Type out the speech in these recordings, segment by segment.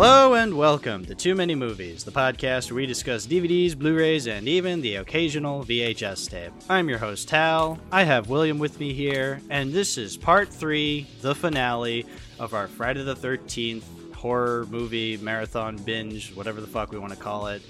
Hello and welcome to Too Many Movies, the podcast where we discuss DVDs, Blu-rays, and even the occasional VHS tape. I'm your host Tal. I have William with me here, and this is part three, the finale of our Friday the 13th horror movie marathon binge, whatever the fuck we want to call it.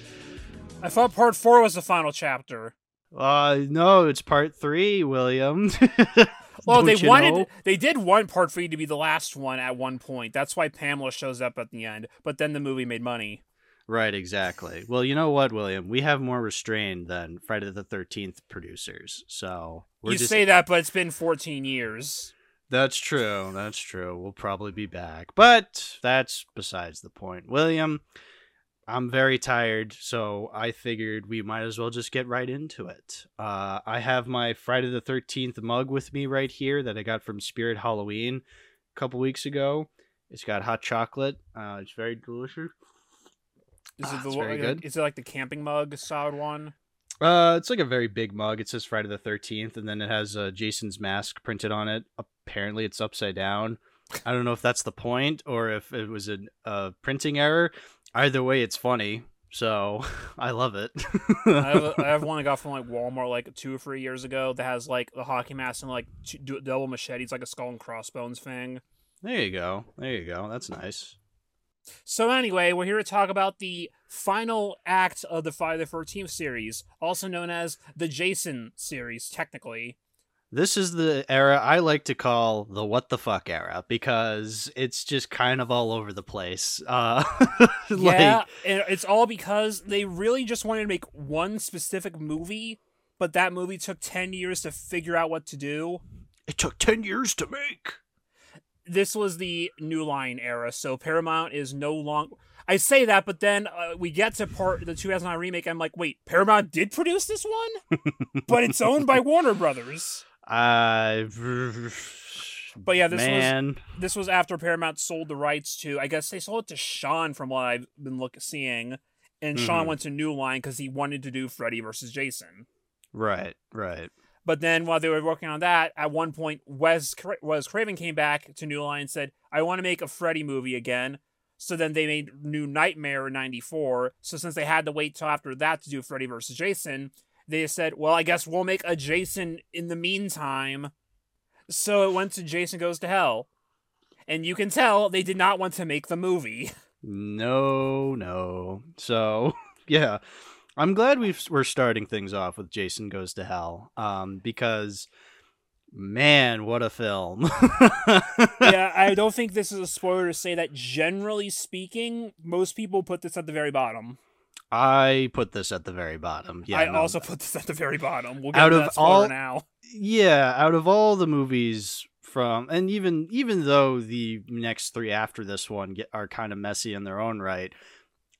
I thought part four was the final chapter. Uh, no, it's part three, William. Well, they Don't wanted know? they did want part three to be the last one at one point. That's why Pamela shows up at the end. But then the movie made money. Right, exactly. Well, you know what, William? We have more restraint than Friday the 13th producers, so we're you just say that, but it's been 14 years. That's true. That's true. We'll probably be back. But that's besides the point. William, I'm very tired, so I figured we might as well just get right into it. Uh, I have my Friday the 13th mug with me right here that I got from Spirit Halloween a couple weeks ago. It's got hot chocolate. Uh, it's very delicious. Is Ah, it the very one- good. Is it like the camping mug solid one? Uh, it's like a very big mug. It says Friday the Thirteenth, and then it has uh, Jason's mask printed on it. Apparently, it's upside down. I don't know if that's the point or if it was a, a printing error. Either way, it's funny. So I love it. I have, a, I have one I got from like Walmart like two or three years ago that has like the hockey mask and like two, double machetes, like a skull and crossbones thing. there you go. There you go. That's nice. So anyway, we're here to talk about the final act of the Friday the 13th series, also known as the Jason series, technically. This is the era I like to call the what the fuck era because it's just kind of all over the place. Uh, like, yeah, and it's all because they really just wanted to make one specific movie, but that movie took 10 years to figure out what to do. it took ten years to make. This was the New Line era, so Paramount is no longer. I say that, but then uh, we get to part the 2009 remake. I'm like, wait, Paramount did produce this one, but it's owned by Warner Brothers. Uh, But yeah, this was this was after Paramount sold the rights to. I guess they sold it to Sean, from what I've been look seeing, and Sean Mhm. went to New Line because he wanted to do Freddy versus Jason. Right, right. But then while they were working on that, at one point, Wes Cra- Wes Craven came back to New Line and said, "I want to make a Freddy movie again." So then they made New Nightmare in '94. So since they had to wait till after that to do Freddy versus Jason, they said, "Well, I guess we'll make a Jason in the meantime." So it went to Jason Goes to Hell, and you can tell they did not want to make the movie. No, no. So, yeah. I'm glad we've, we're starting things off with Jason Goes to Hell um, because, man, what a film. yeah, I don't think this is a spoiler to say that generally speaking, most people put this at the very bottom. I put this at the very bottom. Yeah, I no, also put this at the very bottom. We'll get Out to of that all- now. yeah out of all the movies from and even even though the next three after this one get, are kind of messy in their own right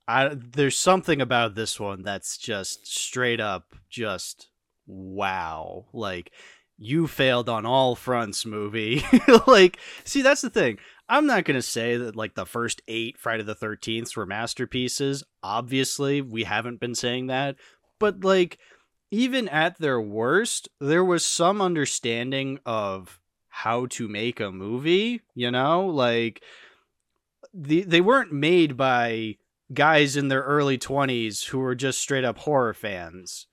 I, there's something about this one that's just straight up just wow like you failed on all fronts movie like see that's the thing i'm not gonna say that like the first eight friday the 13th were masterpieces obviously we haven't been saying that but like even at their worst, there was some understanding of how to make a movie, you know? Like the they weren't made by guys in their early 20s who were just straight up horror fans.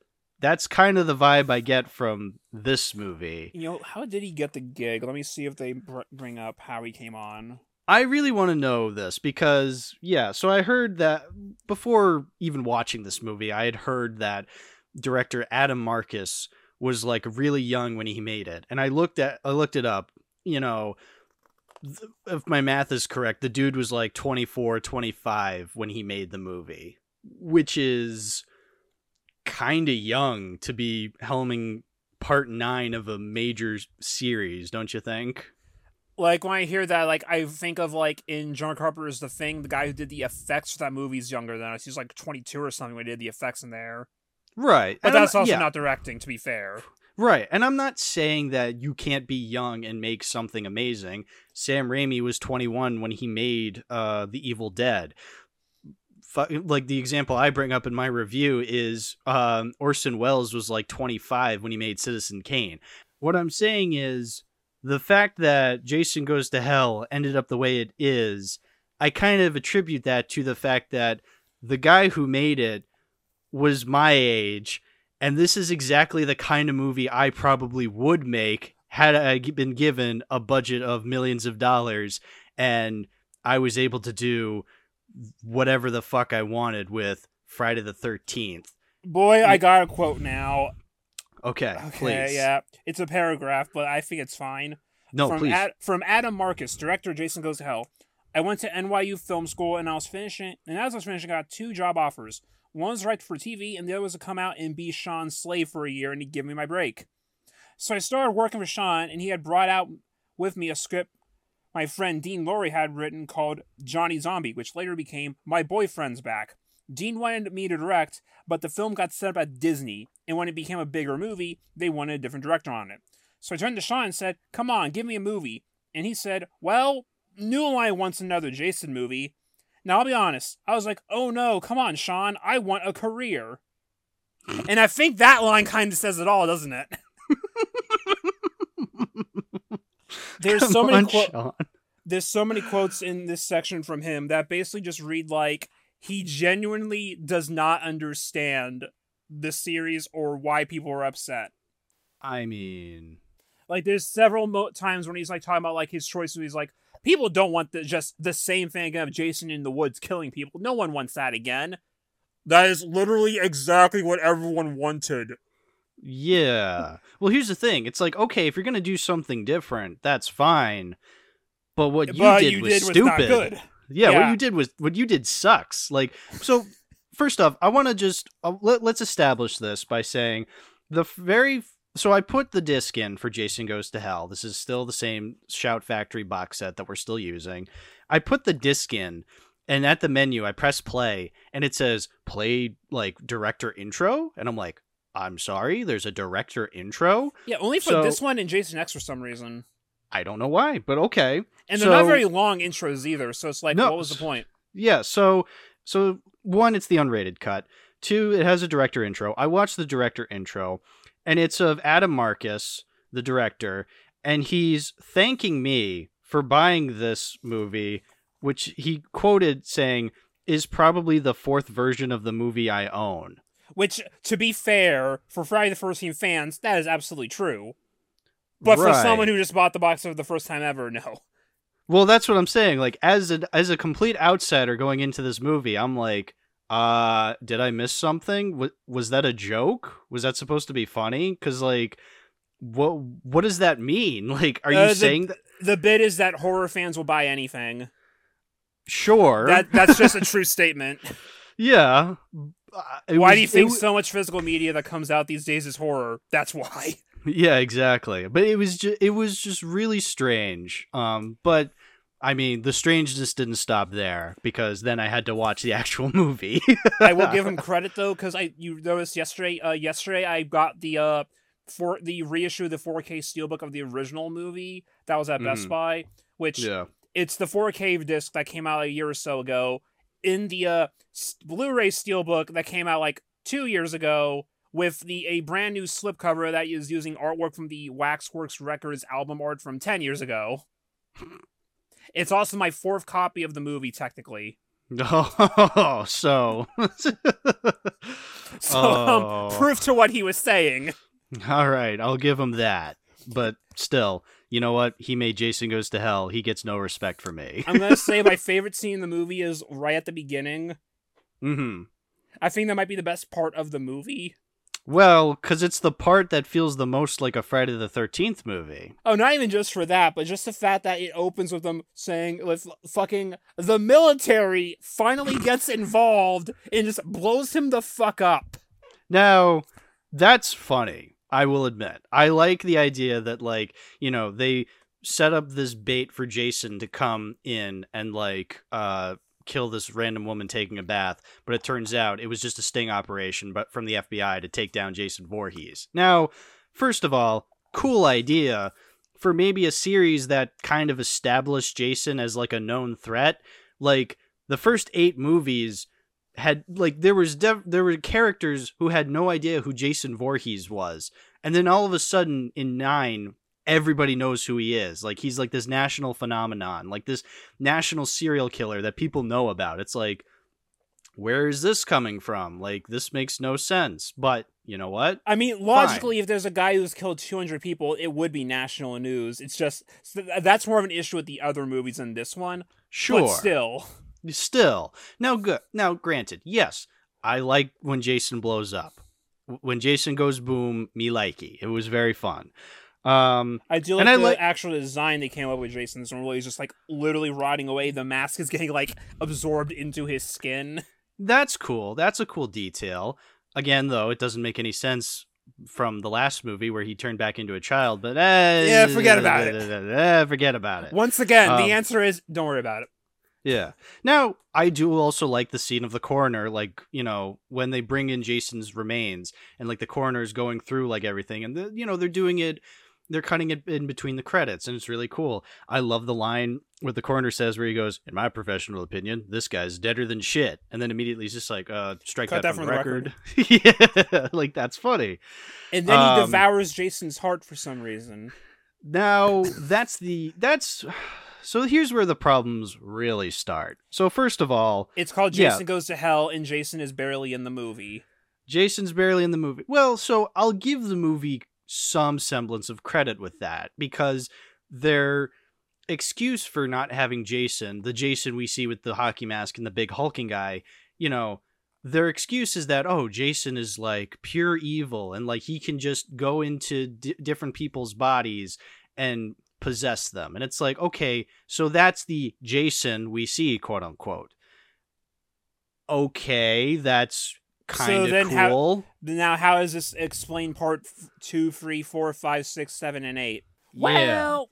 That's kind of the vibe I get from this movie. You know, how did he get the gig? Let me see if they br- bring up how he came on. I really want to know this because yeah, so I heard that before even watching this movie, I had heard that director Adam Marcus was like really young when he made it. And I looked at I looked it up, you know, th- if my math is correct, the dude was like 24, 25 when he made the movie, which is kind of young to be helming part 9 of a major series, don't you think? Like when I hear that, like I think of like in John Carpenter's The Thing, the guy who did the effects for that movie is younger than us. He's like 22 or something when he did the effects in there. Right. But And I'm- that's also yeah. not directing, to be fair. Right. And I'm not saying that you can't be young and make something amazing. Sam Raimi was 21 when he made uh, The Evil Dead. Like the example I bring up in my review is um, Orson Welles was like 25 when he made Citizen Kane. What I'm saying is the fact that Jason Goes to Hell ended up the way it is I kind of attribute that to the fact that the guy who made it was my age, and this is exactly the kind of movie I probably would make had I been given a budget of millions of dollars and I was able to do whatever the fuck I wanted with Friday the 13th. Boy, I got a quote now. Okay, Okay, please. yeah. It's a paragraph, but I think it's fine. No, from please. Ad- from Adam Marcus, director Jason Goes to Hell. I went to NYU Film School and I was finishing, and as I was finishing, I got two job offers. One was right for TV, and the other was to come out and be Sean's slave for a year and he'd give me my break. So I started working for Sean, and he had brought out with me a script my friend Dean Laurie had written called Johnny Zombie, which later became My Boyfriend's Back. Dean wanted me to direct, but the film got set up at Disney, and when it became a bigger movie, they wanted a different director on it. So I turned to Sean and said, Come on, give me a movie. And he said, Well, New Line wants another Jason movie. Now, I'll be honest, I was like, Oh no, come on, Sean, I want a career. and I think that line kind of says it all, doesn't it? There's so many quotes there's so many quotes in this section from him that basically just read like he genuinely does not understand the series or why people are upset. I mean, Like there's several mo- times when he's like talking about like his choices. He's like, people don't want the, just the same thing again of Jason in the woods killing people. No one wants that again. That is literally exactly what everyone wanted. Yeah. Well, here's the thing. It's like, okay, if you're gonna do something different, that's fine. But what you but did you was did stupid. was good. Yeah, what you did was what you did sucks. Like, so first off, I want to just uh, let, let's establish this by saying the very. So I put the disc in for Jason Goes to Hell. This is still the same Shout Factory box set that we're still using. I put the disc in, and at the menu, I press play, and it says play like director intro, and I'm like, I'm sorry, there's a director intro. Yeah, only for So- this one and Jason X for some reason. I don't know why, but okay. And they're not very long intros either, so it's like, No. what was the point? Yeah, so so one, it's the unrated cut. Two, it has a director intro. I watched the director intro, and it's of Adam Marcus, the director, and he's thanking me for buying this movie, which he quoted saying is probably the fourth version of the movie I own. Which, to be fair, for Friday the Thirteenth fans, that is absolutely true. But for someone who just bought the box for the first time ever, no. Well, that's what I'm saying. Like as a as a complete outsider going into this movie, I'm like, uh, did I miss something? W- was that a joke? Was that supposed to be funny? Cuz like what what does that mean? Like are you Uh, the- saying that The bit is that horror fans will buy anything. sure? That that's just a true statement. yeah. It why was- do you think w- so much physical media that comes out these days is horror? That's why. Yeah, exactly. But it was just it was just really strange. Um but I mean, the strangeness didn't stop there because then I had to watch the actual movie. I will give him credit though, because I you noticed yesterday. Uh, yesterday I got the uh for the reissue of the 4K steelbook of the original movie that was at Best Mhm. Buy, which yeah. it's the 4K disc that came out a year or so ago. In the uh, Blu-ray steelbook that came out like two years ago, with the a brand new slipcover that is using artwork from the Waxworks Records album art from ten years ago. It's also my fourth copy of the movie, technically. Oh, so. So, Oh. um, proof to what he was saying. All right, I'll give him that. But still, you know what? He made Jason Goes to Hell. He gets no respect from me. I'm gonna say my favorite scene in the movie is right at the beginning. Mm-hmm. I think that might be the best part of the movie. Well, because it's the part that feels the most like a Friday the 13th movie. Oh, not even just for that, but just the fact that it opens with them saying, with fucking the military finally gets involved and just blows him the fuck up. Now, that's funny. I will admit. I like the idea that, like, you know, they set up this bait for Jason to come in and, like, uh, kill this random woman taking a bath, but it turns out it was just a sting operation, but from the FBI to take down Jason Voorhees. Now, first of all, cool idea for maybe a series that kind of established Jason as like a known threat. Like the first eight movies had like there was dev- there were characters who had no idea who Jason Voorhees was, and then all of a sudden in nine, everybody knows who he is. Like he's like this national phenomenon, like this national serial killer that people know about. It's like where is this coming from? Like this makes no sense. But you know what? I mean, logically, Fine. if there's a guy who's killed 200 people, it would be national news. It's just that's more of an issue with the other movies than this one. Sure, but still, still. Now, good. Now, granted, yes, I like when Jason blows up. When Jason goes boom, me likey. It was very fun. Um, I do like the like... actual design they came up with Jason's where he's just like literally rotting away. The mask is getting like absorbed into his skin. That's cool. That's a cool detail. Again, though, it doesn't make any sense from the last movie where he turned back into a child. But eh, yeah, forget about it. Eh, forget about it. Once again, um, the answer is don't worry about it. Yeah. Now, I do also like the scene of the coroner, like, you know, when they bring in Jason's remains and like the coroner's going through like everything and the, you know, they're doing it they're cutting it in between the credits and it's really cool. I love the line what the coroner says where he goes, "In my professional opinion, this guy's deader than shit." And then immediately he's just like, "Uh, strike that, that, from, from the record." record. yeah, like that's funny. And then um, he devours Jason's heart for some reason. Now, that's the that's so here's where the problems really start. So first of all, it's called Jason yeah, Goes to Hell and Jason is barely in the movie. Jason's barely in the movie. Well, so I'll give the movie some semblance of credit with that because their excuse for not having Jason, the Jason we see with the hockey mask and the big hulking guy, you know, their excuse is that oh, Jason is like pure evil and like he can just go into d- different people's bodies and possess them. And it's like, okay, so that's the Jason we see, quote unquote. Okay, that's kind of so cool. How, now, how does this explain part two, three, four, five, six, seven, and eight? Well,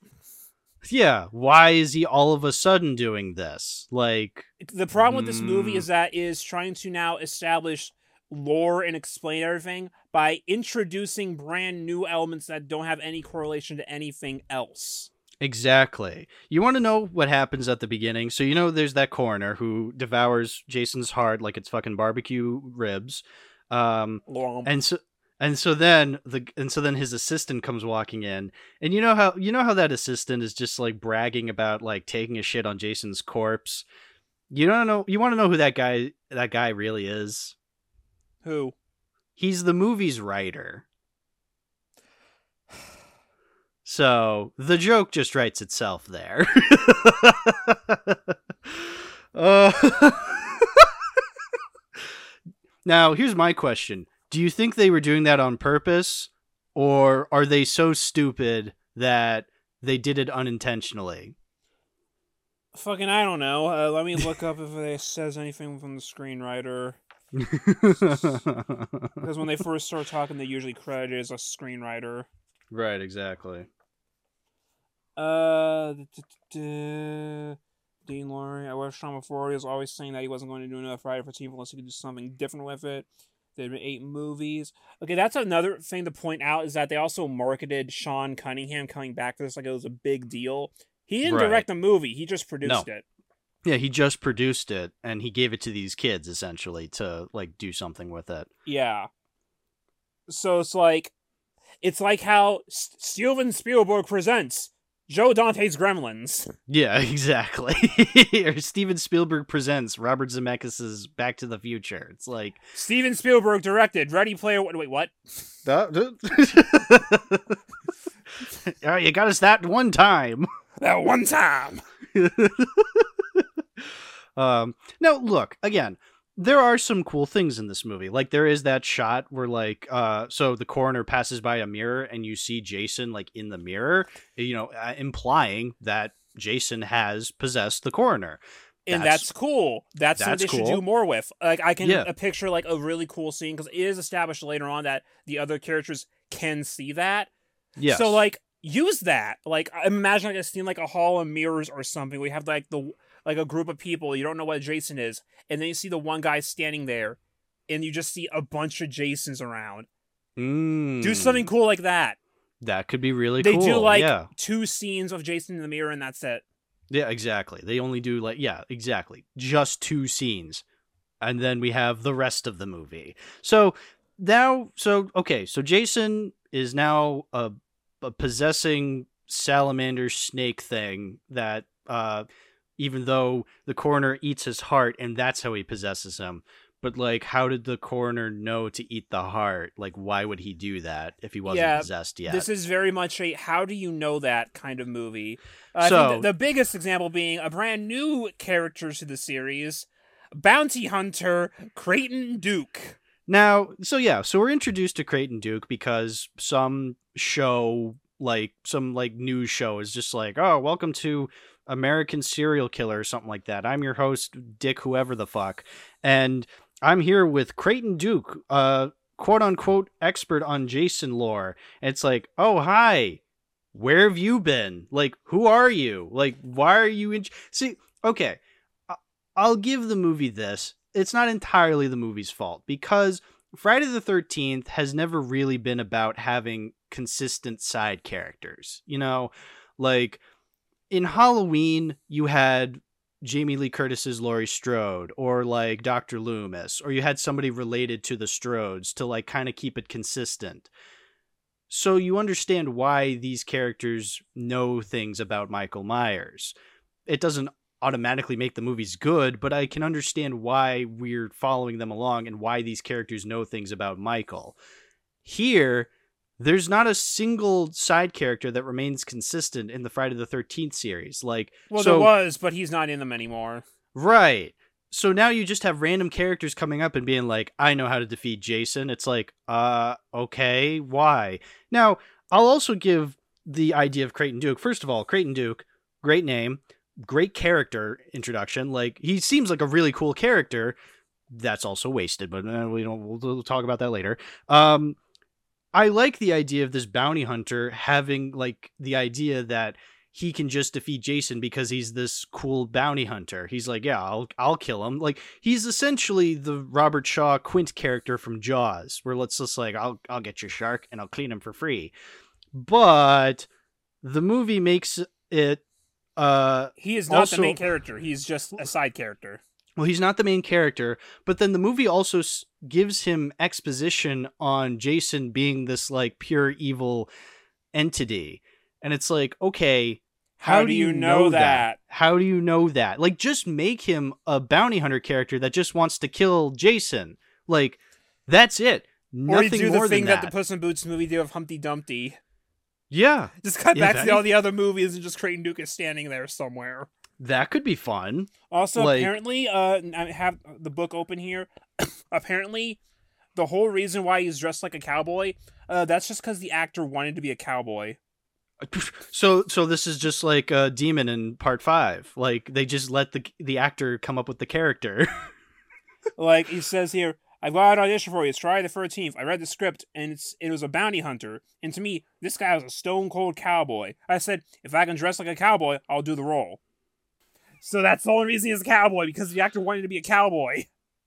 yeah. Why is he all of a sudden doing this? Like the problem with this movie is mm. that is trying to now establish lore and explain everything by introducing brand new elements that don't have any correlation to anything else. Exactly. You want to know what happens at the beginning? So you know there's that coroner who devours Jason's heart like it's fucking barbecue ribs. Um and so and so then the and so then his assistant comes walking in. And you know how you know how that assistant is just like bragging about like taking a shit on Jason's corpse. You don't know you want to know who that guy that guy really is? Who? He's the movie's writer. So the joke just writes itself there. uh, now, here's my question Do you think they were doing that on purpose, or are they so stupid that they did it unintentionally? Fucking, I don't know. Uh, let me look up if it says anything from the screenwriter. Because when they first start talking, they usually credit as a screenwriter. Right, exactly. Uh, Dean Lorey. I watched Sean before. He was always saying that he wasn't going to do another Friday for TV unless he could do something different with it. There have been eight movies. Okay, that's another thing to point out is that they also marketed Sean Cunningham coming back for this like it was a big deal. He didn't right. direct the movie; he just produced no. it. Yeah, he just produced it and he gave it to these kids essentially to like do something with it. Yeah. So it's like it's like how Steven Spielberg presents Joe Dante's Gremlins. Yeah, exactly. or Steven Spielberg presents Robert Zemeckis' Back to the Future. It's like Steven Spielberg directed Ready Player One. Wait, what? oh, you got us that one time. That one time. um. Now, look again there are some cool things in this movie. Like there is that shot where like uh so the coroner passes by a mirror and you see Jason like in the mirror, you know, uh, implying that Jason has possessed the coroner. And that's, that's cool. That's, that's something they cool. should do more with. Like I can yeah. picture like a really cool scene because it is established later on that the other characters can see that. Yeah. So like use that. Like imagine like a scene like a hall of mirrors or something. We have like the like a group of people. You don't know what Jason is, and then you see the one guy standing there, and you just see a bunch of Jasons around. Mm. Do something cool like that. That could be really they cool. They do like yeah. two scenes of Jason in the mirror, and that's it. Yeah, exactly. They only do like yeah, exactly. Just two scenes. And then we have the rest of the movie. So now so okay, so Jason is now a a possessing salamander snake thing that uh even though the coroner eats his heart and that's how he possesses him but like how did the coroner know to eat the heart like why would he do that if he wasn't Yeah, possessed yet This is very much a how do you know that kind of movie. Uh, So- the, the biggest example being a brand new character to the series, bounty hunter Creighton Duke. Now, so yeah, so we're introduced to Creighton Duke because some show, like some like news show, is just like, oh, welcome to American Serial Killer or something like that. I'm your host, Dick, whoever the fuck, and I'm here with Creighton Duke, uh, quote unquote expert on Jason lore. And it's like, oh hi, where have you been? Like, who are you? Like, why are you in? See, okay, I'll give the movie this. It's not entirely the movie's fault because Friday the 13th has never really been about having consistent side characters. You know, like in Halloween, you had Jamie Lee Curtis's Laurie Strode or like Dr. Loomis, or you had somebody related to the Strodes to like kind of keep it consistent. So you understand why these characters know things about Michael Myers. It doesn't automatically make the movies good, but I can understand why we're following them along and why these characters know things about Michael. Here, there's not a single side character that remains consistent in the Friday the 13th series. Like, Well, so, there was, but he's not in them anymore. Right. So now you just have random characters coming up and being like, I know how to defeat Jason. It's like, uh, okay, why? Now, I'll also give the idea of Creighton Duke. First of all, Creighton Duke, great name, great character introduction. Like, he seems like a really cool character. That's also wasted, but uh, we don't, we'll, we'll talk about that later. Um, I like the idea of this bounty hunter having, like, the idea that he can just defeat Jason because he's this cool bounty hunter. He's like, yeah, I'll I'll kill him. Like he's essentially the Robert Shaw Quint character from Jaws, where let's just like, I'll I'll get your shark and I'll clean him for free. But the movie makes it uh He is not Also- the main character. He's just a side character. Well, he's not the main character, but then the movie also s- gives him exposition on Jason being this like pure evil entity. And it's like, okay, How, do you know, that? How do you know that? Like, just make him a bounty hunter character that just wants to kill Jason. Like, that's it. Nothing Or you do more the thing than that. the Puss in Boots movie did of Humpty Dumpty. yeah, Just cut Yeah, back that- to all the other movies and just Creighton Duke is standing there somewhere. That could be fun. Also, Like- apparently, uh, I have the book open here. apparently, the whole reason why he's dressed like a cowboy, uh, that's just because the actor wanted to be a cowboy. So, so this is just like a demon in part five. Like, they just let the the actor come up with the character. like he says here, I've got an audition for you. It's Friday the Thirteenth. I read the script, and it's it was a bounty hunter. And to me, this guy was a stone cold cowboy. I said, if I can dress like a cowboy, I'll do the role. So that's the only reason he's a cowboy because the actor wanted to be a cowboy.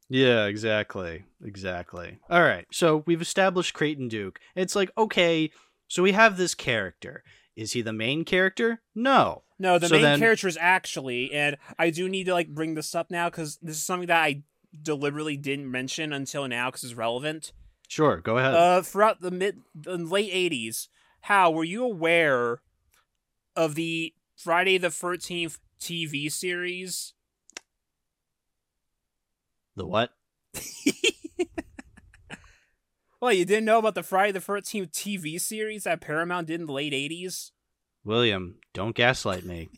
Yeah, exactly. Exactly. All right. So we've established Creighton Duke. It's like, okay, so we have this character. Is he the main character? No. No, the So main then- character is actually, and I do need to like bring this up now because this is something that I deliberately didn't mention until now because it's relevant. Sure, go ahead. Uh, throughout the mid, the late '80s, how were you aware of the Friday the Thirteenth TV series? the what? Well, you didn't know about the Friday the Thirteenth TV series that Paramount did in the late '80s. William, don't gaslight me.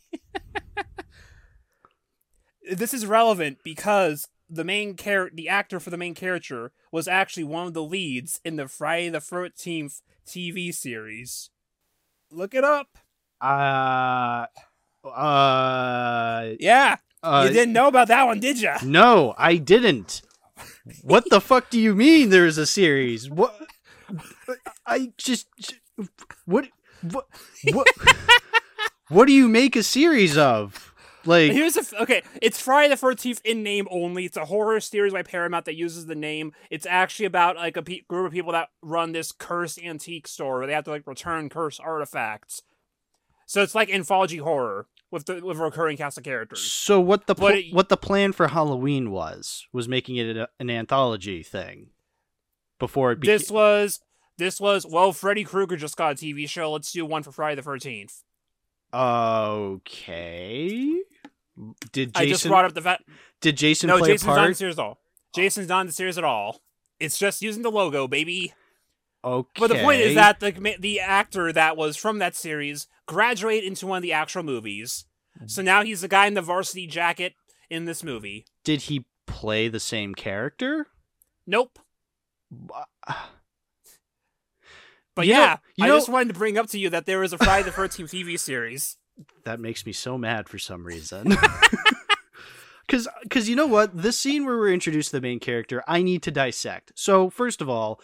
this is relevant because the main char- the actor for the main character was actually one of the leads in the Friday the 13th TV series. Look it up. Uh uh, Yeah, uh you didn't know about that one, did you? No, I didn't. What the fuck do you mean there's a series? What I just what what what What do you make a series of? Like Here's a f- okay. It's Friday the Thirteenth in name only. It's a horror series by Paramount that uses the name. It's actually about like a pe- group of people that run this cursed antique store where they have to like return cursed artifacts. So it's like anthology horror with the with recurring cast of characters. so what the pl- it- what the plan for Halloween was was making it a, an anthology thing before it became This was This was well, Freddy Krueger just got a TV show. Let's do one for Friday the Thirteenth. Okay. Did Jason I just brought up the fact. did Jason No, play Jason's a not in the series at all. Jason's not in the series at all. It's just using the logo, baby. Okay. But the point is that the the actor that was from that series graduated into one of the actual movies. Mm-hmm. So now he's the guy in the varsity jacket in this movie. did he play the same character? Nope. But You know- yeah, you I know- just wanted to bring up to you that there is a Friday the Thirteenth TV series. that makes me so mad for some reason. Cause, cause you know what? This scene where we're introduced to the main character, I need to dissect. So first of all,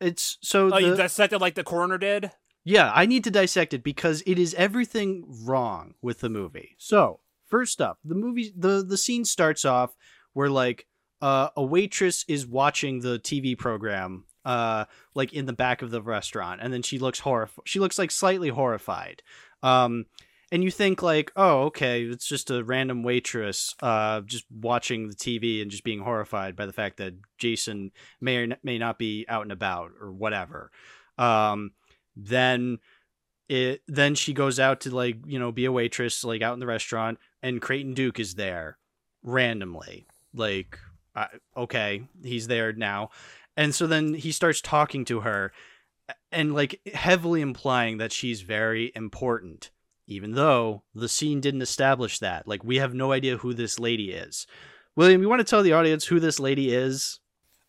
it's so Oh, you the, dissected like the coroner did. Yeah, I need to dissect it because it is everything wrong with the movie. So first up, the movie, the the scene starts off where like uh, a waitress is watching the TV program, uh, like in the back of the restaurant, and then she looks horrified. She looks like slightly horrified. Um, and you think like, oh, okay, it's just a random waitress, uh, just watching the TV and just being horrified by the fact that Jason may or may not be out and about or whatever. Um, then it then she goes out to like you know be a waitress like out in the restaurant, and Creighton Duke is there randomly, like I, okay, he's there now. And so then he starts talking to her and like heavily implying that she's very important, even though the scene didn't establish that. Like we have no idea who this lady is. William, you want to tell the audience who this lady is?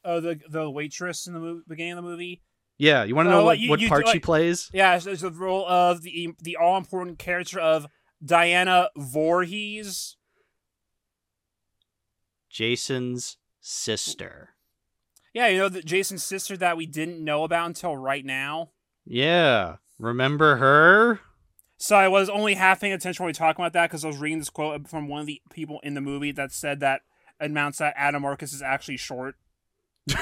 Oh, the the waitress in the movie, beginning of the movie. Yeah, you want to Uh, know what, you- what you- part she like- plays? Yeah, it's, it's the role of the the all important character of Diana Voorhees. Jason's sister. Yeah, you know the Jason's sister that we didn't know about until right now. Yeah, remember her? So I was only half paying attention when we were talking about that because I was reading this quote from one of the people in the movie that said that amounts that Adam Marcus is actually short.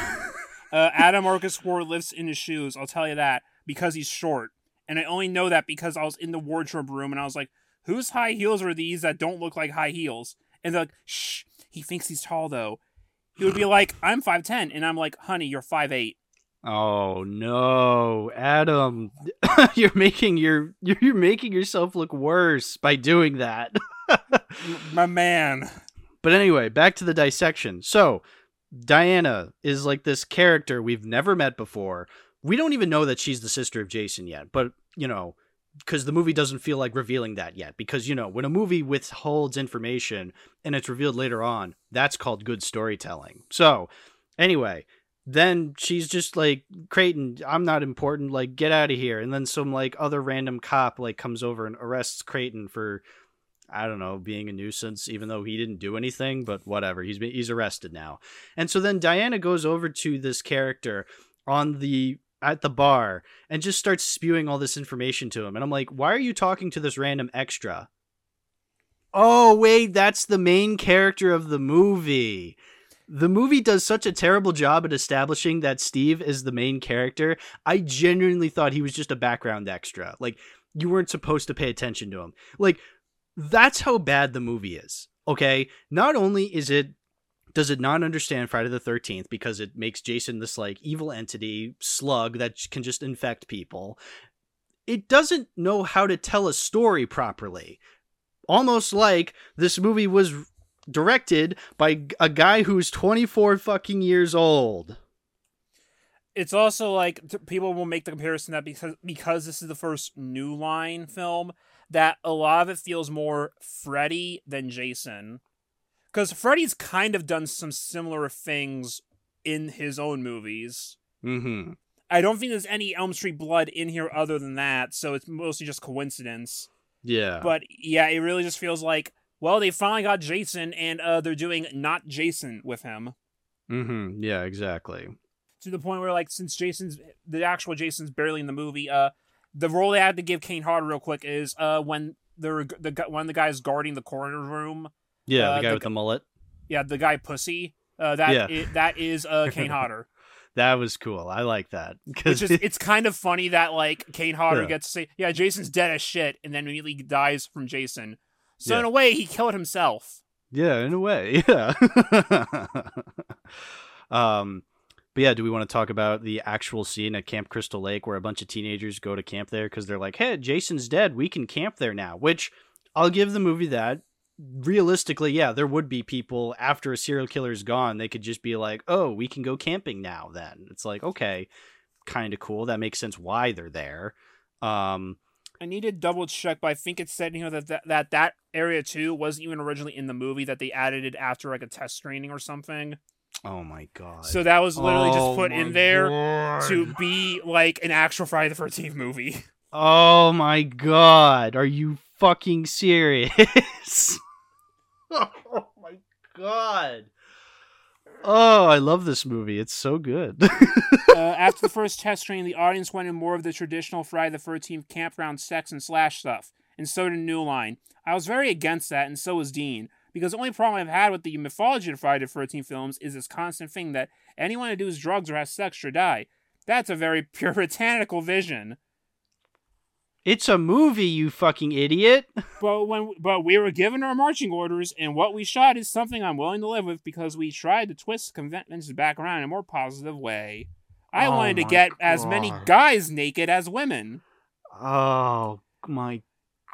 uh, Adam Marcus wore lifts in his shoes. I'll tell you that because he's short, and I only know that because I was in the wardrobe room and I was like, "Whose high heels are these that don't look like high heels?" And they're like, "Shh, he thinks he's tall though." He would be like, "I'm five ten, and I'm like, "Honey, you're five eight. Oh no, Adam, you're making your you're, you're making yourself look worse by doing that. My man." But anyway, back to the dissection. So, Diana is like this character we've never met before. We don't even know that she's the sister of Jason yet, but you know, because the movie doesn't feel like revealing that yet. Because you know, when a movie withholds information and it's revealed later on, that's called good storytelling. So, anyway, then she's just like Creighton, I'm not important. Like, get out of here. And then some like other random cop like comes over and arrests Creighton for I don't know, being a nuisance, even though he didn't do anything, but whatever. He's been, he's arrested now. And so then Diana goes over to this character on the at the bar and just starts spewing all this information to him. And I'm like, why are you talking to this random extra? Oh, wait, that's the main character of the movie. The movie does such a terrible job at establishing that Steve is the main character. I genuinely thought he was just a background extra. Like, you weren't supposed to pay attention to him. Like, that's how bad the movie is. Okay, not only is it does it not understand Friday the 13th because it makes Jason this like evil entity slug that can just infect people. It doesn't know how to tell a story properly. Almost like this movie was directed by a guy who's 24 fucking years old. it's also like people will make the comparison that because because this is the first new line film that a lot of it feels more Freddy than Jason because Freddy's kind of done some similar things in his own movies. Mm-hmm. I don't think there's any Elm Street blood in here other than that, so it's mostly just coincidence. Yeah. But yeah, it really just feels like well, they finally got Jason, and uh, they're doing not Jason with him. mm-hmm. Yeah, exactly. to the point where like since Jason's the actual Jason's barely in the movie, uh, the role they had to give Kane Hodder real quick is uh when they're the one of the guys guarding the coroner room, Yeah, Uh, the guy the with the mullet. yeah, the guy Pussy, uh, that Yeah. that is uh Kane Hodder, That was cool. I like that. Cuz is it's kind of funny that like Kane Hodder Yeah. gets to say yeah Jason's dead as shit and then immediately dies from Jason, so Yeah. in a way he killed himself. Yeah, in a way. Yeah. um But yeah, do we want to talk about the actual scene at Camp Crystal Lake where a bunch of teenagers go to camp there because they're like, "Hey, Jason's dead. We can camp there now." Which I'll give the movie that. Realistically, yeah, there would be people after a serial killer's gone, they could just be like, "Oh, we can go camping now." Then it's like, okay, kind of cool. That makes sense why they're there. Um, I need to double check, but I think it said you know that that that, that area too wasn't even originally in the movie that they added it after like a test screening or something. Oh my god. So that was literally Oh just put in there God. to be like an actual Friday the Thirteenth movie. Oh my god, are you fucking serious? oh my god. Oh, I love this movie. It's so good. uh, after the first test screening, the audience wanted more of the traditional Friday the Thirteenth campground sex and slash stuff, and so did New Line. I was very against that, and so was Dean. Because the only problem I've had with the mythology of Friday the Thirteenth films is this constant thing that anyone who does drugs or has sex should die. That's a very puritanical vision. it's a movie, you fucking idiot. But when but we were given our marching orders, and what we shot is something I'm willing to live with because we tried to twist conventions back around in a more positive way. I Oh wanted to get as many guys naked as women. Oh my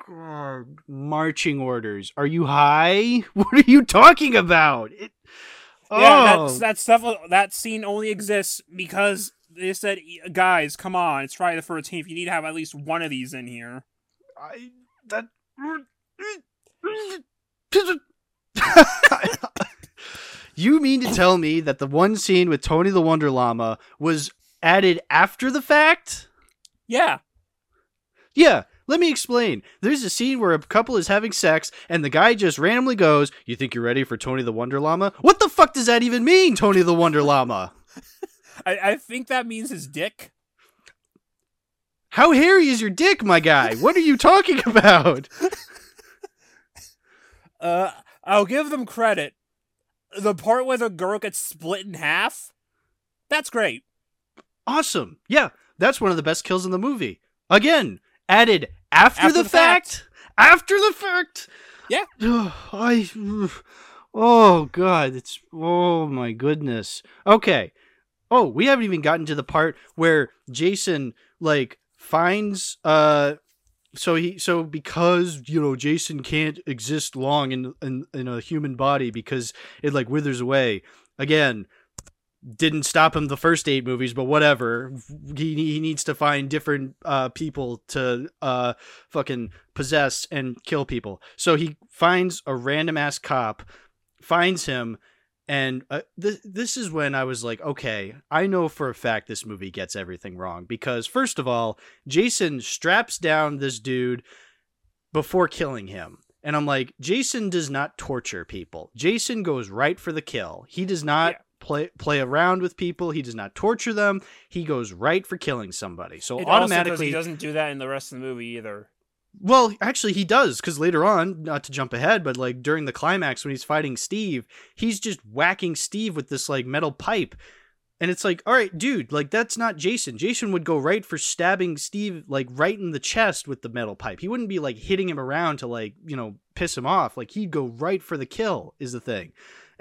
god. Marching orders. Are you high? What are you talking about? It... Yeah, Oh. that's, that stuff. That scene only exists because they said, "Guys, come on! It's Friday the Thirteenth. You need to have at least one of these in here." I that You mean to tell me that the one scene with Tony the Wonder Llama was added after the fact? Yeah, Yeah, let me explain. There's a scene where a couple is having sex and the guy just randomly goes, "You think you're ready for Tony the Wonder Llama?" What the fuck does that even mean, Tony the Wonder Llama? I, I think that means his dick. How hairy is your dick, my guy? What are you talking about? Uh, I'll give them credit. The part where the girl gets split in half, that's great. Awesome. Yeah, that's one of the best kills in the movie. Again, added after, After the, the fact. fact. After the fact. Yeah. I. Oh God, it's oh my goodness. Okay. Oh, we haven't even gotten to the part where Jason like finds uh so he so because you know Jason can't exist long in in, in a human body because it like withers away. Again, didn't stop him the first eight movies, but whatever. He he needs to find different uh people to uh fucking possess and kill people. So he finds a random ass cop, finds him, and uh, th- this is when I was like, okay, I know for a fact this movie gets everything wrong because first of all, Jason straps down this dude before killing him. And I'm like, Jason does not torture people. Jason goes right for the kill. He does not Yeah. Play play around with people. He does not torture them. He goes right for killing somebody. So It automatically he doesn't do that in the rest of the movie either. well, actually, he does because later on, not to jump ahead, but like during the climax when he's fighting Steve, he's just whacking Steve with this like metal pipe, and it's like, all right, dude, like that's not Jason. Jason would go right for stabbing Steve like right in the chest with the metal pipe. He wouldn't be like hitting him around to like you know piss him off. Like he'd go right for the kill. Is the thing,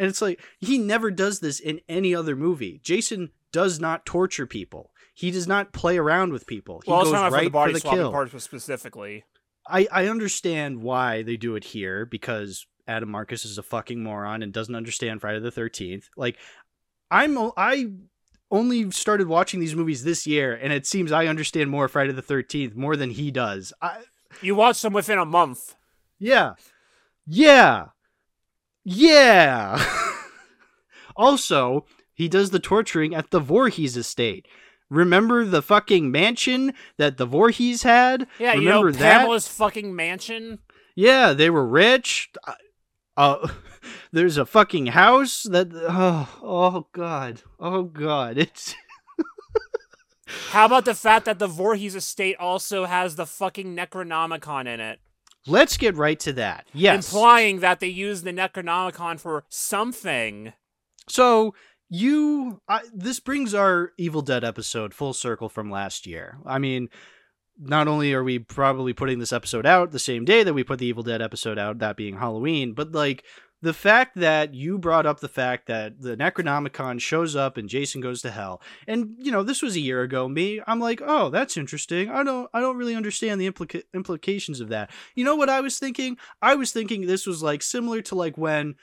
and it's like he never does this in any other movie. Jason does not torture people. He does not play around with people. He well, it's goes not right for the body for the kill. part specifically. I, I understand why they do it here because Adam Marcus is a fucking moron and doesn't understand Friday the Thirteenth. Like, I'm I only started watching these movies this year, and it seems I understand more Friday the Thirteenth more than he does. I You watched them within a month. yeah, yeah, yeah. also, he does the torturing at the Voorhees estate. Remember the fucking mansion that the Voorhees had? Yeah, Remember you know that? Pamela's fucking mansion. Yeah, they were rich. Uh, there's a fucking house that. Oh, oh god. Oh god. It's How about the fact that the Voorhees estate also has the fucking Necronomicon in it? Let's get right to that. Yes. Implying that they used the Necronomicon for something. So you, I, this brings our Evil Dead episode full circle from last year. I mean, not only are we probably putting this episode out the same day that we put the Evil Dead episode out, that being Halloween, but like the fact that you brought up the fact that the Necronomicon shows up and Jason goes to hell, and you know this was a year ago. Me, I'm like, oh, that's interesting. I don't, I don't really understand the implica- implications of that. You know what I was thinking? I was thinking this was like similar to like when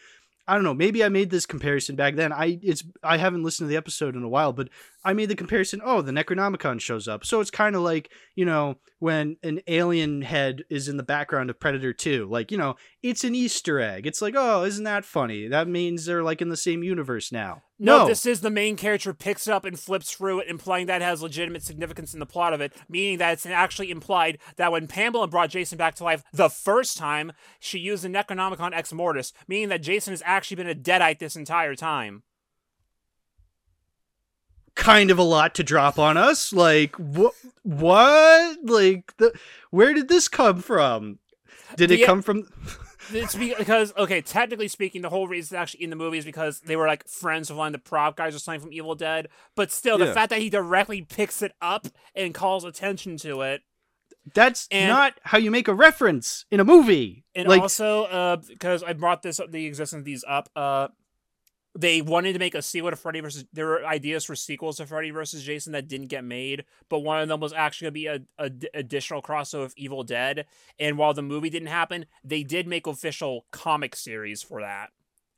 I don't know. Maybe I made this comparison back then. I it's I haven't listened to the episode in a while, but I made the comparison. Oh, the Necronomicon shows up, so it's kind of like you know when an alien head is in the background of Predator Two. Like you know, it's an Easter egg. It's like, oh, isn't that funny? That means they're like in the same universe now. No, No, this is the main character picks it up and flips through it, implying that it has legitimate significance in the plot of it, meaning that it's actually implied that when Pamela brought Jason back to life the first time, she used the Necronomicon Ex Mortis, meaning that Jason has actually been a deadite this entire time. kind of a lot to drop on us. Like what? What? Like the where did this come from? Did it come from? It's because okay, technically speaking, the whole reason it's actually in the movie is because they were like friends of one of the prop guys or something from Evil Dead. But still, the Yeah. fact that he directly picks it up and calls attention to it, That's And- not how you make a reference in a movie. and like also uh, because I brought this up, the existence of these up, uh, they wanted to make a sequel to Freddy versus. There were ideas for sequels to Freddy versus Jason that didn't get made, but one of them was actually going to be a, a d- additional crossover of Evil Dead. And while the movie didn't happen, they did make official comic series for that,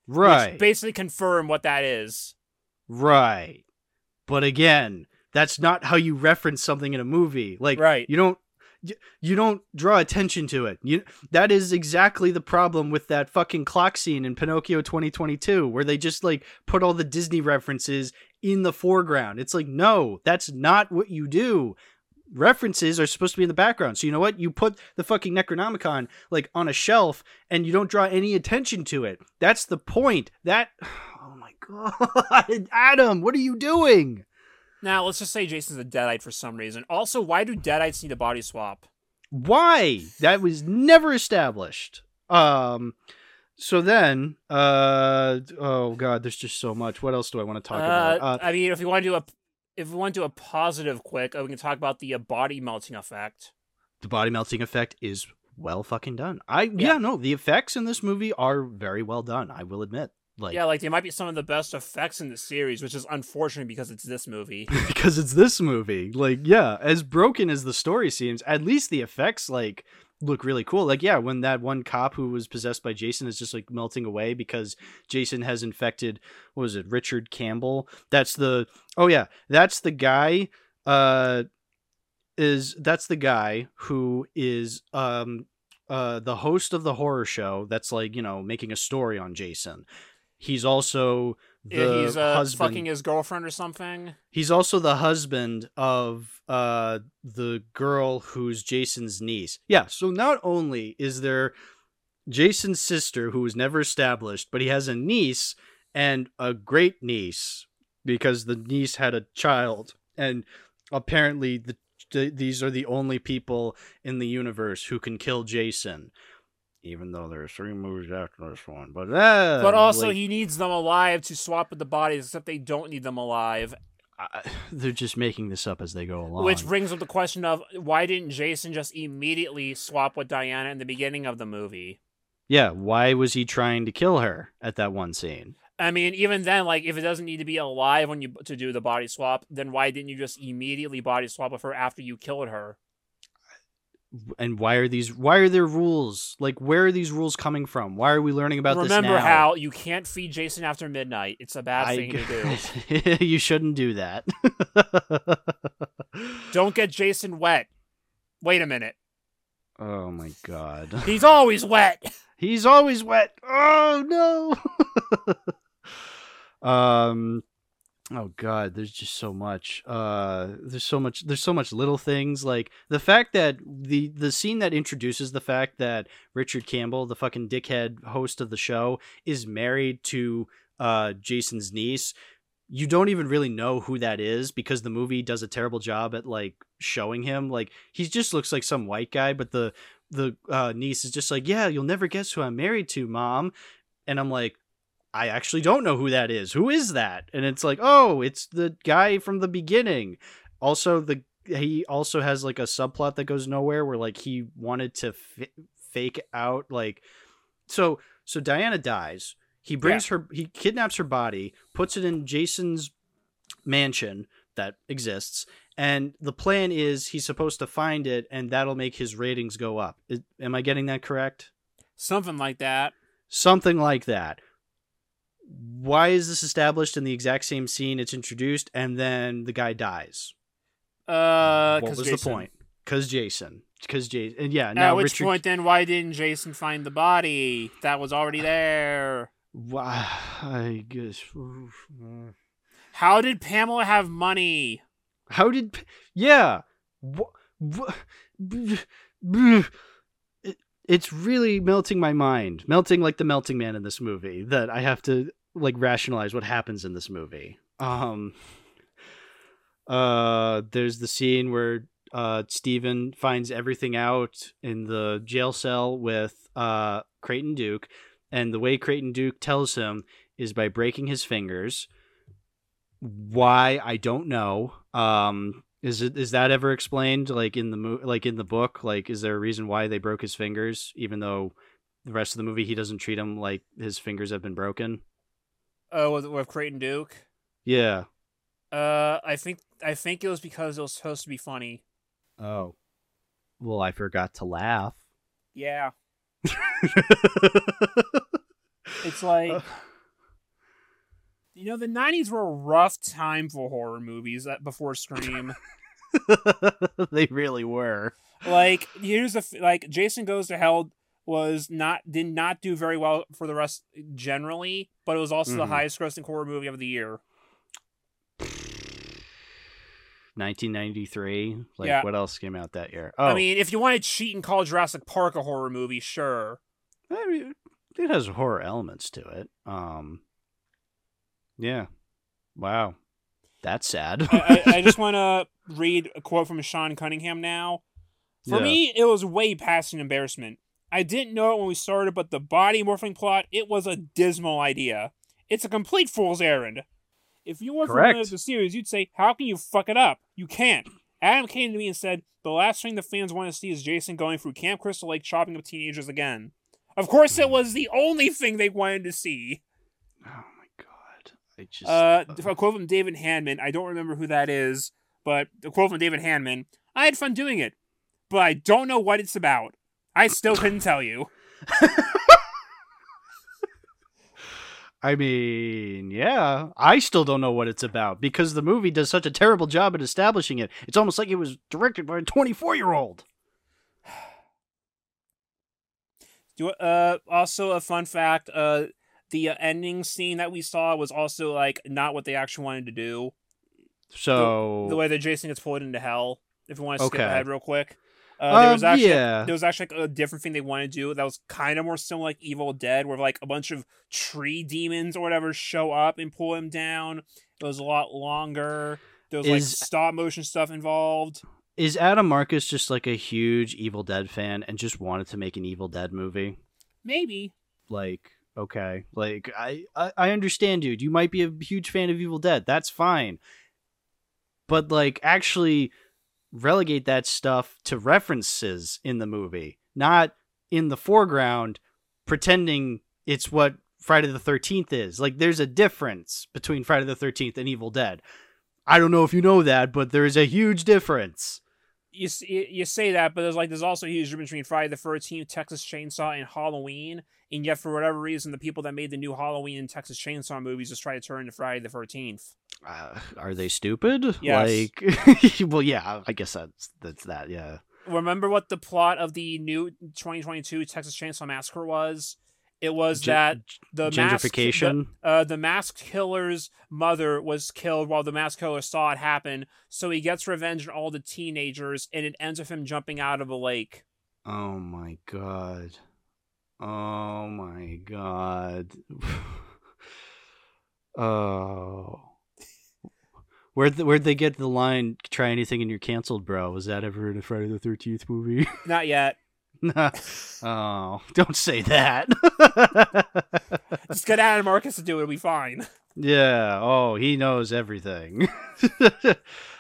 right, basically confirm what that is. right. But again, that's not how you reference something in a movie. Like Right. you don't you, don't draw attention to it. You that is exactly the problem with that fucking clock scene in Pinocchio 2022 where they just like put all the Disney references in the foreground. It's like no, that's not what you do. References are supposed to be in the background. So you know what? You put the fucking Necronomicon like on a shelf and you don't draw any attention to it. That's the point. That Oh my god. Adam, what are you doing? Now, let's just say Jason's a deadite for some reason. Also, why do deadites need a body swap? Why? That was never established. Um so then uh oh god, there's just so much. What else do I want to talk about? Uh, Uh, I mean, if you want to do a if we want to do a positive quick, uh, we can talk about the uh, body melting effect. the body melting effect is well fucking done. I yeah. Yeah. no, the effects in this movie are very well done, I will admit. Like yeah, like they might be some of the best effects in the series, which is unfortunate because it's this movie. because it's this movie. Like, yeah, as broken as the story seems, at least the effects like look really cool. Like, yeah, when that one cop who was possessed by Jason is just like melting away because Jason has infected what was it, Richard Campbell? That's the oh yeah, that's the guy uh is that's the guy who is um uh the host of the horror show that's like, you know, making a story on Jason. He's also the Yeah, he's uh, husband fucking his girlfriend or something. He's also the husband of uh the girl who's Jason's niece. Yeah, so not only is there Jason's sister who was never established, but he has a niece and a great niece because the niece had a child and apparently the th- these are the only people in the universe who can kill Jason. Even though there are three movies after this one, but uh, But also, like- he needs them alive to swap with the bodies, except they don't need them alive. I- they're just making this up as they go along. Which brings up the question of why didn't Jason just immediately swap with Diana in the beginning of the movie? Yeah, why was he trying to kill her at that one scene? I mean, even then, like if it doesn't need to be alive when you to do the body swap, then why didn't you just immediately body swap with her after you killed her? And why are these why are there rules? Like where are these rules coming from? Why are we learning about Remember this now? Remember how you can't feed Jason after midnight. It's a bad I- thing to do. you shouldn't do that. Don't get Jason wet. Wait a minute. oh my god. He's always wet. He's always wet. Oh no. um oh god, there's just so much. Uh there's so much there's so much little things like the fact that the the scene that introduces the fact that Richard Campbell, the fucking dickhead host of the show, is married to uh Jason's niece. You don't even really know who that is because the movie does a terrible job at like showing him. Like he just looks like some white guy, but the the uh, niece is just like, "Yeah, you'll never guess who I'm married to, mom." And I'm like, "I actually don't know who that is. Who is that?" And it's like, "Oh, it's the guy from the beginning." Also, the he also has like a subplot that goes nowhere where like he wanted to f- fake out like so so Diana dies. He brings her. He kidnaps her body, puts it in Jason's mansion that exists, and the plan is he's supposed to find it, and that'll make his ratings go up. Is, am I getting that correct? Something like that. Something like that. Why is this established in the exact same scene it's introduced, and then the guy dies? Uh, what was Jason. the point? Because Jason. Because Jason. And yeah. Now At which Richard. point, then, why didn't Jason find the body that was already there? Why? I guess. How did Pamela have money? How did? Yeah. It's really melting my mind, melting like the melting man in this movie. That I have to like rationalize what happens in this movie. Um. Uh, there's the scene where uh Steven finds everything out in the jail cell with uh Creighton Duke, and the way Creighton Duke tells him is by breaking his fingers. Why I don't know. Um, is it is that ever explained? Like in the mo- like in the book, like is there a reason why they broke his fingers, even though the rest of the movie he doesn't treat him like his fingers have been broken? Oh, with, with Creighton Duke. Yeah. Uh, I think I think it was because it was supposed to be funny. Oh. Well, I forgot to laugh. Yeah, it's like you know the '90s were a rough time for horror movies uh, before Scream. they really were. like here's f- like Jason Goes to Hell was not did not do very well for the rest generally, but it was also the Mhm. highest grossing horror movie of the year. 1993. Like, Yeah. what else came out that year? Oh, I mean, if you want to cheat and call Jurassic Park a horror movie, sure. I mean, it has horror elements to it. Um, yeah. Wow, that's sad. I, I, I just want to read a quote from Sean Cunningham now. For Yeah. me, it was way past an embarrassment. I didn't know it when we started, but the body morphing plot, it was a dismal idea. It's a complete fool's errand. If you were familiar with the series, you'd say, How can you fuck it up? You can't. Adam came to me and said, The last thing the fans want to see is Jason going through Camp Crystal Lake chopping up teenagers again. Of course, Hmm. it was the only thing they wanted to see. oh my god, I just Uh, a quote from David Hanman. I don't remember who that is, but a quote from David Hanman. I had fun doing it, but I don't know what it's about. I still couldn't tell you. I mean, yeah, I still don't know what it's about because the movie does such a terrible job at establishing it. It's almost like it was directed by a 24 year old. Do uh also a fun fact. Uh, the uh, ending scene that we saw was also like not what they actually wanted to do. So The way that Jason gets pulled into hell. If you want to skip Okay. ahead real quick. Uh, there was Um, actually yeah. there was actually like, a different thing they wanted to do that was kind of more similar like Evil Dead, where like a bunch of tree demons or whatever show up and pull him down. It was a lot longer. There was like stop motion stuff involved. is Adam Marcus just like a huge Evil Dead fan and just wanted to make an Evil Dead movie? Maybe. Like, okay, like I, I I understand, dude. You might be a huge fan of Evil Dead. That's fine. But like, actually relegate that stuff to references in the movie, not in the foreground, pretending it's what Friday the Thirteenth is. Like, there's a difference between Friday the Thirteenth and Evil Dead. I don't know if you know that, but there is a huge difference. You you say that, but there's like there's also a huge difference between Friday the Thirteenth, Texas Chainsaw, and Halloween. And yet, for whatever reason, the people that made the new Halloween and Texas Chainsaw movies just try to turn to Friday the Thirteenth. Uh, are they stupid? Yes. Like, well, yeah, I guess that's that's that. Yeah. Remember what the plot of the new 2022 Texas Chainsaw Massacre was? It was Gen- that the gentrification. the, uh, the masked killer's mother was killed while the masked killer saw it happen. So he gets revenge on all the teenagers, and it ends with him jumping out of a lake. Oh my god. Oh my god. oh. Where'd the, where'd they get the line "Try anything and you're canceled, bro"? Was that ever in a Friday the Thirteenth movie? Not yet. oh, don't say that. Just get Adam Marcus to do it, it'll be fine. yeah. Oh, he knows everything.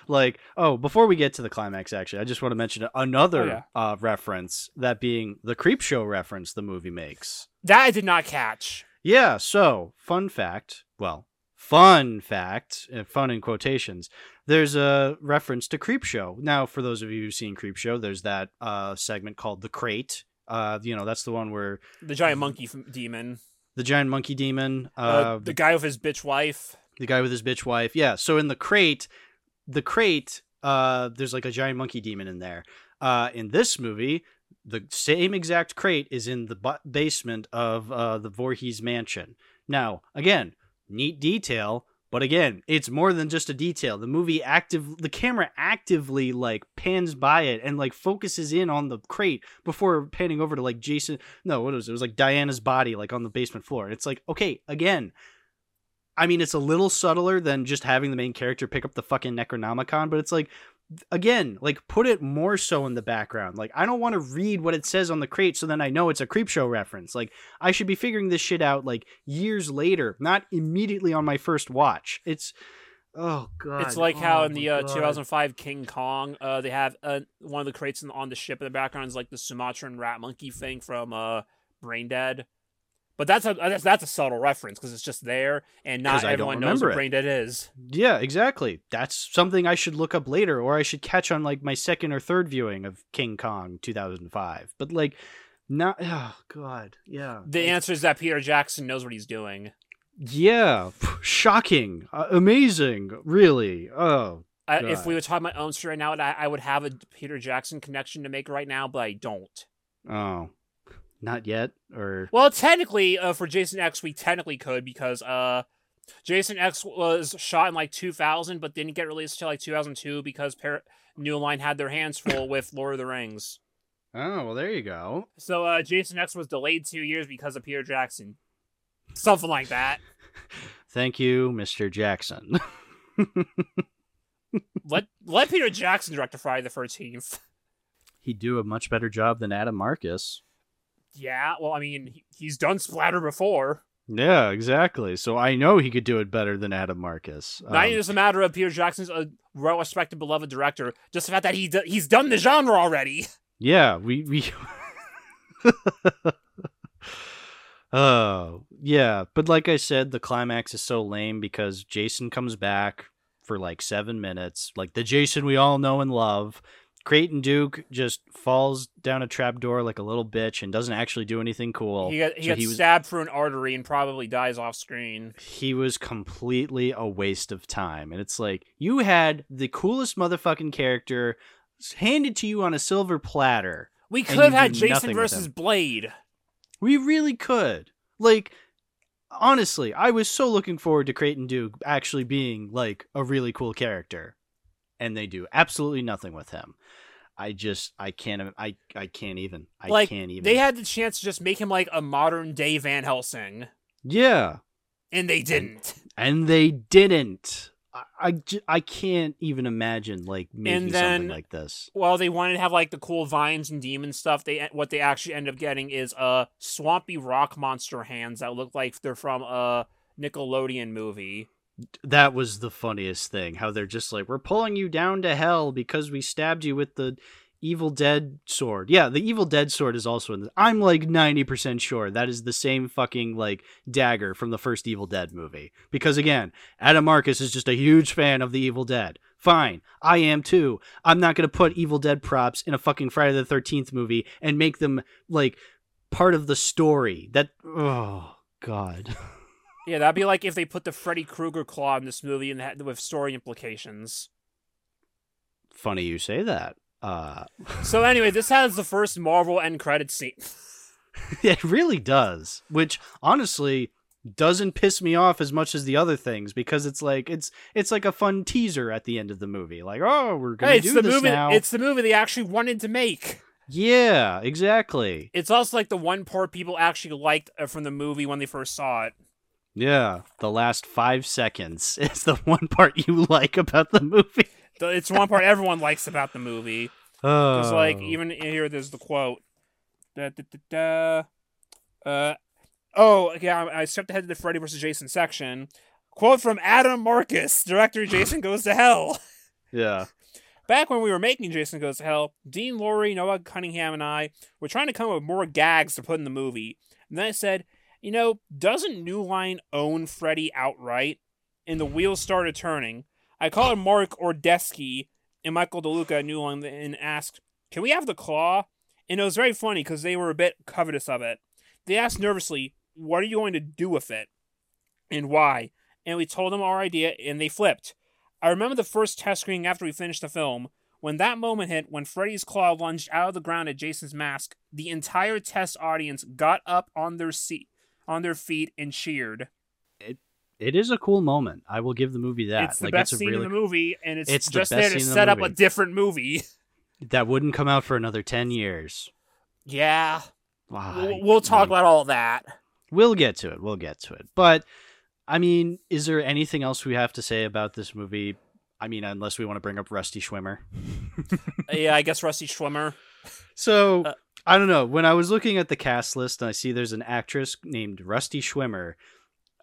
like, oh, before we get to the climax, actually, I just want to mention another Oh, yeah. uh, reference, that being the Creepshow reference the movie makes. That I did not catch. Yeah, so fun fact. Well, fun fact, uh, fun in quotations. There's a reference to Creepshow. Now, for those of you who've seen Creepshow, there's that uh, segment called the Crate. Uh, you know, that's the one where The giant monkey f- demon. the giant monkey demon, uh, Uh, the guy with his bitch wife. the guy with his bitch wife. Yeah. So in the crate, the crate, uh, there's like a giant monkey demon in there. Uh, in this movie, the same exact crate is in the basement of uh, the Voorhees mansion. Now, again, neat detail, but again, it's more than just a detail. The movie active, the camera actively like pans by it and like focuses in on the crate before panning over to like Jason. No, what was it? It was like Diana's body, like on the basement floor. It's like okay, again, I mean, it's a little subtler than just having the main character pick up the fucking Necronomicon, but it's like, again, like put it more so in the background. Like, I don't want to read what it says on the crate so then I know it's a Creepshow reference. Like, I should be figuring this shit out like years later, not immediately on my first watch. It's, oh god, It's like how Oh in the uh, 2005 King Kong, uh, they have uh, one of the crates in, on the ship in the background is like the Sumatran rat monkey thing from uh, Braindead. But that's a that's, that's a subtle reference because it's just there, and not everyone knows what it. Braindead is. Yeah, exactly. That's something I should look up later, or I should catch on like my second or third viewing of King Kong 2005. But like, not. Oh God, yeah. The answer is that Peter Jackson knows what he's doing. Yeah, shocking, uh, amazing, really. Oh, I, if we were talking about Elm Street right now, I, I would have a Peter Jackson connection to make right now, but I don't. oh, not yet, or Well, technically, uh, for Jason X, we technically could because uh, Jason X was shot in like 2000, but didn't get released until like 2002 because Par- New Line had their hands full with Lord of the Rings. oh, well, there you go. So uh, Jason X was delayed two years because of Peter Jackson. Something like that. Thank you, Mr. Jackson. Let let Peter Jackson direct a Friday the 13th. He'd do a much better job than Adam Marcus. Yeah, well, I mean, he- he's done Splatter before. Yeah, exactly. So I know he could do it better than Adam Marcus. Not Um, even just a matter of Peter Jackson's a well-respected, beloved director, just the fact that he do- he's done the genre already. Yeah, we we. Oh, yeah, but like I said, the climax is so lame because Jason comes back for like seven minutes, like the Jason we all know and love. Creighton Duke just falls down a trapdoor like a little bitch and doesn't actually do anything cool. He got, he So gets he was- stabbed through an artery and probably dies off screen. he was completely a waste of time. And it's like, you had the coolest motherfucking character handed to you on a silver platter. We could have had Jason versus. Blade. We really could. Like, honestly, I was so looking forward to Creighton Duke actually being like a really cool character. And they do absolutely nothing with him. I just I can't I I can't even. I like can't even. they had the chance to just make him like a modern day Van Helsing, Yeah. and they didn't. And they didn't. I, I, I can't even imagine like making then- something like this. Well, they wanted to have like the cool vines and demon stuff. They what they actually end up getting is uh swampy rock monster hands that look like they're from a Nickelodeon movie. That was the funniest thing. How they're just like, we're pulling you down to hell because we stabbed you with the Evil Dead sword. Yeah, the Evil Dead sword is also in this. I'm like 90% sure that is the same fucking like dagger from the first Evil Dead movie. Because again, Adam Marcus is just a huge fan of the Evil Dead. Fine, I am too. I'm not going to put Evil Dead props in a fucking Friday the 13th movie and make them like part of the story. That, oh, God. Yeah, that'd be like if they put the Freddy Krueger claw in this movie and had, with story implications. Funny you say that. Uh, So anyway, this has the first Marvel end credit scene. It really does, which honestly doesn't piss me off as much as the other things because it's like it's it's like a fun teaser at the end of the movie. Like, oh, we're gonna Hey, it's do the this movie. now. It's the movie they actually wanted to make. Yeah, exactly. It's also like the one part people actually liked uh, from the movie when they first saw it. Yeah, the last five seconds is the one part you like about the movie. It's one part everyone likes about the movie. Oh, It's like even here, there's the quote. Da, da, da, da. Uh, oh, yeah, I stepped ahead to the Freddy vs. Jason section. Quote from Adam Marcus, director Jason Goes to Hell. Yeah. Back when we were making Jason Goes to Hell, Dean Lorey, Noel Cunningham, and I were trying to come up with more gags to put in the movie. And then I said, you know, doesn't New Line own Freddy outright? And the wheels started turning. I called Mark Ordesky and Michael DeLuca at New Line and asked, can we have the claw? And it was very funny because they were a bit covetous of it. They asked nervously, what are you going to do with it? And why? And we told them our idea and they flipped. I remember the first test screening after we finished the film. When that moment hit, when Freddy's claw lunged out of the ground at Jason's mask, the entire test audience got up on their seat, on their feet, and cheered. It it is a cool moment. I will give the movie that. It's the like, best it's scene really in the movie, and it's, It's just best there to the set up a different movie. that wouldn't come out for another ten years. yeah, Wow, we'll, we'll talk about all that. We'll get to it. We'll get to it. But I mean, is there anything else we have to say about this movie? I mean, unless we want to bring up Rusty Schwimmer. yeah, I guess Rusty Schwimmer. So Uh, I don't know. When I was looking at the cast list and I see there's an actress named Rusty Schwimmer,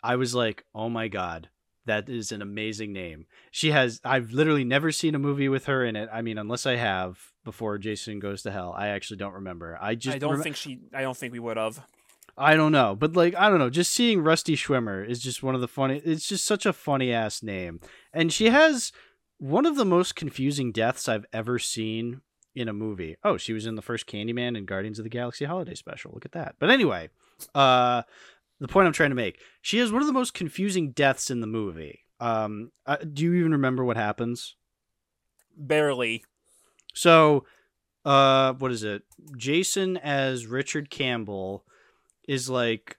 I was like, oh my god, that is an amazing name. She has. I've literally never seen a movie with her in it. I mean, unless I have before Jason Goes to Hell. I actually don't remember. I just I don't remem- think she. I don't think we would have. I don't know, but like I don't know, just seeing Rusty Schwimmer is just one of the funny. It's just such a funny ass name, and she has one of the most confusing deaths I've ever seen in a movie. Oh, she was in the first Candyman and Guardians of the Galaxy Holiday Special. Look at that. But anyway, uh, the point I'm trying to make, she has one of the most confusing deaths in the movie. Um, uh, do you even remember what happens? Barely. So, uh, what is it? Jason as Richard Campbell is like,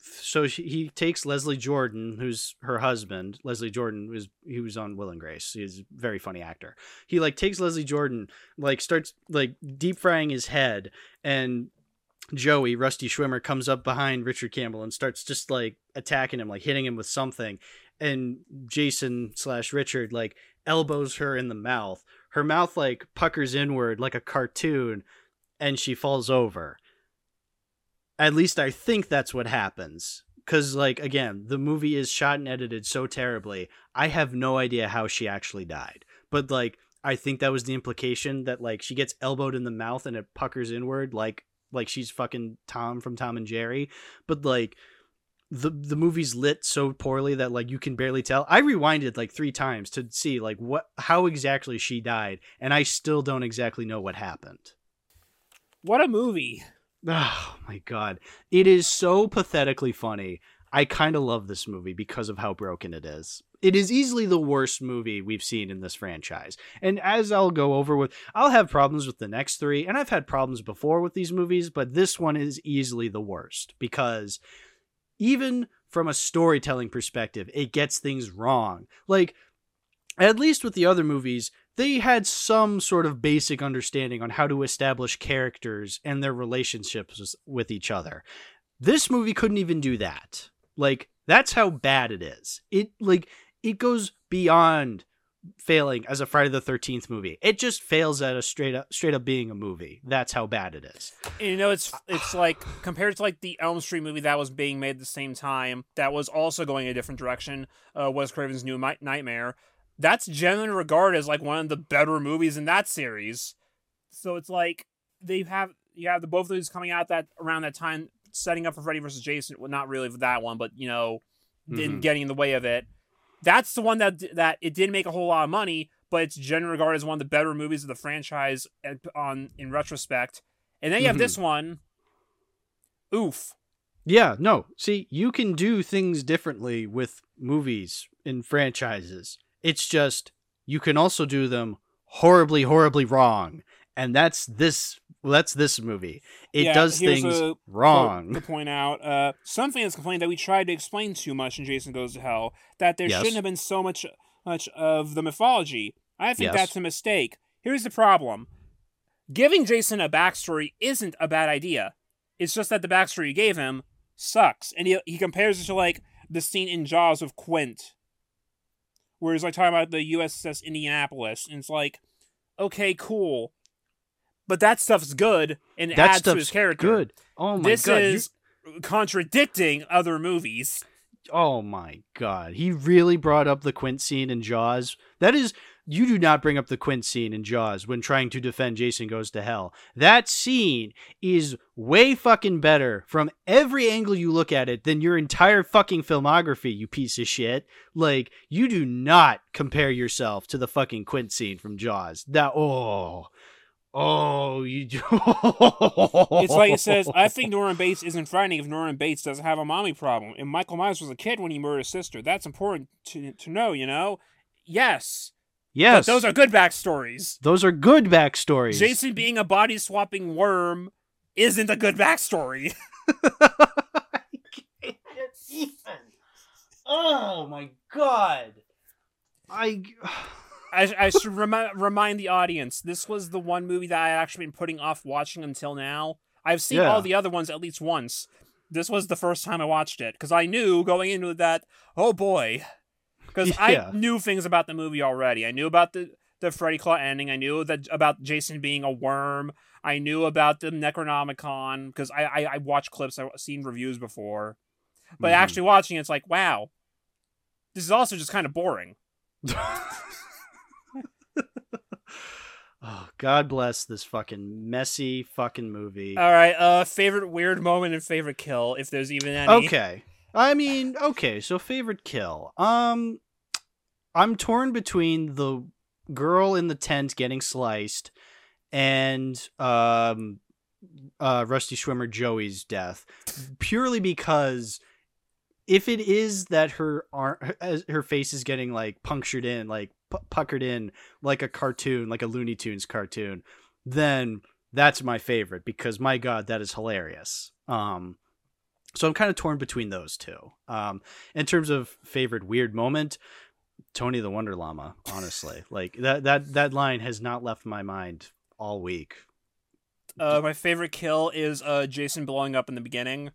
so she, he takes Leslie Jordan, who's her husband. Leslie Jordan was he was on Will and Grace. He's a very funny actor. He like takes Leslie Jordan, like starts like deep frying his head, and Joey Rusty Schwimmer comes up behind Richard Campbell and starts just like attacking him, like hitting him with something. And Jason slash Richard like elbows her in the mouth. Her mouth like puckers inward like a cartoon, and she falls over. At least I think that's what happens. Because, like, again, the movie is shot and edited so terribly. I have no idea how she actually died. But, like, I think that was the implication that, like, she gets elbowed in the mouth and it puckers inward, like, like she's fucking Tom from Tom and Jerry. But, like, the the movie's lit so poorly that like you can barely tell. I rewinded like three times to see like what how exactly she died, and I still don't exactly know what happened. What a movie. Oh my god. It is so pathetically funny. I kind of love this movie because of how broken it is. It is easily the worst movie we've seen in this franchise. And as I'll go over with, I'll have problems with the next three, and I've had problems before with these movies, but this one is easily the worst because even from a storytelling perspective, it gets things wrong. Like, at least with the other movies, they had some sort of basic understanding on how to establish characters and their relationships with each other. This movie couldn't even do that. Like, that's how bad it is. It, like, it goes beyond failing as a Friday the 13th movie. It just fails at a straight up straight up being a movie. That's how bad it is. You know, it's it's like compared to like the Elm Street movie that was being made at the same time, that was also going a different direction. Uh, Wes Craven's New Nightmare. That's generally regarded as like one of the better movies in that series. So it's like they have you have the both of these coming out that around that time, setting up for Freddy versus Jason. Well, not really for that one, but you know, didn't Mhm. getting in the way of it. That's the one that that it didn't make a whole lot of money, but it's generally regarded as one of the better movies of the franchise on in retrospect. And then you have Mhm. this one. Oof. Yeah, no. See, you can do things differently with movies in franchises. It's just you can also do them horribly, horribly wrong. And that's this that's this movie. It Yeah, does things wrong. To point out, uh, some fans complained that we tried to explain too much in Jason Goes to Hell, that there Yes. shouldn't have been so much much of the mythology. I think Yes. that's a mistake. Here's the problem. Giving Jason a backstory isn't a bad idea. It's just that the backstory you gave him sucks. And he, he compares it to like the scene in Jaws of Quint. Where he's like talking about the USS Indianapolis. And it's like, okay, cool. but that stuff's good and that adds to his character. good. Oh my this god! you- is contradicting other movies. Oh my god. He really brought up the Quint scene in Jaws. That is you do not bring up the Quint scene in Jaws when trying to defend Jason Goes to Hell. That scene is way fucking better from every angle you look at it than your entire fucking filmography, you piece of shit. Like, you do not compare yourself to the fucking Quint scene from Jaws. That oh Oh, you do. It's like it says, I think Norman Bates isn't frightening if Norman Bates doesn't have a mommy problem. And Michael Myers was a kid when he murdered his sister. That's important to, to know, you know? Yes. Yes. But those are good backstories. those are good backstories. Jason being a body swapping worm isn't a good backstory. oh my god. I I, I should remi- remind the audience this was the one movie that I had actually been putting off watching until now. I've seen Yeah. all the other ones at least once. This was the first time I watched it because I knew going into that, oh boy, because Yeah. I knew things about the movie already. I knew about the the Freddy Claw ending. I knew that about Jason being a worm. I knew about the Necronomicon because I, I I watched clips. I've seen reviews before, but Mhm. actually watching it, it's like wow, this is also just kind of boring. oh, God bless this fucking messy fucking movie. All right, uh, favorite weird moment and favorite kill, if there's even any. Okay. I mean, okay, so favorite kill. Um I'm torn between the girl in the tent getting sliced and um uh Rusty Schwimmer Joey's death purely because if it is that her arm her, face is getting like punctured in like pu- puckered in like a cartoon like a Looney Tunes cartoon then that's my favorite because my god that is hilarious um so I'm kind of torn between those two. Um, in terms of favorite weird moment, Tony the Wonder Llama. Honestly, like that that that line has not left my mind all week. Uh, my favorite kill is uh Jason blowing up in the beginning,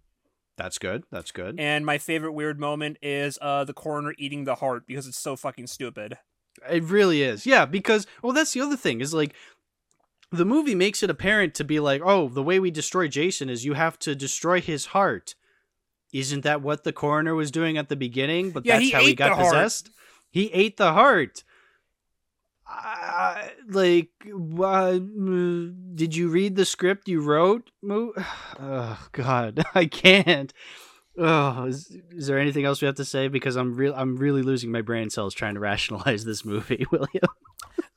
That's good. That's good. and my favorite weird moment is uh the coroner eating the heart because it's so fucking stupid. It really is. Yeah, because well, that's the other thing is like the movie makes it apparent to be like, oh, the way we destroy Jason is you have to destroy his heart. Isn't that what the coroner was doing at the beginning? But Yeah, that's he how he got possessed. heart. He ate the heart. Uh, like, uh, did you read the script you wrote? Oh God, I can't. Oh, is, is there anything else we have to say? Because I'm real. I'm really losing my brain cells trying to rationalize this movie, William.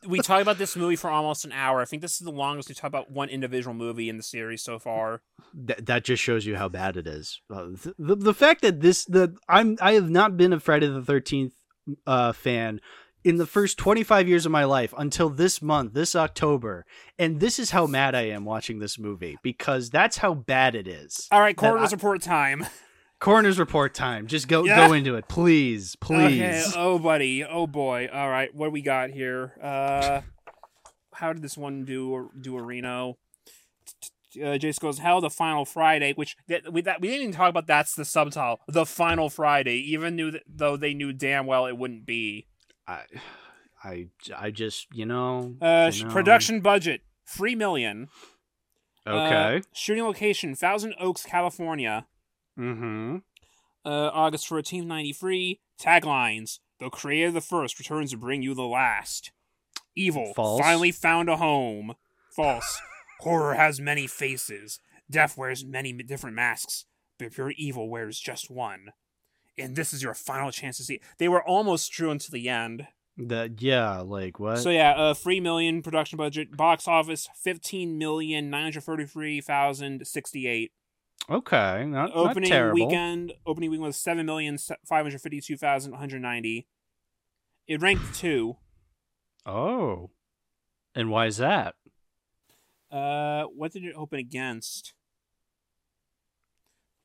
We talked about this movie for almost an hour. I think this is the longest we talked about one individual movie in the series so far. Th- that just shows you how bad it is. Uh, th- the the fact that this the I'm I have not been a Friday the Thirteenth uh, fan in the first 25 years of my life until this month, this October, and this is how mad I am watching this movie because that's how bad it is. All right, coroner's I- report time. Coroner's report time. Just go Yeah. go into it, please, please. Okay. Oh, buddy. Oh, boy. All right. What do we got here? Uh, how did this one do? Do a Reno? Uh, Jace goes, "Hell, the final Friday," which that we that we didn't even talk about. That's the subtitle, the final Friday. Even knew that, though they knew damn well it wouldn't be. I, I, I just you know. Uh, you know. production budget three million. Uh, Okay. shooting location Thousand Oaks, California. mm-hmm. Uh, August 14th, 93. Taglines The creator of the first returns to bring you the last. Evil False. finally found a home. False. Horror has many faces. Death wears many different masks, but pure evil wears just one. And this is your final chance to see. They were almost true until the end. That yeah, like what? So yeah, uh, three million production budget, box office fifteen million nine hundred thirty-three thousand sixty-eight. okay, not, not opening terrible. weekend opening weekend was seven million five hundred fifty two thousand one hundred ninety. It ranked two. Oh, and why is that? Uh, what did it open against?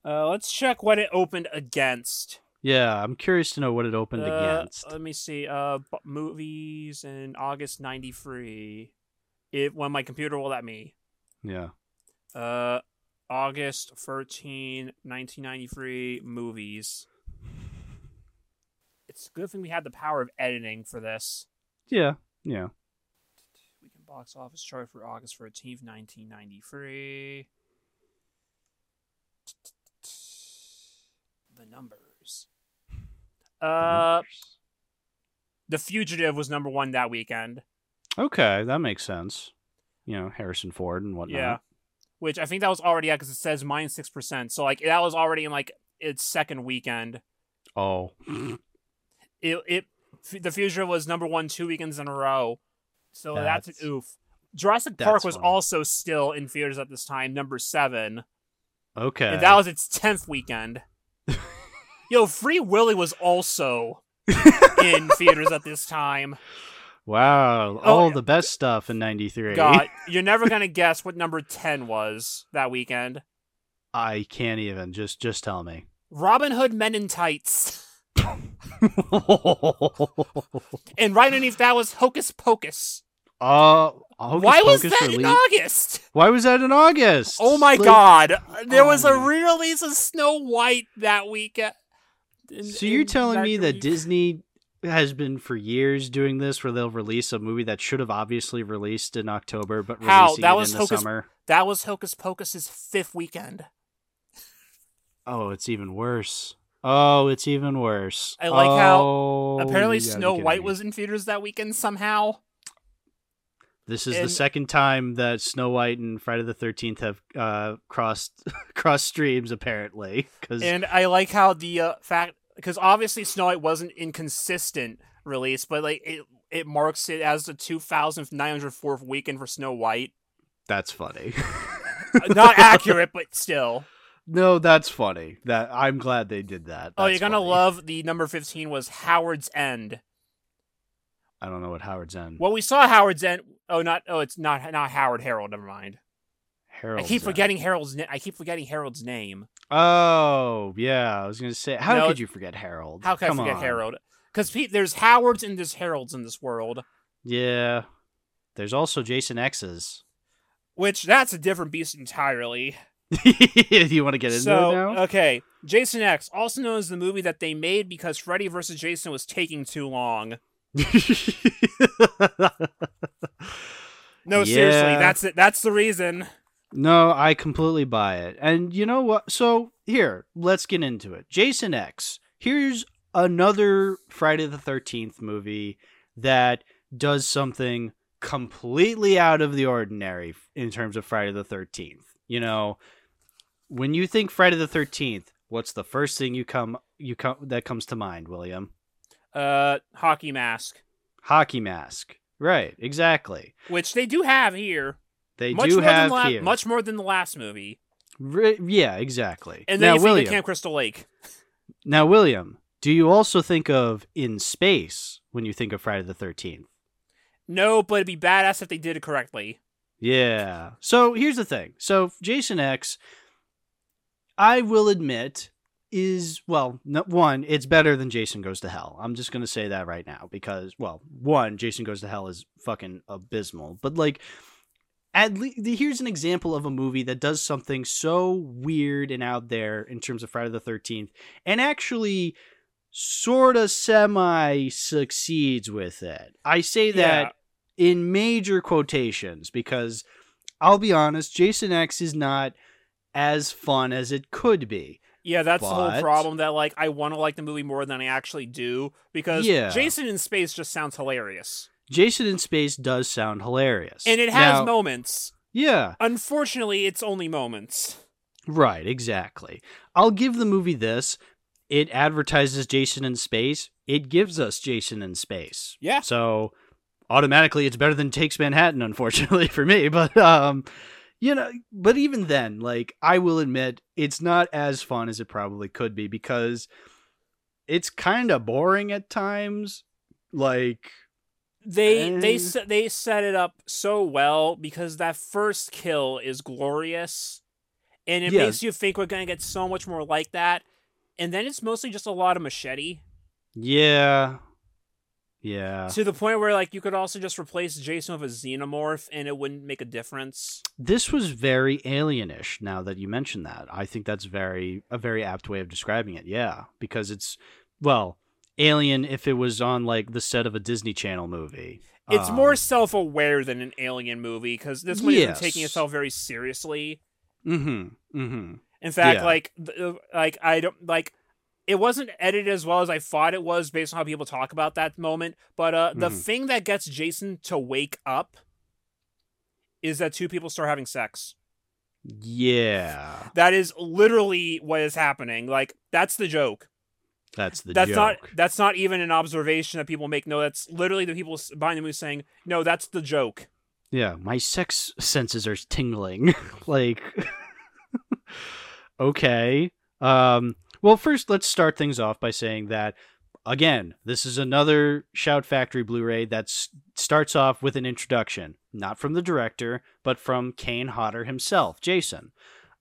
Uh, let's check what it opened against. Yeah, I'm curious to know what it opened Uh, against. Let me see. Uh, bu- movies in August '93. It when my computer will let me. yeah. Uh, August 13, 1993 movies. It's a good thing we had the power of editing for this. Yeah. Yeah. Box office chart for August 14th, 1993. The numbers. Uh, The Fugitive was number one that weekend. Okay, that makes sense. You know, Harrison Ford and whatnot. Yeah. Which I think that was already out because it says minus 6%. So, like, that was already in, like, its second weekend. Oh. It, it The Fugitive was number one two weekends in a row. So that's, That's- an oof. Jurassic Park was funny. also still in theaters at this time, number seven. Okay. And that was its 10th weekend. Yo, Free Willy was also in theaters at this time. wow. Oh, all the best stuff in 93. God, you're never going to guess what number 10 was that weekend. I can't even. Just just tell me. Robin Hood Men in Tights. And right underneath that was Hocus Pocus. Uh, Hocus Why was Pocus that in August? Why was that in August? Oh my Like, god. There was a oh. re-release of Snow White that weekend. In- So you're in telling me that week. Disney has been for years doing this, where they'll release a movie that should have obviously released in October, but How? releasing That it was in the Hocus- summer. That was Hocus Pocus's fifth weekend. Oh, it's even worse. Oh, it's even worse. I like how Oh, Apparently you Snow White was in theaters that weekend somehow. This is and- the second time that Snow White and Friday the Thirteenth have uh, crossed cross streams, apparently. Because And I like how the uh, fact because obviously Snow White wasn't inconsistent release, but like it it marks it as the 2,904th weekend for Snow White. that's funny. Not accurate, but still. No, that's funny. That I'm glad they did that. oh, you're gonna funny. love the number 15 was Howard's End. I don't know what Howard's End. Well, we saw Howard's End. Oh, not oh, it's not not Howard Harold. Never mind. Harold's I keep End. forgetting Harold's. Na- I keep forgetting Harold's name. Oh, yeah. I was gonna say, how No, could you forget Harold? How can Come I forget on. Harold? Because there's Howards and there's Harolds in this world. Yeah. There's also Jason X's. Which that's a different beast entirely. you want to get into so it now? okay, Jason X, also known as the movie that they made because Freddy vs. Jason was taking too long. No, seriously, that's it. That's the reason. no, I completely buy it. And you know what? So here, let's get into it. Jason X. Here's another Friday the 13th movie that does something completely out of the ordinary in terms of Friday the 13th. You know, when you think Friday the 13th, what's the first thing you come you come that comes to mind, William? Uh, hockey mask, Hockey mask. Right, exactly. which they do have here. They much do more have than la- here. much more than the last movie. Ri- yeah, exactly. And then now, you think William. of Camp Crystal Lake. Now, William, do you also think of in space when you think of Friday the Thirteenth? No, but it'd be badass if they did it correctly. Yeah. So here's the thing. So Jason X, I will admit, is well, no, one, it's better than Jason Goes to Hell. I'm just gonna say that right now because, well, one, Jason Goes to Hell is fucking abysmal. But like, at least here's an example of a movie that does something so weird and out there in terms of Friday the Thirteenth, and actually sort of semi succeeds with it. I say that in major quotations because I'll be honest, Jason X is not as fun as it could be. Yeah, that's the whole problem. That like I want to like the movie more than I actually do because Yeah. Jason in space just sounds hilarious, Jason in Space does sound hilarious. and it has Now- moments. Yeah, Unfortunately, it's only moments. right, exactly. I'll give the movie this. It advertises Jason in Space. It gives us Jason in Space. Yeah. So automatically it's better than Takes Manhattan, unfortunately for me. But um you know, but even then, like I will admit, it's not as fun as it probably could be because it's kind of boring at times. Like They they Eh. they set it up so well because that first kill is glorious, and it Yeah. makes you think we're gonna get so much more like that, and then it's mostly just a lot of machete yeah. Yeah. to the point where like you could also just replace Jason with a xenomorph and it wouldn't make a difference. This was very alienish now that you mention that. I think that's very a very apt way of describing it. Yeah, because it's well, alien if it was on like the set of a Disney Channel movie. It's more Um, self-aware than an alien movie because this one isn't taking itself very seriously. Mm-hmm. Mm-hmm. In fact, Yeah. like, th- like I don't like. It wasn't edited as well as I thought it was based on how people talk about that moment. But uh, the Mhm. thing that gets Jason to wake up is that two people start having sex. Yeah. That is literally what is happening. Like that's the joke. That's the that's joke. not that's not even an observation that people make. No, that's literally the people behind the movie saying, "No, that's the joke." Yeah, my sex senses are tingling. like okay. Um well first let's start things off by saying that again, this is another Shout Factory Blu-ray that starts off with an introduction, not from the director, but from Kane Hodder himself, Jason.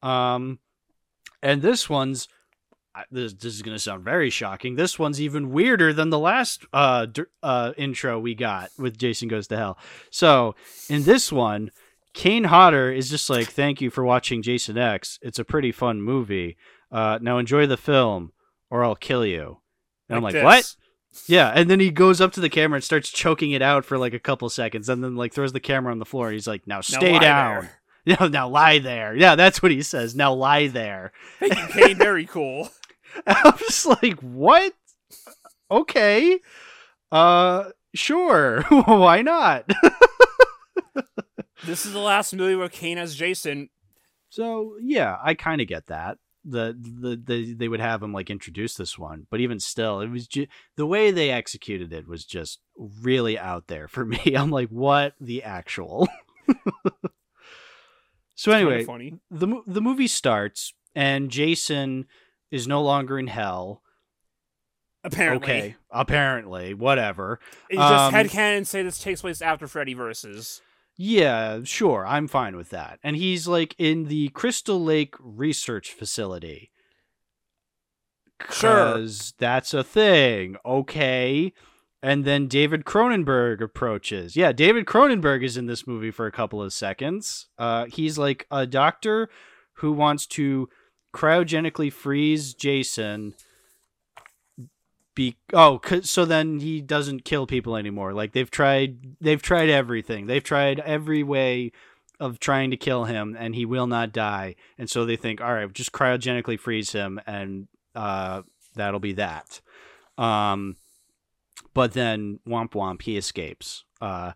Um and this one's this, this is going to sound very shocking. This one's even weirder than the last uh, uh, intro we got with Jason Goes to Hell. So, in this one, Kane Hodder is just like, "Thank you for watching Jason X. It's a pretty fun movie. Uh, now enjoy the film, or I'll kill you." And I'm like, this. "What?" Yeah, and then he goes up to the camera and starts choking it out for like a couple seconds, and then like throws the camera on the floor. He's like, "Now Now stay lie down. there. Yeah, now lie there. Yeah, that's what he says. Now lie there." You, Kane. Very cool. I'm just like, "What? Okay, uh, sure. Why not?" This is the last movie where Kane as Jason. So yeah, I kind of get that. The, the the they would have him like introduce this one, but even still, it was ju- the way they executed it was just really out there for me. I'm like, what the actual? so anyway, funny. the the movie starts and Jason is no longer in hell. Apparently, Okay, apparently, whatever. you just Um, headcanon say this takes place after Freddy versus. Yeah, sure. I'm fine with that. And he's like in the Crystal Lake Research Facility. Sure. That's a thing. Okay. And then David Cronenberg approaches. Yeah, David Cronenberg is in this movie for a couple of seconds. Uh, he's like a doctor who wants to cryogenically freeze Jason. Be oh, so then he doesn't kill people anymore. Like they've tried, they've tried everything. They've tried every way of trying to kill him, and he will not die. And so they think, all right, just cryogenically freeze him, and uh, that'll be that. Um, but then womp womp, he escapes. Uh,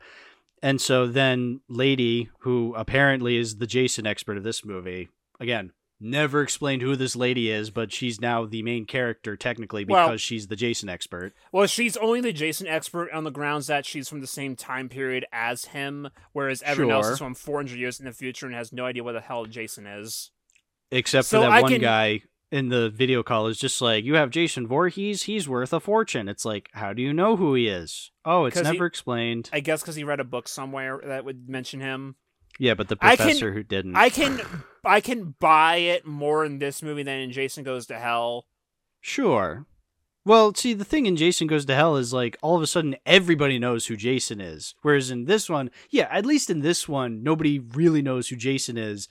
and so then Lady, who apparently is the Jason expert of this movie, again, never explained who this lady is, but she's now the main character technically because Well- she's the Jason expert. Well, she's only the Jason expert on the grounds that she's from the same time period as him, whereas everyone else is from 400 years in the future and has no idea what the hell Jason is. Except So for that I one can- guy in the video call is just like, you have Jason Voorhees, he's worth a fortune. It's like, how do you know who he is? Oh, it's 'Cause he- never explained. I guess because he read a book somewhere that would mention him. Yeah, but the I can- professor who didn't. I can, I can buy it more in this movie than in Jason Goes to Hell. Sure. Well, see, the thing in Jason Goes to Hell is like all of a sudden everybody knows who Jason is. Whereas in this one, yeah, at least in this one, nobody really knows who Jason is,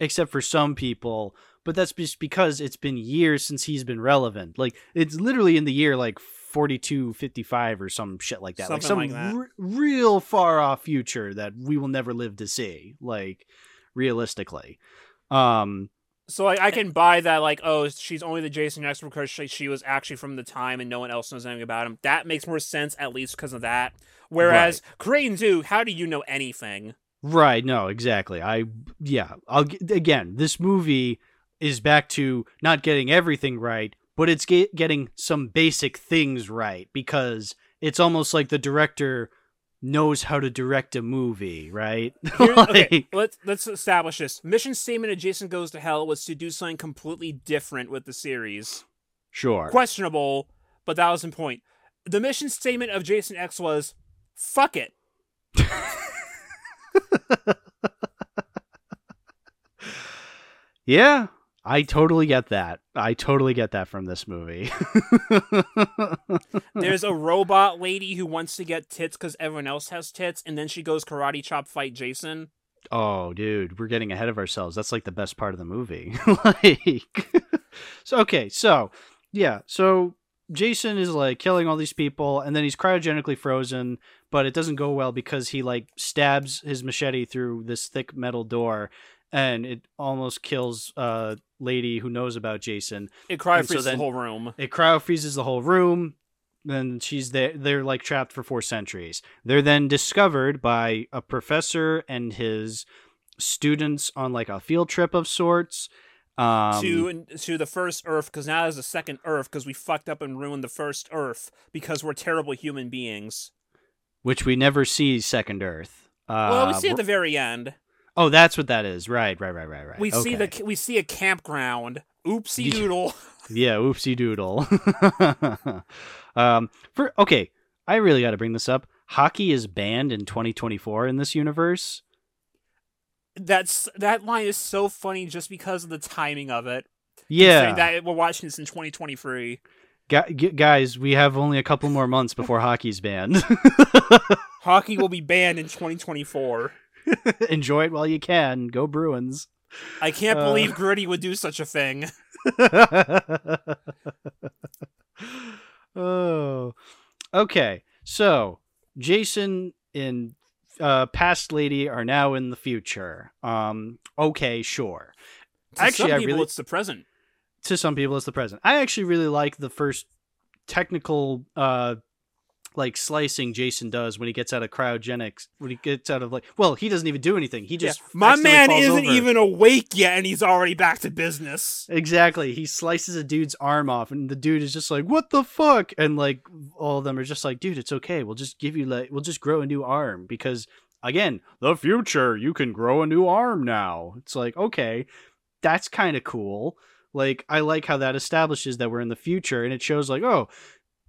except for some people. But that's just because it's been years since he's been relevant. Like, it's literally in the year like 4255 or some shit like that. like some like that. r- real far off future that we will never live to see, like, realistically. Um, So I, I can buy that, like, oh, she's only the Jason expert because she, she was actually from the time and no one else knows anything about him. That makes more sense, at least because of that. Whereas Crane 2, how do you know anything? Right. No, exactly. I, yeah, I'll, again, this movie is back to not getting everything right, but it's get, getting some basic things right because it's almost like the director knows how to direct a movie, right? Here- okay, let's let's establish this. Mission statement of Jason Goes to Hell was to do something completely different with the series. Sure. Questionable, but that was the point. The mission statement of Jason X was, "Fuck it." Yeah, I totally get that. I totally get that from this movie. There's a robot lady who wants to get tits because everyone else has tits, and then she goes karate chop fight Jason. Oh, dude, we're getting ahead of ourselves. That's like the best part of the movie. like, so okay, so yeah, so Jason is like killing all these people, and then he's cryogenically frozen. but it doesn't go well because he like stabs his machete through this thick metal door and it almost kills uh lady who knows about Jason. It cryo And so freezes then- the whole room. It cryo freezes the whole room. Then she's there. They're like trapped for four centuries. They're then discovered by a professor and his students on like a field trip of sorts. Um, to to the first Earth because now there's a second Earth because we fucked up and ruined the first Earth because we're terrible human beings. which we never see Second Earth. Uh, well, we see at the very end. Oh, that's what that is. Right, right, right, right, right. We see the we see a campground. Oopsie doodle. Yeah, oopsie doodle. um, for okay, I really got to bring this up. Hockey is banned in 2024 in this universe. That's that line is so funny just because of the timing of it. Yeah, that we're watching this in 2023. Gu- gu- guys, we have only a couple more months before hockey's banned. Hockey will be banned in 2024. Enjoy it while you can. Go Bruins. I can't Uh. believe Gritty would do such a thing. oh, okay. So Jason and uh, past lady are now in the future. Um, okay, sure. To Actually, some I really- it's the present. To some people, it's the present. I actually really like the first technical, uh, like slicing Jason does when he gets out of cryogenics. When he gets out of like, well, he doesn't even do anything. He just Yeah. My man isn't over. even awake yet, and he's already back to business. Exactly. He slices a dude's arm off, and the dude is just like, "What the fuck?" And like all of them are just like, "Dude, it's okay. We'll just give you like, we'll just grow a new arm because again, the future, you can grow a new arm now." It's like, okay, that's kind of cool. Like, I like how that establishes that we're in the future, and it shows like, oh,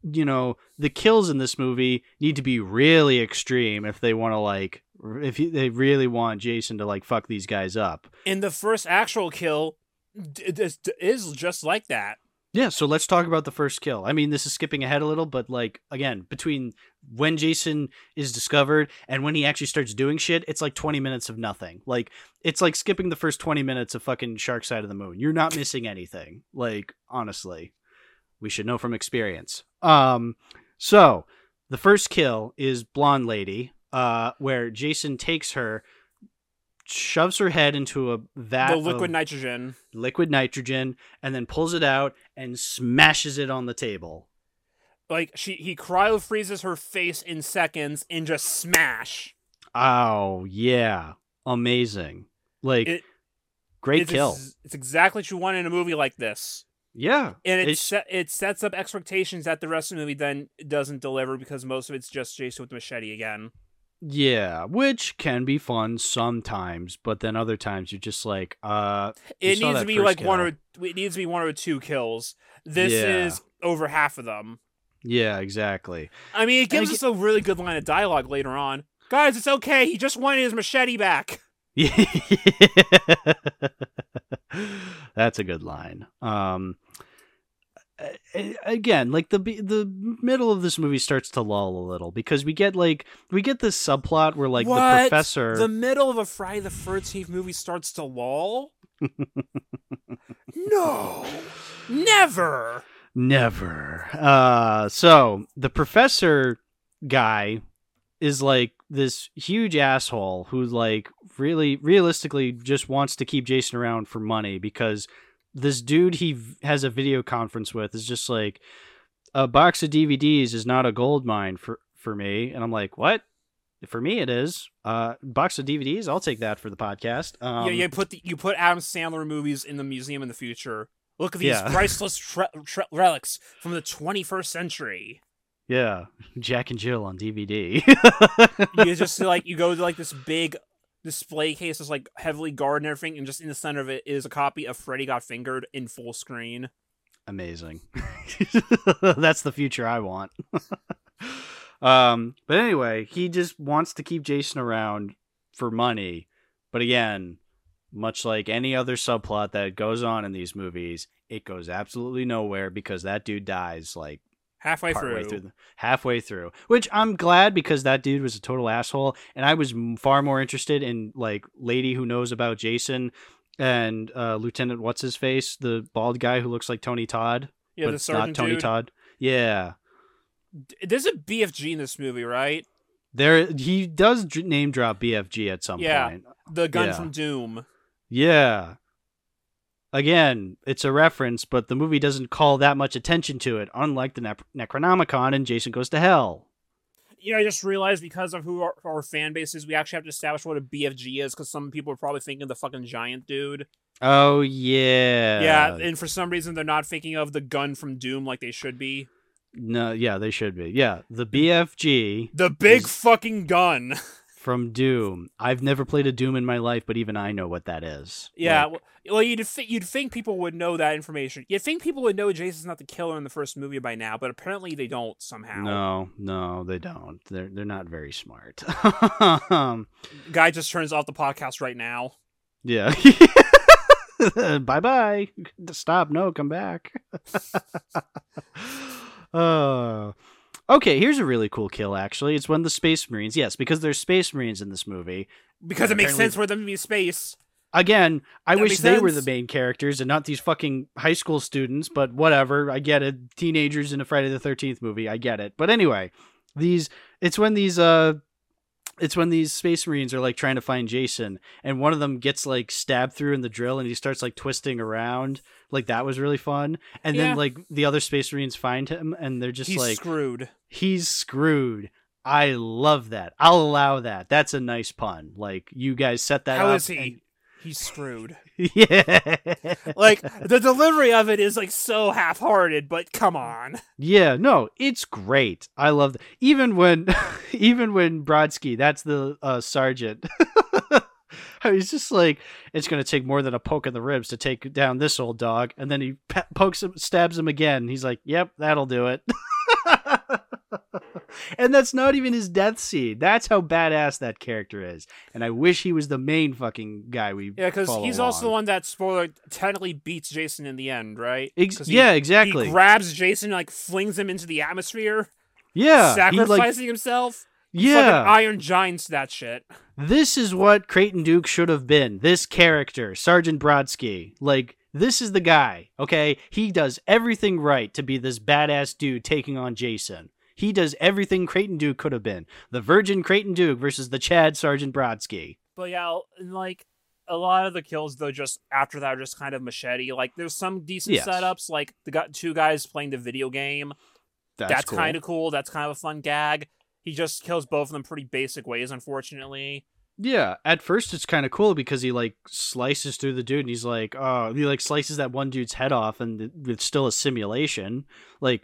you know, the kills in this movie need to be really extreme if they want to like, if they really want Jason to like fuck these guys up. And the first actual kill is just like that. Yeah, so let's talk about the first kill. I mean, this is skipping ahead a little, but like again, between when Jason is discovered and when he actually starts doing shit, it's like 20 minutes of nothing. Like it's like skipping the first 20 minutes of fucking Shark Side of the Moon. You're not missing anything. Like honestly, we should know from experience. Um so, the first kill is Blonde Lady, uh where Jason takes her shoves her head into a vat the of- liquid nitrogen. liquid nitrogen and then pulls it out and smashes it on the table. Like she he cryo freezes her face in seconds and just smash. Oh, yeah. Amazing. Like It- great it's kill. Ex- it's exactly what you want in a movie like this. Yeah. And it set, it sets up expectations that the rest of the movie then doesn't deliver because most of it's just Jason with the machete again. Yeah, which can be fun sometimes, but then other times you're just like, uh It needs to be like one or it needs to be one or two kills. This Yeah. is over half of them. yeah, exactly. I mean, it gives us a really good line of dialogue later on. Guys, it's okay. He just wanted his machete back. Yeah. That's a good line. Um again, like the the middle of this movie starts to lull a little because we get like we get this subplot where like the professor The middle of a Friday the Thirteenth movie starts to lull. no, never. Never. Uh so the professor guy is like this huge asshole who like really realistically just wants to keep Jason around for money because this dude he has a video conference with is just like a box of DVDs is not a gold mine for for me and I'm like, "What? For me it is. Uh box of DVDs, I'll take that for the podcast." Um yeah, you put the, you put Adam Sandler movies in the museum in the future. Look at these Yeah. priceless tre- tre- relics from the 21st century. yeah. Jack and Jill on DVD. You just like you go to like this big display case is like heavily guarded and everything, and just in the center of it is a copy of Freddy Got Fingered in full screen. amazing. That's the future I want. um, but anyway, he just wants to keep Jason around for money. But again, much like any other subplot that goes on in these movies, it goes absolutely nowhere because that dude dies like Halfway through. through, the, halfway through. Which I'm glad because that dude was a total asshole, and I was far more interested in like lady who knows about Jason and uh, Lieutenant what's his face, the bald guy who looks like Tony Todd, yeah, but it's not Tony dude. Todd. Yeah, There's a BFG in this movie, right? There, he does name drop BFG at some Yeah. point. The gun Yeah. from Doom. Yeah. Again, it's a reference, but the movie doesn't call that much attention to it, unlike the ne- Necronomicon and Jason Goes to Hell. You know, I just realized because of who our, our fan base is, we actually have to establish what a BFG is because some people are probably thinking of the fucking giant dude. Oh yeah. yeah, and for some reason they're not thinking of the gun from Doom like they should be. No, yeah, they should be. Yeah, the BFG The big Is- fucking gun. from Doom. I've never played a Doom in my life, but even I know what that is. Yeah, Like, well, you'd th- you'd think people would know that information. You'd think people would know Jason's not the killer in the first movie by now, but apparently they don't somehow. no, no, they don't. They're they're not very smart. um, Guy just turns off the podcast right now. yeah. bye bye. Stop. No, come back. uh, okay, here's a really cool kill. Actually, it's when the Space Marines. Yes, because there's Space Marines in this movie. Because it makes sense for them to be space. Again, I That wish they were the main characters and not these fucking high school students, but whatever. I get it. Teenagers in a Friday the 13th movie. I get it. But anyway, these it's when these uh it's when these space marines are like trying to find Jason and one of them gets like stabbed through in the drill and he starts like twisting around. Like that was really fun. And Yeah. then like the other space marines find him and they're just He's like screwed. he's screwed. I love that. I'll allow that. That's a nice pun. Like you guys set that How up. is he? He's screwed. yeah. Like the delivery of it is like so half-hearted, but come on. Yeah, no, it's great. I love th- even when even when Brodsky, that's the uh, sergeant. I was just like, it's gonna take more than a poke in the ribs to take down this old dog, and then he pe- pokes him, stabs him again. He's like, "Yep, that'll do it." And that's not even his death scene. That's how badass that character is. And I wish he was the main fucking guy we. Yeah, because he's also the one that spoiler technically beats Jason in the end, right? Ex- he- yeah, exactly. He grabs Jason, like flings him into the atmosphere, yeah, he, sacrificing like, himself. yeah. Iron Giants that shit. This is what Creighton Duke should have been. This character, Sergeant Brodsky. Like, this is the guy, okay? He does everything right to be this badass dude taking on Jason. He does everything Creighton Duke could have been. The virgin Creighton Duke versus the Chad Sergeant Brodsky. But yeah, like a lot of the kills though, just after that are just kind of machete. Like there's some decent Yes. setups, like the got two guys playing the video game. That's, kind of cool. That's kind of a fun gag. He just kills both of them pretty basic ways, unfortunately. Yeah, at first it's kind of cool because he like slices through the dude and he's like, oh, he like slices that one dude's head off and it's still a simulation. Like,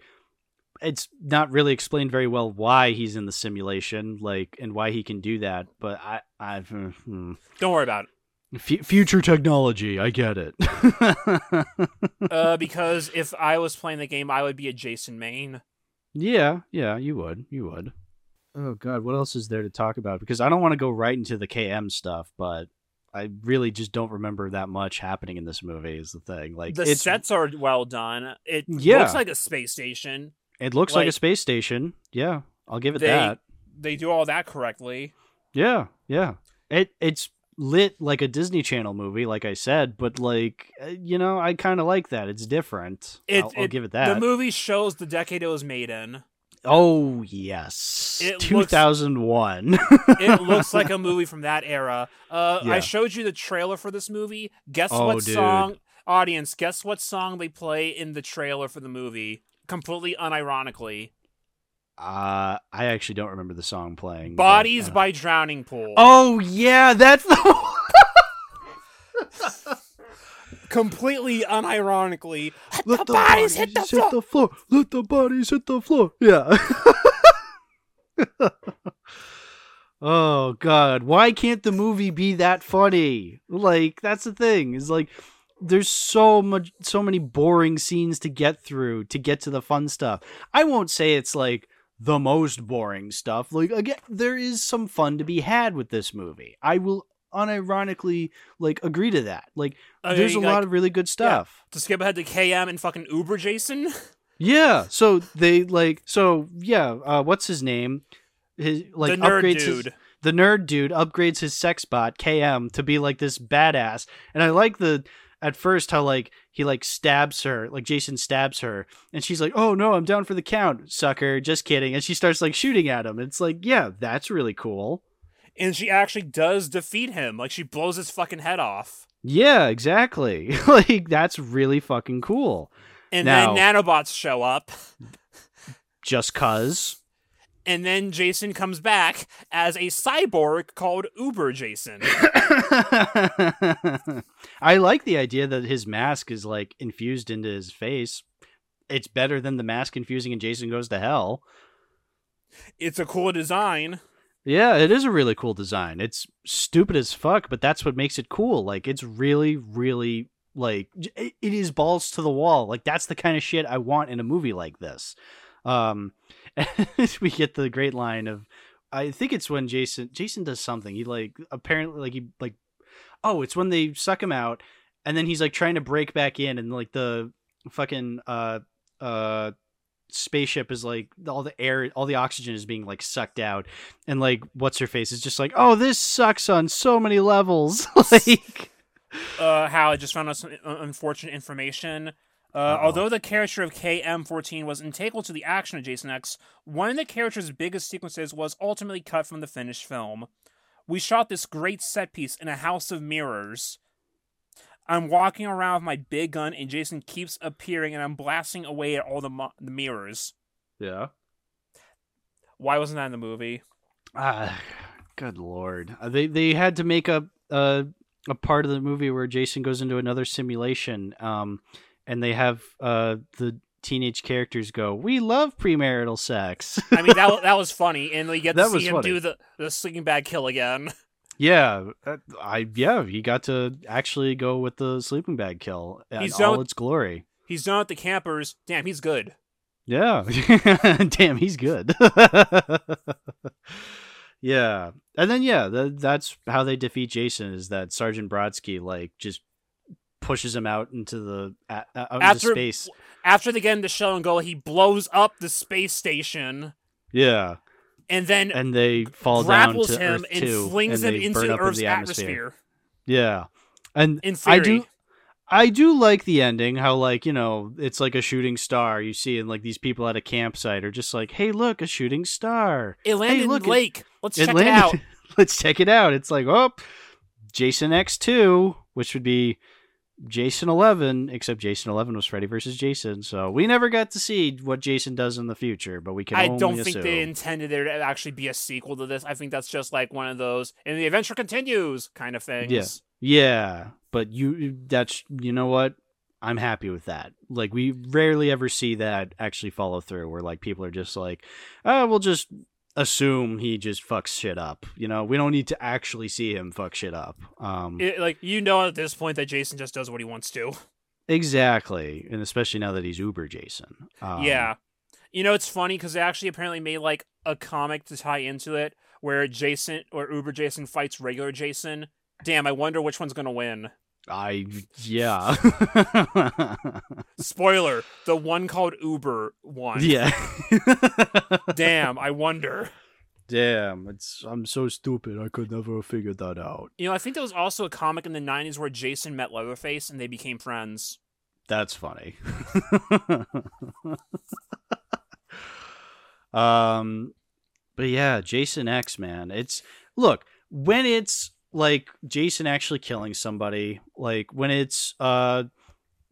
it's not really explained very well why he's in the simulation, like, and why he can do that. But I, I've hmm. Don't worry about it. F- future technology. I get it. Uh, because if I was playing the game, I would be a Jason main. yeah, yeah, you would, you would. Oh God, what else is there to talk about? Because I don't want to go right into the KM stuff, but I really just don't remember that much happening in this movie. Is the thing like the sets are well done. It Yeah. looks like a space station. It looks like, a space station. Yeah, I'll give it they- that. They do all that correctly. Yeah, yeah. It it's lit like a Disney Channel movie, like I said, but like uh, you know, I kind of like that. It's different. It, I'll, I'll give it that. The movie shows the decade it was made in. oh yes, It looks- two thousand one. It looks like a movie from that era. Uh, Yeah. I showed you the trailer for this movie. Guess Oh, what dude. song? Audience, guess what song they play in the trailer for the movie? Completely unironically. uh, I actually don't remember the song playing. but, Bodies uh, by Drowning Pool. Oh yeah, that's the. one. Completely unironically. Let the bodies hit the floor. floor. Let the bodies hit the floor. Yeah. oh god, why can't the movie be that funny? Like that's the thing. Is like there's so much so many boring scenes to get through to get to the fun stuff. I won't say it's like the most boring stuff. Like again, there is some fun to be had with this movie. I will unironically like agree to that. Like Okay, there's a like, lot of really good stuff. To skip ahead to KM and fucking Uber Jason. Yeah. So they like so yeah, uh what's his name? His like the nerd upgrades his dude. the nerd dude upgrades his sex bot KM to be like this badass. And I like the at first how like he like stabs her, like Jason stabs her, and she's like, "Oh no, I'm down for the count, sucker." Just kidding, and she starts like shooting at him. It's like, yeah, that's really cool. And she actually does defeat him. Like she blows his fucking head off. Yeah, exactly. like that's really fucking cool. And Now- then nanobots show up. Just cuz. And then Jason comes back as a cyborg called Uber Jason. I like the idea that his mask is like infused into his face. It's better than the mask infusing and Jason Goes to Hell. it's a cool design. Yeah, it is a really cool design. It's stupid as fuck, but that's what makes it cool. Like it's really, really like it is balls to the wall. Like that's the kind of shit I want in a movie like this. Um, we get the great line of, I think it's when Jason Jason does something. He like apparently like he like, oh, it's when they suck him out, and then he's like trying to break back in, and like the fucking uh uh spaceship is like all the air all the oxygen is being like sucked out and like what's her face is just like oh this sucks on so many levels like Uh, how I just found out some uh, unfortunate information. Uh, although the character of KM14 was integral to the action of Jason X, one of the character's biggest sequences was ultimately cut from the finished film. We shot this great set piece in a house of mirrors. I'm walking around with my big gun, and Jason keeps appearing, and I'm blasting away at all the, mo- the mirrors. yeah Why wasn't that in the movie? ah good lord Uh, they they had to make a a, a part of the movie where jason goes into another simulation um and they have uh the teenage characters go we love premarital sex I mean, that, that was funny, and we get to That see him funny. do the, the sleeping bag kill again. Yeah, uh, I yeah, he got to actually go with the sleeping bag kill in He's all done- its glory. He's done with the campers. Damn, he's good. Yeah, damn, he's good. yeah, and then yeah, th- that's how they defeat Jason. Is that Sergeant Brodsky like just pushes him out into the uh, out into After- space? After they get in the shell and go, he blows up the space station Yeah, and then and they fall down to him Earth and too, flings and him into up in Earth's the atmosphere. Yeah, and In I do I do like the ending, how like, you know, it's like a shooting star you see in like these people at a campsite are just like, Hey, look, a shooting star. It landed look, in it- Lake. Let's check landed- it out. Let's check it out. It's like, oh Jason X two, which would be Jason eleven, except Jason eleven was Freddy versus Jason, so we never got to see what Jason does in the future, but we can I don't think assume. they intended there to actually be a sequel to this. I think that's just like one of those and the adventure continues kind of things. Yeah. Yeah, but you that's you know what? I'm happy with that. Like we rarely ever see that actually follow through where like people are just like, "Oh, we'll just assume he just fucks shit up." You know, we don't need to actually see him fuck shit up. Um It- like you know at this point that Jason just does what he wants to. exactly, and especially now that he's Uber Jason. Um, yeah. You know, it's funny because they actually apparently made like a comic to tie into it where Jason or Uber Jason fights regular Jason. Damn, I wonder which one's gonna win. I yeah. Spoiler: the one called Uber won. yeah. Damn, I wonder. Damn, it's I'm so stupid. I could never have figured that out. You know, I think there was also a comic in the '90s where Jason met Leatherface and they became friends. That's funny. um but yeah, Jason X man. It's look, when it's like Jason actually killing somebody, like when it's uh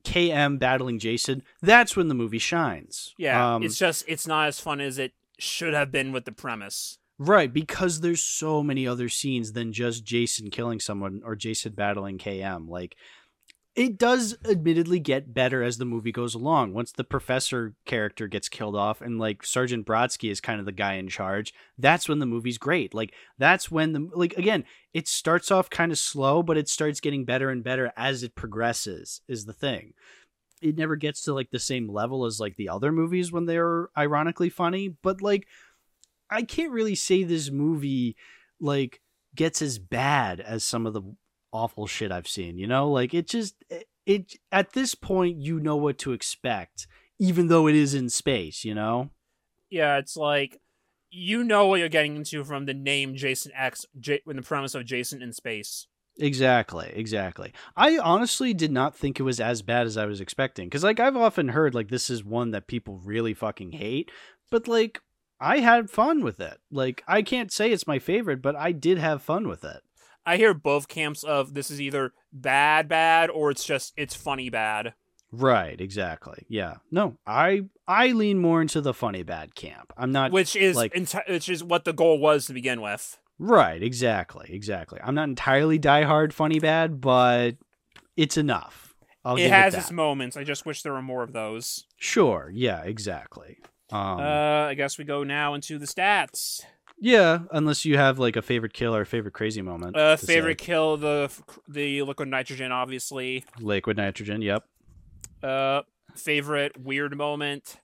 KM battling Jason, that's when the movie shines. Yeah, Um, it's just it's not as fun as it should have been with the premise. Right, because there's so many other scenes than just Jason killing someone or Jason battling KM. Like it does admittedly get better as the movie goes along. Once the professor character gets killed off and like Sergeant Brodsky is kind of the guy in charge, that's when the movie's great. Like that's when the like again, it starts off kind of slow, but it starts getting better and better as it progresses is the thing. It never gets to like the same level as like the other movies when they're ironically funny, but like I can't really say this movie like gets as bad as some of the awful shit I've seen, you know? Like it just it, it at this point you know what to expect even though it is in space, you know? Yeah, it's like you know what you're getting into from the name Jason X, J- with the premise of Jason in space. Exactly, exactly. I honestly did not think it was as bad as I was expecting cuz like I've often heard like this is one that people really fucking hate, but like I had fun with it. Like I can't say it's my favorite, but I did have fun with it. I hear both camps of this is either bad bad or it's just it's funny bad. Right, exactly. Yeah. No, I I lean more into the funny bad camp. I'm not Which is like enti- which is what the goal was to begin with. Right, exactly, exactly. I'm not entirely diehard funny bad, but it's enough. I'll it has it its moments. I just wish there were more of those. Sure, yeah, exactly. Um, uh, I guess we go now into the stats. Yeah, unless you have like a favorite kill or a favorite crazy moment. Uh, to say. favorite kill the the liquid nitrogen, obviously. liquid nitrogen. Yep. Uh, favorite weird moment.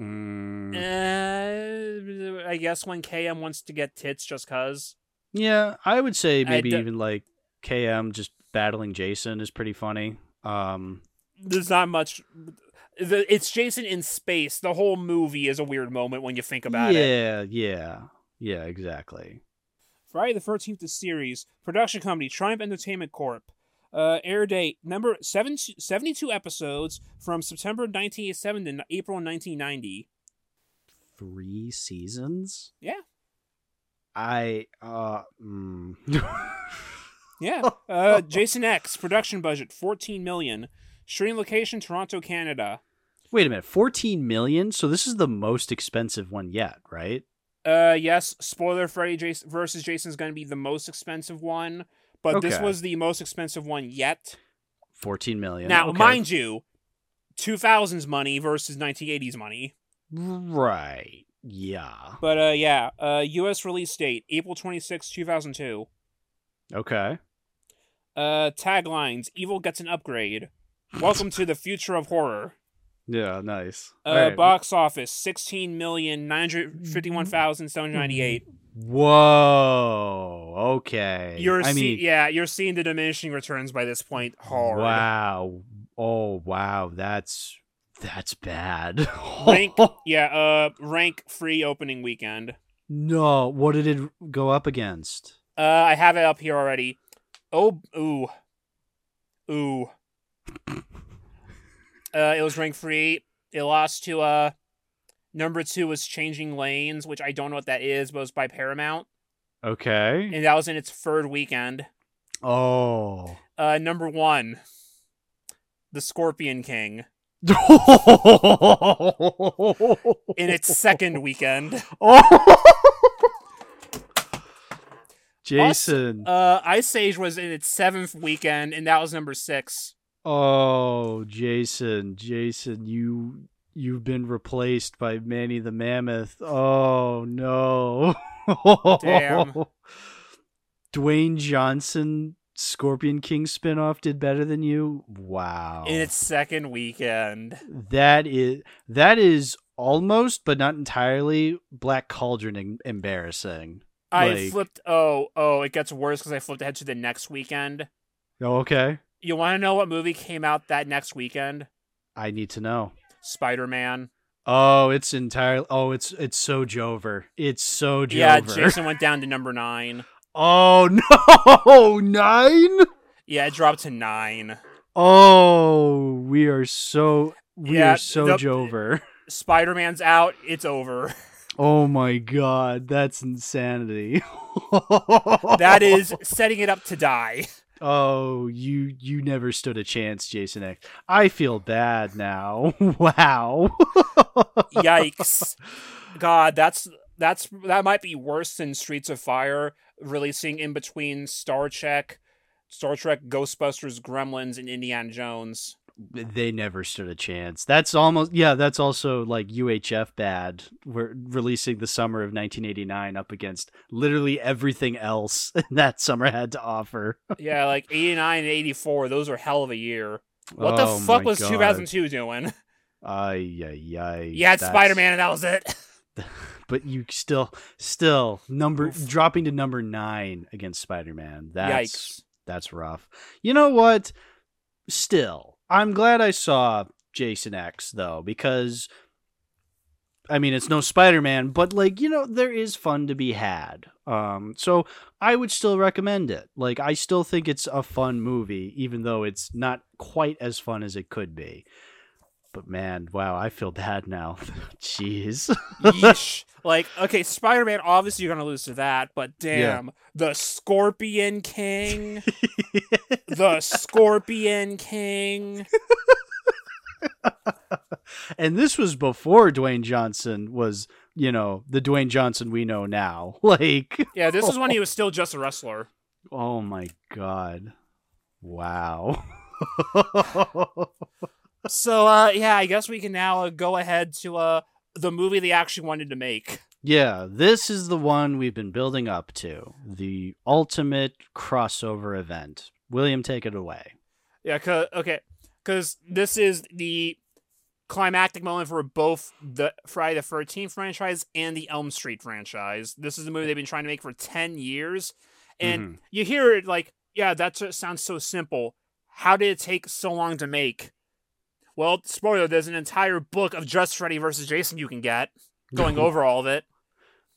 Mm, Uh, I guess when KM wants to get tits just cause. yeah, I would say maybe d- even like KM just battling Jason is pretty funny. Um, There's not much. The, it's Jason in space. The whole movie is a weird moment when you think about it. yeah, yeah, yeah, exactly. Friday the 13th, the series. Production company, Triumph Entertainment Corp. Uh, air date, number seven, 72 episodes from September 1987 to April 1990. Three seasons. Yeah. I uh. Mm. Yeah. Uh, Jason X, production budget, 14 million. Shooting location, Toronto, Canada. Wait a minute, fourteen million. So this is the most expensive one yet, right? Uh, yes, spoiler Freddy Jason versus Jason is going to be the most expensive one, but this was the most expensive one yet. Fourteen million. Now, Okay. mind you, 2000s money versus 1980s money. Right. Yeah. But uh, yeah, uh, U.S. release date April twenty sixth, two thousand two. Okay. Uh, taglines: Evil gets an upgrade. Welcome to the future of horror. Yeah. Nice. Uh, right. box office sixteen million nine hundred fifty-one thousand seven ninety-eight. Whoa. Okay. You're I see- mean, yeah, you're seeing the diminishing returns by this point. Hard. wow. Oh wow. That's that's bad. Rank, yeah, uh, rank free opening weekend. no. What did it go up against? Uh, I have it up here already. Oh, ooh, ooh. Uh, it was rank free. It lost to uh, number two was Changing Lanes, which I don't know what that is, but it was by Paramount, Okay. and that was in its third weekend. Oh. Uh, number one, The Scorpion King, in its second weekend. Oh. Jason. Uh, Ice Age was in its seventh weekend, and that was number six. Oh, Jason. Jason, you you've been replaced by Manny the Mammoth. Oh no. Damn. Dwayne Johnson Scorpion King spinoff did better than you? Wow. In its second weekend. that is that is almost but not entirely Black Cauldron em- embarrassing. I Like- flipped. Oh, oh, it gets worse because I flipped ahead to the next weekend. Oh, okay. You want to know what movie came out that next weekend? I need to know. Spider Man. Oh, it's entirely. Oh, it's it's so Jover. It's so Jover. Yeah, Jason went down to number nine. Oh no, nine. Yeah, it dropped to nine. Oh, we are so we Yeah, are so the- Jover. Spider Man's out. It's over. Oh my god, that's insanity. That is setting it up to die. Oh, you you never stood a chance, Jason X. I feel bad now. Wow. Yikes. God, that's that's that might be worse than Streets of Fire releasing in between Star Trek, Star Trek, Ghostbusters, Gremlins, and Indiana Jones. They never stood a chance. That's almost yeah. That's also like UHF bad. We're releasing the summer of 1989 up against literally everything else that summer had to offer. Yeah, like 89 and 84, those were hell of a year. What Oh the fuck was God. 2002 doing? Ay ay ay. Yeah, Spider Man and that was it. but you still still number Oof. dropping to number nine against Spider Man. That's Yikes. that's rough. You know what? Still, I'm glad I saw Jason X though because I mean, it's no Spider Man, but like you know, there is fun to be had. Um, so I would still recommend it. Like, I still think it's a fun movie, even though it's not quite as fun as it could be. But man, wow, I feel bad now. Jeez. Yeesh. like, okay, Spider Man, obviously you're gonna lose to that, but damn, the Scorpion King, the Scorpion King. and this was before Dwayne Johnson was, you know, the Dwayne Johnson we know now. Like, Yeah, this is when he was still just a wrestler. oh my god, wow. So, uh, yeah, I guess we can now uh, go ahead to uh the movie they actually wanted to make. yeah, this is the one we've been building up to the ultimate crossover event. William, take it away. Yeah, cause, okay, because this is the climactic moment for both the Friday the 13th franchise and the Elm Street franchise. This is the movie they've been trying to make for 10 years. And Mhm. you hear it like, yeah, that sounds so simple. How did it take so long to make? Well, spoiler, there's an entire book of just Freddy versus Jason you can get, going over all of it.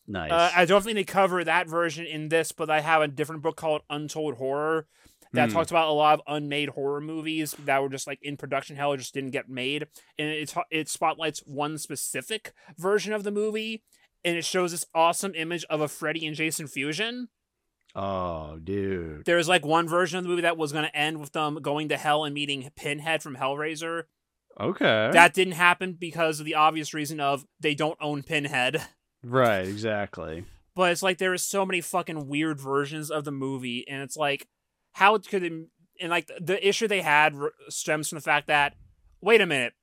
Nice. Uh, I don't think they cover that version in this, but I have a different book called Untold Horror that Hmm. talks about a lot of unmade horror movies that were just like in production hell, or just didn't get made, and it it spotlights one specific version of the movie, and it shows this awesome image of a Freddy and Jason fusion. oh, dude. There's like one version of the movie that was going to end with them going to hell and meeting Pinhead from Hellraiser. Okay. That didn't happen because of the obvious reason of they don't own Pinhead. right, exactly. but it's like there is so many fucking weird versions of the movie and it's like how could it and like the issue they had stems from the fact that wait a minute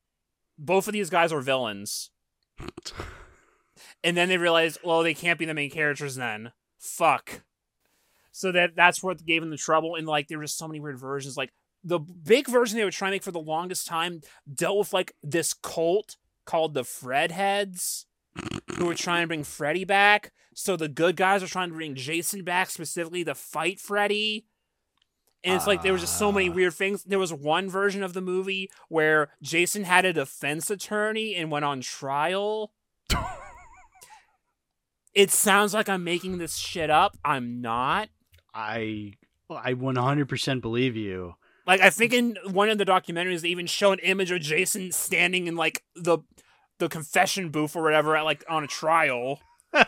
both of these guys are villains and then they realized well they can't be the main characters then fuck so that that's what gave them the trouble and like there were just so many weird versions like the big version they were trying to make for the longest time dealt with like this cult called the fred heads who were trying to bring Freddy back. So the good guys are trying to bring Jason back specifically to fight Freddy. And it's like there was just so many weird things. There was one version of the movie where Jason had a defense attorney and went on trial. it sounds like I'm making this shit up. I'm not. I I 100% believe you. Like I think in one of the documentaries they even show an image of Jason standing in like the the confession booth or whatever at like on a trial.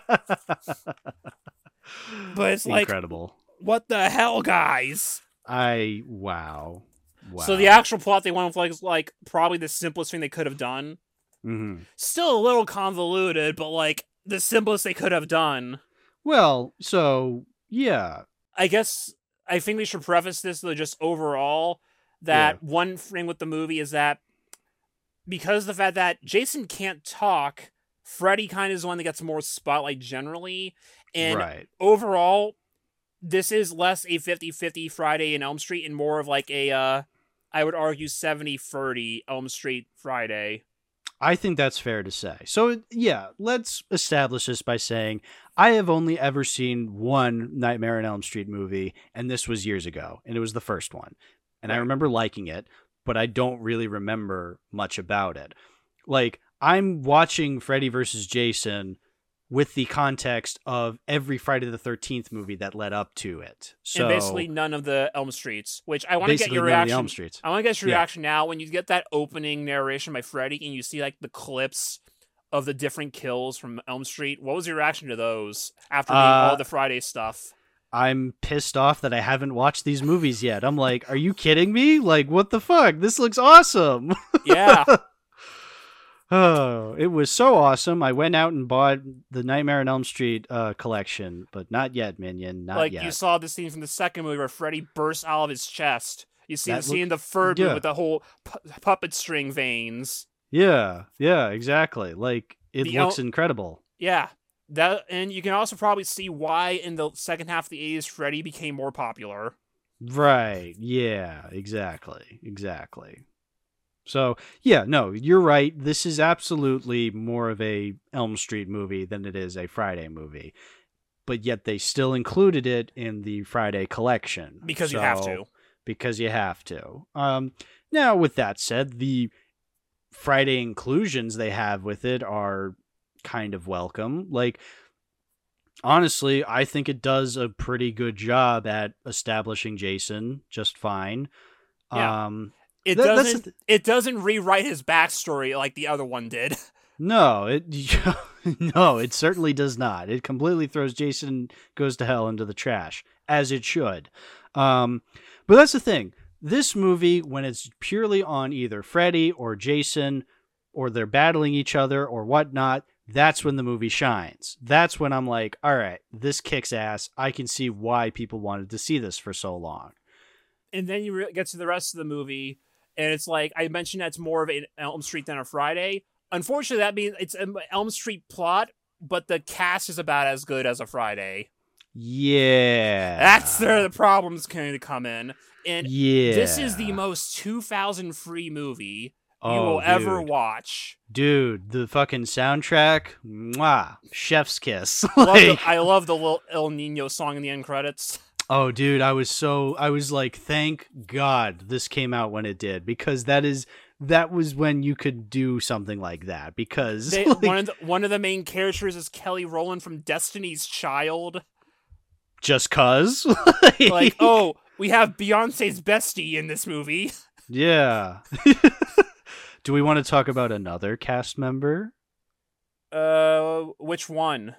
But it's like incredible. what the hell, guys? I wow. Wow. So the actual plot they went with like is like probably the simplest thing they could have done. Mm-hmm. Still a little convoluted, but like the simplest they could have done. Well, so yeah. I guess I think we should preface this though just overall that one thing with the movie is that because the fact that Jason can't talk, Freddy kind of is the one that gets more spotlight generally. And right. overall, this is less a 50-50 Friday in Elm Street and more of like a uh I would argue 70-30 Elm Street Friday. I think that's fair to say. So yeah, let's establish this by saying I have only ever seen one Nightmare on Elm Street movie, and this was years ago, and it was the first one. And I remember liking it, but I don't really remember much about it. Like I'm watching Freddy versus Jason with the context of every Friday the 13th movie that led up to it. So and basically none of the Elm Streets, which I want to get your reaction. Elm Streets. I want to get your Yeah. reaction now when you get that opening narration by Freddy and you see like the clips of the different kills from Elm Street. What was your reaction to those after Uh, all the Friday stuff? I'm pissed off that I haven't watched these movies yet. I'm like, are you kidding me? Like, what the fuck? This looks awesome. Yeah, oh, it was so awesome. I went out and bought the Nightmare on Elm Street uh, collection, but not yet, Minion. Not like yet. you saw the scene from the second movie where Freddy bursts out of his chest. You see That the scene in the third movie with the whole pu- puppet string veins. Yeah, yeah, exactly. Like it The looks El- incredible. Yeah. That and you can also probably see why in the second half of the 80s Freddy became more popular. Right. Yeah, exactly. Exactly. So, yeah, no, you're right. This is absolutely more of a Elm Street movie than it is a Friday movie. But yet they still included it in the Friday collection. Because you have to. Because you have to. Um now with that said, the Friday inclusions they have with it are kind of welcome. Like honestly, I think it does a pretty good job at establishing Jason just fine. Yeah. Um It That- doesn't. It doesn't rewrite his backstory like the other one did. No, it no, it certainly does not. It completely throws Jason goes to hell into the trash, as it should. Um, but that's the thing. This movie, when it's purely on either Freddy or Jason, or they're battling each other or whatnot, that's when the movie shines. That's when I'm like, all right, this kicks ass. I can see why people wanted to see this for so long. and then you re- get to the rest of the movie, and it's like I mentioned that's more of an Elm Street than a Friday. Unfortunately, that means it's an Elm Street plot, but the cast is about as good as a Friday. Yeah, That's where the problems going to come in. And yeah. this is the most 2000 free movie you Oh, will ever watch. dude the fucking soundtrack mwah, chef's kiss Love the- Like, I love the little Ill Niño song in the end credits. oh dude i was so i was like thank god this came out when it did because that is that was when you could do something like that because They, like, one of the, one of the main characters is Kelly Rowland from Destiny's Child. just cuz Like, oh, we have Beyonce's bestie in this movie. yeah do we want to talk about another cast member Uh, which one?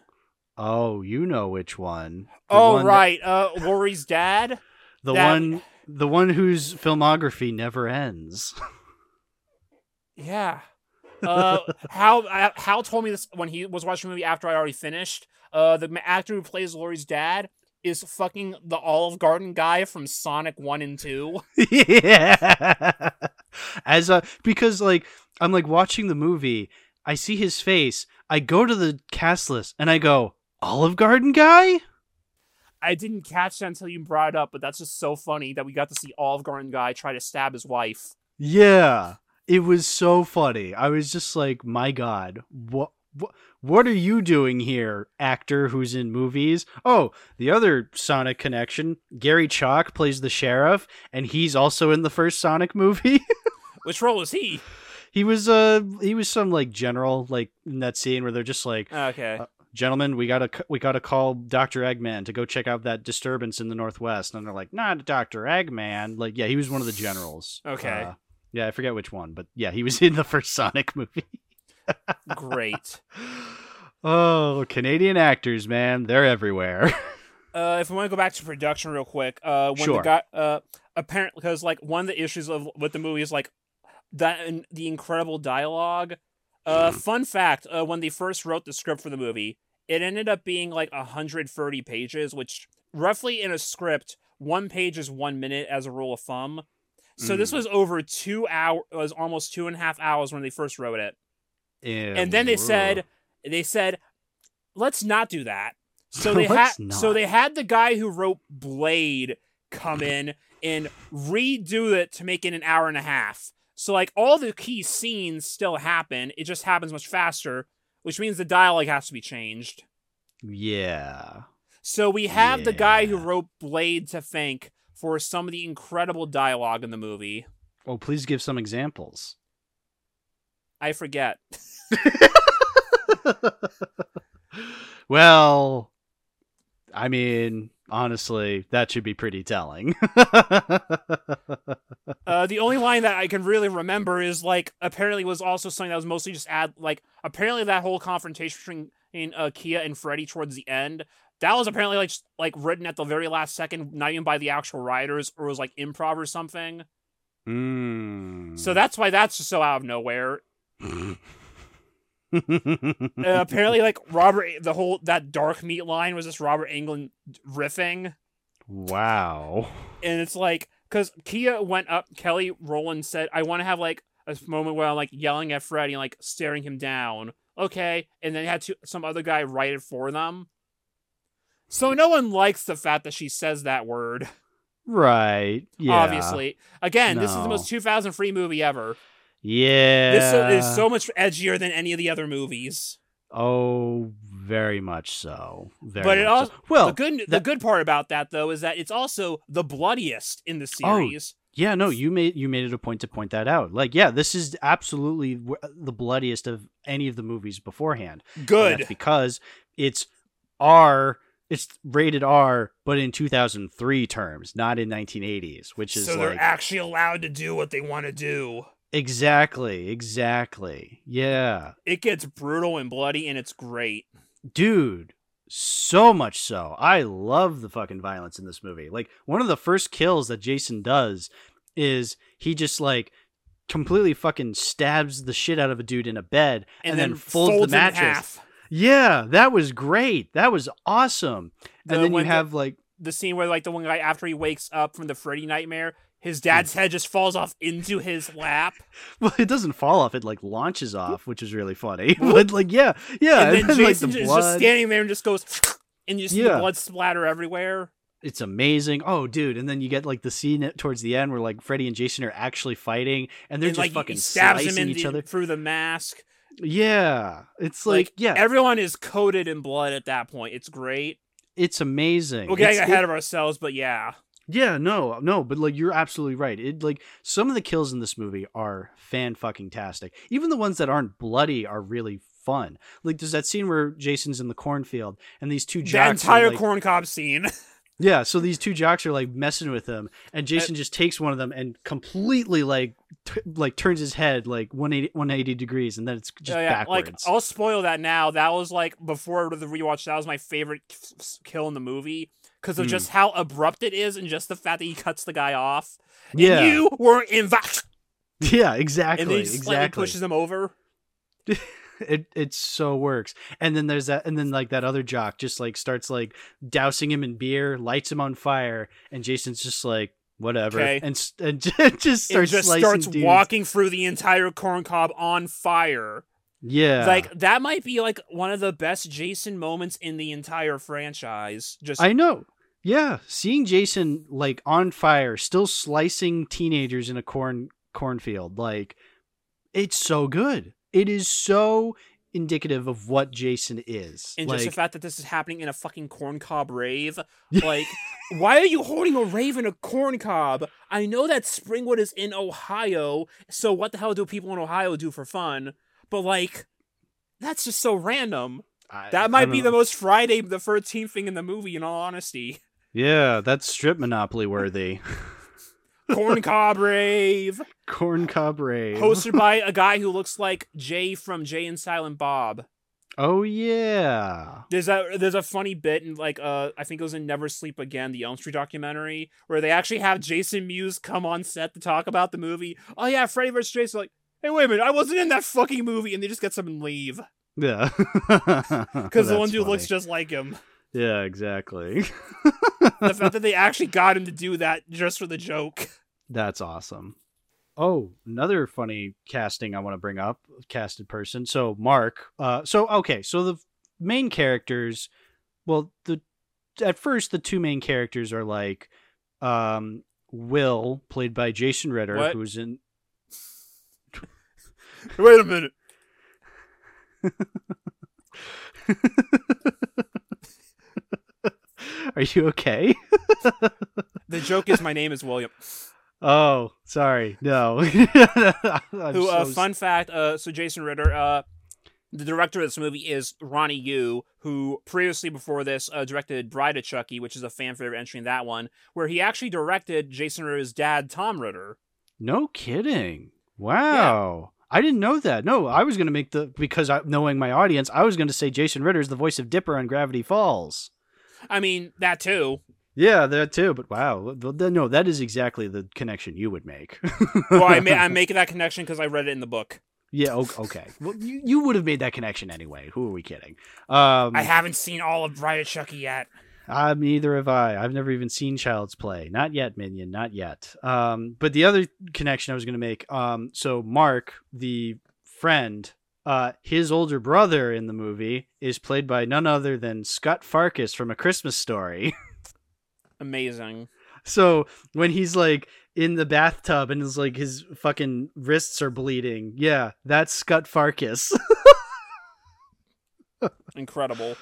Oh you know which one The Oh, one that- right. Uh, Lori's dad. the that- one the one whose filmography never ends Yeah. Uh, Hal uh, Hal told me this when he was watching the movie after I already finished. Uh, the actor who plays Lori's dad is fucking the Olive Garden guy from Sonic One and Two. yeah. As a because like I'm like watching the movie, I see his face. I go to the cast list and I go, Olive Garden guy? I didn't catch that until you brought it up, but that's just so funny that we got to see Olive Garden guy try to stab his wife. Yeah. It was so funny. I was just like, my God, what what what are you doing here, actor who's in movies? Oh, the other Sonic connection, Gary Chalk plays the sheriff, and he's also in the first Sonic movie. Which role is he? he was uh he was some like general like in that scene where they're just like Okay. Uh, gentlemen, we gotta we gotta call Doctor Eggman to go check out that disturbance in the northwest. And they're like, not Doctor Eggman. Like, yeah, he was one of the generals. Okay. Uh, yeah, I forget which one, but yeah, he was in the first Sonic movie. Great. oh, Canadian actors, man, they're everywhere. Uh, if we want to go back to production real quick, uh, when Sure. guy, uh, apparently, because like one of the issues of with the movie is like that and the incredible dialogue. Uh, fun fact: uh, when they first wrote the script for the movie, it ended up being like 130 pages, which roughly in a script, one page is one minute as a rule of thumb. So this Mm. was over two hours, was almost two and a half hours when they first wrote it. Ew. and then they said they said let's not do that so they had so they had the guy who wrote blade come in and redo it to make it an hour and a half so like all the key scenes still happen it just happens much faster which means the dialogue has to be changed yeah. so we have the guy who wrote blade to thank for some of the incredible dialogue in the movie Oh, please give some examples. i forget well, I mean, honestly, that should be pretty telling. Uh, the only line that I can really remember is like apparently was also something that was mostly just ad like apparently that whole confrontation between uh, Kia and Freddy towards the end that was apparently like just, like written at the very last second, not even by the actual writers, or was like improv or something. mm. So that's why that's just so out of nowhere. Uh, apparently, like Robert, the whole that dark meat line was just Robert Englund riffing. wow. and it's like because Kia went up, Kelly Rowland said, "I want to have like a moment where I'm like yelling at Freddy and like staring him down." Okay, and then had to some other guy write it for them. So no one likes the fact that she says that word. Right. Yeah. Obviously, again, this is the most 2000 free movie ever. Yeah. This is so much edgier than any of the other movies. Oh, very much so. Very But it much also so. well, the good the good part about that though is that it's also the bloodiest in the Oh, series. Yeah, no, you made you made it a point to point that out. Like, yeah, this is absolutely the bloodiest of any of the movies beforehand. Good. that's because it's R. It's rated R, but in 2003 terms, not in 1980s, which is So they're actually allowed to do what they want to do. Exactly, exactly. Yeah, It gets brutal and bloody, and it's great. dude so much so i love the fucking violence in this movie like one of the first kills that jason does is he just like completely fucking stabs the shit out of a dude in a bed and, then, folds, folds the mattress half. yeah that was great that was awesome The- and then you when the- have like The scene where like the one guy after he wakes up from the Freddy nightmare, his dad's hmm. head just falls off into his lap, well it doesn't fall off it like launches off which is really funny but like yeah yeah and then like Jason the is blood just standing there and just goes, and you see Yeah. the blood splatter everywhere. it's amazing. Oh, dude! And then you get like the scene towards the end where like Freddy and Jason are actually fighting, and they're and just like fucking slicing in each the- other. through the mask. Yeah, it's like, Like, yeah, everyone is coated in blood at that point. It's great. it's amazing. We're getting It's- ahead it- of ourselves, but yeah, yeah, no, no, but like you're absolutely right. It like some of the kills in this movie are fan fucking tastic. Even the ones that aren't bloody are really fun. Like there's that scene where Jason's in the cornfield and these two the jocks. entire are, like, corn cob scene. Yeah, so these two jocks are like messing with him, Uh, and Jason just takes one of them and completely like t- like turns his head like 180, 180 degrees, and then it's just Oh, yeah, like backwards. I'll spoil that now. That was like before the rewatch. That was my favorite kill in the movie because of Hmm. just how abrupt it is, and just the fact that he cuts the guy off. And yeah, you weren't invited, yeah, exactly, and then he exactly. pushes him over. it it so works. And then there's that, and then like that other jock just like starts like dousing him in beer, lights him on fire, and Jason's just like whatever, Okay. and and just starts just starts dudes. walking through the entire corn cob on fire. Yeah, Like that might be like one of the best Jason moments in the entire franchise. Just I know. Yeah, seeing Jason like on fire, still slicing teenagers in a corn cornfield, like it's so good. It is so indicative of what Jason is. and like, just the fact that this is happening in a fucking corn cob rave. Like, why are you holding a rave in a corn cob? I know that Springwood is in Ohio, so what the hell do people in Ohio do for fun? But like, that's just so random. I- That might be know. the most Friday the Thirteenth thing in the movie. In all honesty, Yeah, that's strip monopoly worthy. corn cob rave corn cob rave. hosted by a guy who looks like Jay from Jay and Silent Bob. Oh yeah. There's a there's a funny bit in like uh I think it was in Never Sleep Again, the Elm Street documentary, where they actually have Jason Mewes come on set to talk about the movie. Oh yeah, Freddy vs. Jason. Like, hey, wait a minute, I wasn't in that fucking movie, and they just get someone leave Yeah. because the one dude looks just like him. Yeah, exactly. The fact that they actually got him to do that just for the joke. That's awesome. Oh, another funny casting I want to bring up, casted person. So Mark. Uh, so okay, so the main characters. Well, the at first the two main characters are like, um, Will played by Jason Ritter, What? who's in. Wait a minute. Are you okay? The joke is my name is William. oh, sorry. No. Who uh, so fun fact, uh so Jason Ritter, uh the director of this movie is Ronnie Yu, who previously before this uh, directed Bride of Chucky, which is a fan favorite entry in that one, where he actually directed Jason Ritter's dad, Tom Ritter. No kidding. Wow. I didn't know that. No, I was going to make the because I, knowing my audience, I was going to say Jason Ritter is the voice of Dipper on Gravity Falls. I mean, that too. Yeah, that too. But wow, no, that is exactly the connection you would make. Well, I ma- I'm making that connection because I read it in the book. yeah. Okay. Well, you, you would have made that connection anyway. Who are we kidding? Um, I haven't seen all of of Chucky yet. Uh, neither have I. I've never even seen Child's Play. Not yet, Minion. Not yet. Um, but the other connection I was going to make. Um, so Mark, the friend, uh, his older brother in the movie is played by none other than Scott Farkas from A Christmas Story. Amazing. so when he's like in the bathtub and is like his fucking wrists are bleeding, yeah, that's Scott Farkas. Incredible.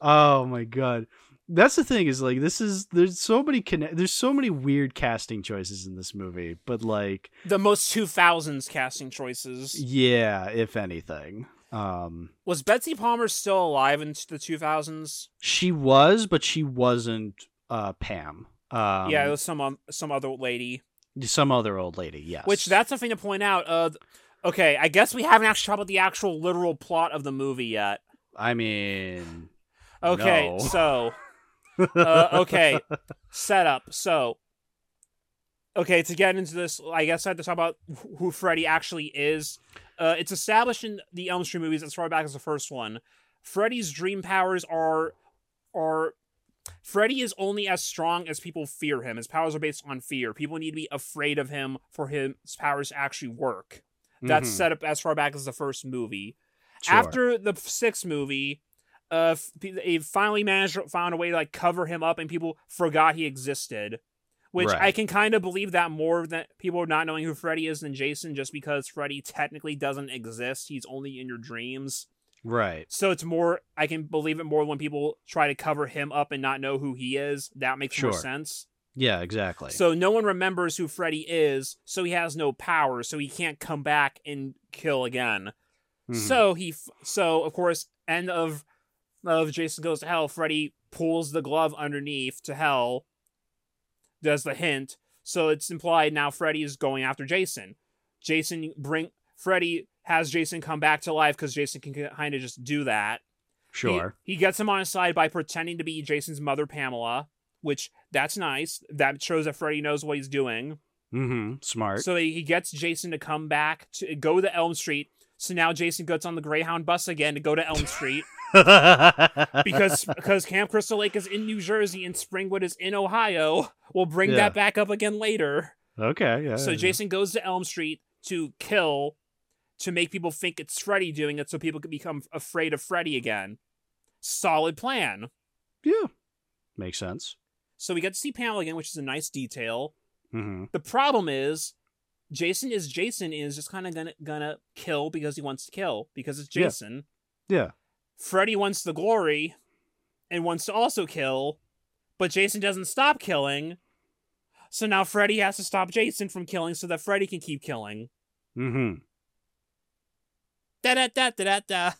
Oh my god. That's the thing is like this is there's so many conne- there's so many weird casting choices in this movie, but like The most 2000s casting choices. yeah, if anything. Um Was Betsy Palmer still alive in the 2000s? she was, but she wasn't uh Pam. Um yeah, it was some um, some other lady. some other old lady, yes. Which that's something to point out. Uh, okay, I guess we haven't actually talked about the actual literal plot of the movie yet. I mean Okay, No. so uh, okay, setup. So, okay, to get into this, I guess I have to talk about who Freddy actually is. Uh, it's established in the Elm Street movies as far back as the first one. Freddy's dream powers are are Freddy is only as strong as people fear him. His powers are based on fear. People need to be afraid of him for his powers to actually work. That's mhm, set up as far back as the first movie. sure. After the sixth movie, uh, they finally managed found a way to like cover him up, and people forgot he existed. Which I can kind of believe that more than people not knowing who Freddy is than Jason, just because Freddy technically doesn't exist. He's only in your dreams. right. So it's more I can believe it more when people try to cover him up and not know who he is. That makes more sense. Yeah, exactly. So no one remembers who Freddy is, so he has no power, so he can't come back and kill again. Mhm. So he, f- so of course, end of of Jason Goes to Hell. Freddy pulls the glove underneath to hell. Does the hint? So it's implied now Freddy is going after Jason. Jason bring Freddy has Jason come back to life because Jason can kind of just do that. Sure. He, gets him on his side by pretending to be Jason's mother, Pamela, which that's nice. That shows that Freddy knows what he's doing. mm-hmm. Smart. So he he gets Jason to come back to go to Elm Street. So now Jason gets on the Greyhound bus again to go to Elm Street because because Camp Crystal Lake is in New Jersey and Springwood is in Ohio. We'll bring Yeah. that back up again later. okay, yeah. So yeah. Jason goes to Elm Street to kill, to make people think it's Freddy doing it, so people can become afraid of Freddy again. Solid plan. Yeah. Makes sense. So we get to see Pamela again, which is a nice detail. Mm-hmm. The problem is, Jason is Jason is just kind of gonna gonna kill because he wants to kill because it's Jason. Yeah. Freddy wants the glory, and wants to also kill, but Jason doesn't stop killing. So now Freddy has to stop Jason from killing so that Freddy can keep killing. Mm-hmm. Da da da da da da.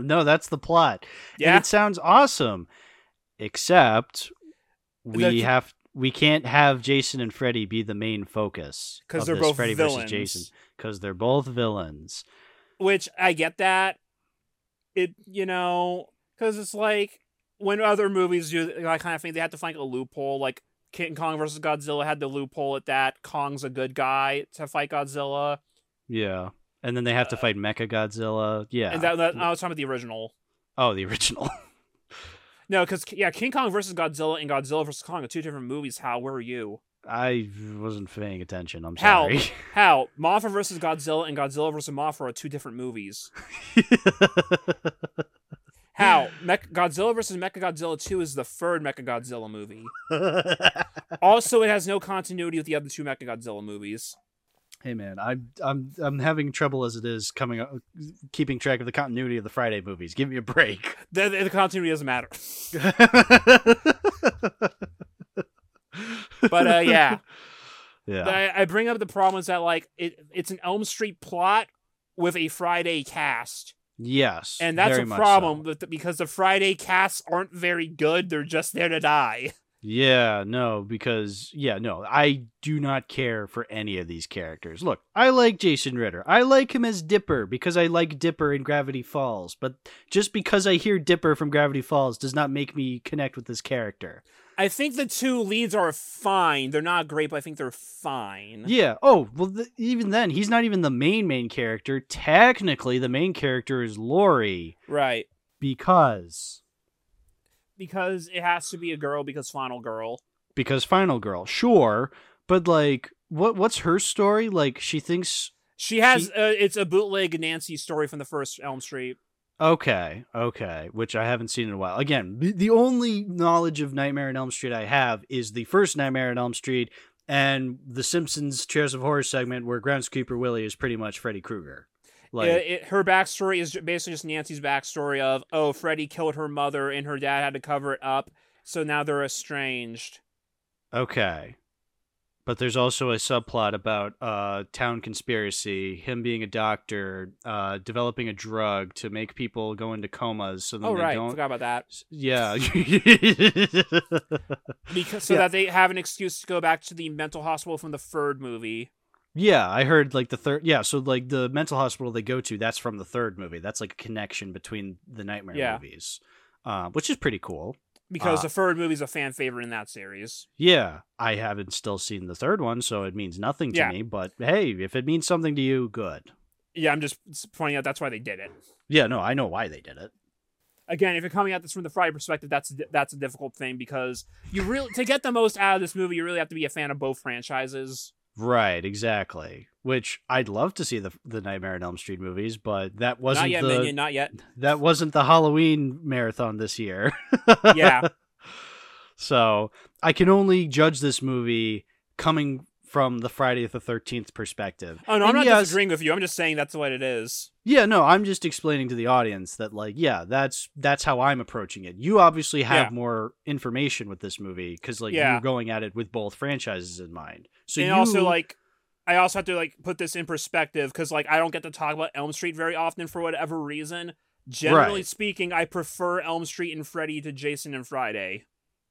no, that's the plot. And Yeah. it sounds awesome. Except we The- have we can't have Jason and Freddy be the main focus because they're both Freddy villains. versus Jason because they're both villains. Which I get that. It you know because it's like when other movies do that kind of thing, they have to find a loophole. Like King Kong versus Godzilla had the loophole at that Kong's a good guy to fight Godzilla, Yeah. And then they have to fight Mecha Godzilla. Yeah. Uh, and that, that I was talking about the original. oh, the original. No, because yeah, King Kong versus Godzilla and Godzilla versus Kong are two different movies. How? Where were you? I wasn't paying attention. I'm sorry. How? Mothra versus Godzilla and Godzilla versus Mothra are two different movies. How? Mech- Godzilla versus Mechagodzilla 2 is the third Mechagodzilla movie. Also, it has no continuity with the other two Mechagodzilla movies. Hey man, I'm I'm I'm having trouble as it is coming up, keeping track of the continuity of the Friday movies. Give me a break. The, the continuity doesn't matter. But uh, yeah, yeah, I, I bring up the problem is that like it, it's an Elm Street plot with a Friday cast, yes, and that's a problem so. the, because the Friday casts aren't very good. They're just there to die. Yeah, no, because yeah, no, I do not care for any of these characters. Look, I like Jason Ritter. I like him as Dipper because I like Dipper in Gravity Falls. But just because I hear Dipper from Gravity Falls does not make me connect with this character. I think the two leads are fine. They're not great, but I think they're fine. Yeah. Oh, well, th- even then, he's not even the main main character. Technically, the main character is Lori Right. because Because it has to be a girl because Final Girl. because Final Girl, sure, but like, what what's her story? Like, she thinks She has She- uh, it's a bootleg Nancy story from the first Elm Street. Okay, okay, which I haven't seen in a while. Again, the, only knowledge of Nightmare on Elm Street I have is the first Nightmare on Elm Street and the Simpsons Chairs of Horror segment where Groundskeeper Willie is pretty much Freddy Krueger. Like, it, it, her backstory is basically just Nancy's backstory of oh, Freddy killed her mother and her dad had to cover it up, so now they're estranged. okay. But there's also a subplot about uh, town conspiracy, him being a doctor, uh, developing a drug to make people go into comas so then Oh they right, don't. forgot about that. Yeah. Because so Yeah. that they have an excuse to go back to the mental hospital from the third movie. Yeah, I heard like the third. Yeah, so like the mental hospital they go to, that's from the third movie. That's like a connection between the Nightmare Yeah. movies, uh, which is pretty cool. Because Uh, the third movie's a fan favorite in that series. Yeah, I haven't still seen the third one, so it means nothing to Yeah. me. But hey, if it means something to you, good. Yeah, I'm just pointing out that's why they did it. Yeah, no, I know why they did it. Again, if you're coming at this from the Friday perspective, that's that's a difficult thing because you really to get the most out of this movie, you really have to be a fan of both franchises. Right, exactly. Which I'd love to see the the Nightmare on Elm Street movies, but that wasn't not yet, the Minion, not yet. that wasn't the Halloween marathon this year. Yeah. so I can only judge this movie coming from the Friday the Thirteenth perspective. Oh no, I'm not yes- disagreeing with you. I'm just saying that's what it is. Yeah, no, I'm just explaining to the audience that like, yeah, that's that's how I'm approaching it. You obviously have Yeah. more information with this movie because like Yeah. you're going at it with both franchises in mind. So and you also like I also have to like put this in perspective because like I don't get to talk about Elm Street very often for whatever reason. Generally Right. speaking, I prefer Elm Street and Freddy to Jason and Friday.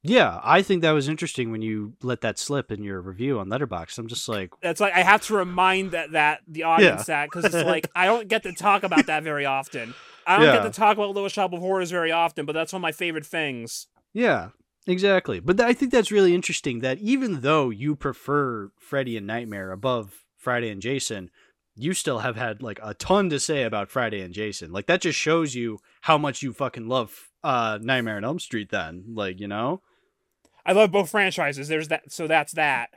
Yeah, I think that was interesting when you let that slip in your review on Letterboxd. I'm just like, That's like I have to remind that that the audience that because it's like I don't get to talk about that very often. I don't Yeah. get to talk about Little Shop of Horrors very often, but that's one of my favorite things. yeah, exactly. But th- I think that's really interesting that even though you prefer Freddy and Nightmare above Friday and Jason, you still have had like a ton to say about Friday and Jason. Like that just shows you how much you fucking love uh Nightmare on Elm Street then. Like, you know? I love both franchises. There's that, so that's that.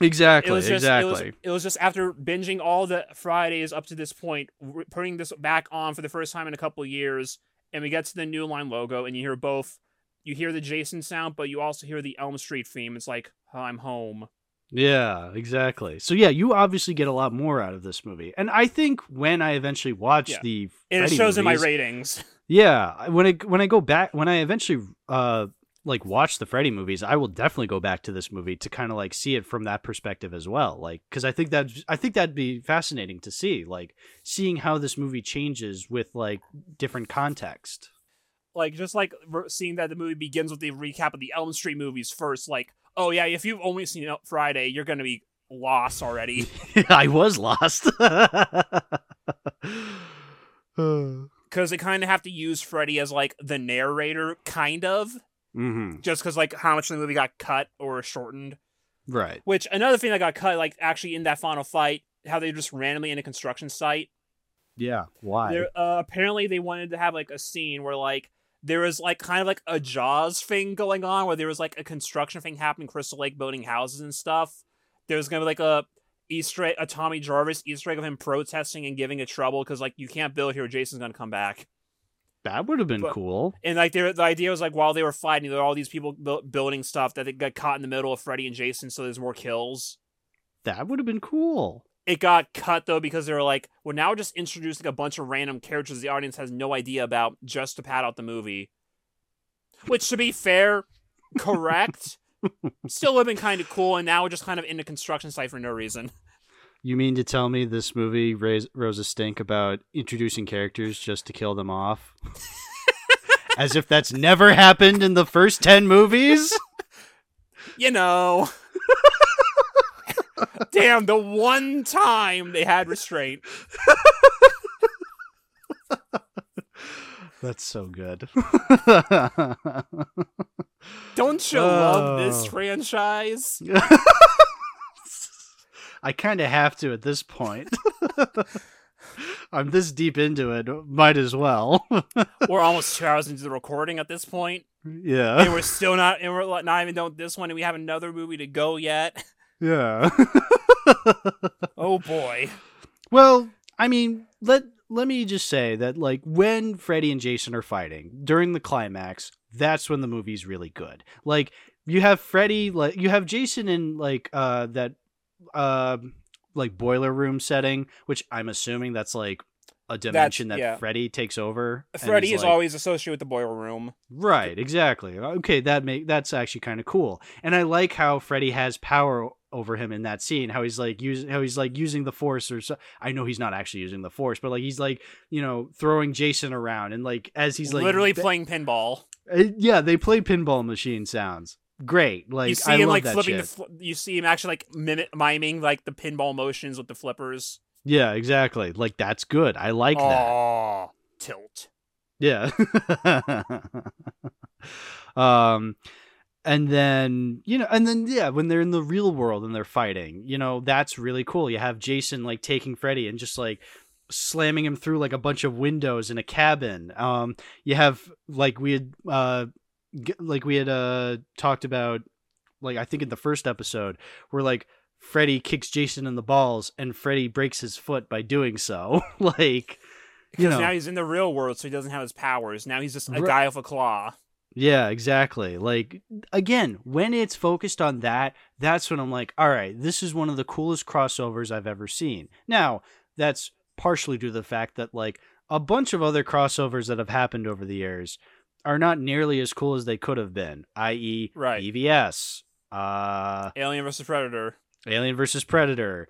Exactly, it was just exactly. it was it was just after binging all the Fridays up to this point, putting this back on for the first time in a couple of years, and we get to the new line logo, and you hear both. You hear the Jason sound, but you also hear the Elm Street theme. It's like "Oh, I'm home. Yeah, exactly. So yeah, you obviously get a lot more out of this movie. And I think when I eventually watch Yeah. the And Freddy it shows in my ratings. Yeah, when I when I go back when I eventually uh like watch the Freddy movies, I will definitely go back to this movie to kind of like see it from that perspective as well. Like cuz I think that I think that'd be fascinating to see, like seeing how this movie changes with like different context. like just like seeing that the movie begins with the recap of the Elm Street movies first. Like, oh yeah, if you've only seen El- Friday, you're gonna be lost already. I was lost. because they kind of have to use Freddy as like the narrator, kind of, mhm. just because like how much of the movie got cut or shortened. Right. Which another thing that got cut, like actually in that final fight, how they just randomly in a construction site. Yeah. Why? Uh, apparently they wanted to have like a scene where like there was like kind of like a Jaws thing going on, where there was like a construction thing happening, Crystal Lake building houses and stuff. There was gonna be like a Easter egg, a Tommy Jarvis Easter egg of him protesting and giving it trouble because like you can't build here, Jason's gonna come back. That would have been but- cool. And like the idea was like while they were fighting, there were all these people bu- building stuff that they got caught in the middle of Freddy and Jason, so there's more kills. That would have been cool. It got cut though because they were like, we're now just introducing a bunch of random characters the audience has no idea about just to pad out the movie. Which, to be fair, correct. Still would have been kind of cool, and now we're just kind of in a construction site for no reason. You mean to tell me this movie raise, rose a stink about introducing characters just to kill them off? As if that's never happened in the first 10 movies? You know. Damn, the one time they had restraint. That's so good. Don't you love this Oh. franchise? I kind of have to at this point. I'm this deep into it, might as well. We're almost two hours into the recording at this point, yeah. and we're still not, and we're not even done with this one, and we have another movie to go yet. Yeah. Oh boy. Well, I mean, let let me just say that like when Freddy and Jason are fighting during the climax, that's when the movie's really good. Like you have Freddy, like you have Jason in like uh that uh like boiler room setting, which I'm assuming that's like a dimension that yeah. Freddy takes over. Freddy is like- always associated with the boiler room. Right, exactly. Okay, that make that's actually kind of cool. And I like how Freddy has power over him in that scene. How he's like using how he's like using the force or so, I know he's not actually using the force, but like he's like, you know, throwing Jason around and like as he's like literally playing pinball. Uh, yeah, they play pinball machine sounds. Great. Like you see I him like flipping. shit. The fl- you see him actually like miming like the pinball motions with the flippers. Yeah, exactly. Like that's good. I like that. oh, tilt. Yeah. um and then, you know, and then yeah, when they're in the real world and they're fighting, you know, that's really cool. You have Jason like taking Freddy and just like slamming him through like a bunch of windows in a cabin. Um you have like we had uh like we had uh talked about like I think in the first episode where like Freddy kicks Jason in the balls and Freddy breaks his foot by doing so. like you know, now he's in the real world, so he doesn't have his powers. Now he's just a Right. guy with a claw. Yeah, exactly. Like again, when it's focused on that, that's when I'm like, all right, this is one of the coolest crossovers I've ever seen. Now, that's partially due to the fact that like a bunch of other crossovers that have happened over the years are not nearly as cool as they could have been, i.e., Right. EVS, uh, Alien versus Predator. Alien versus Predator.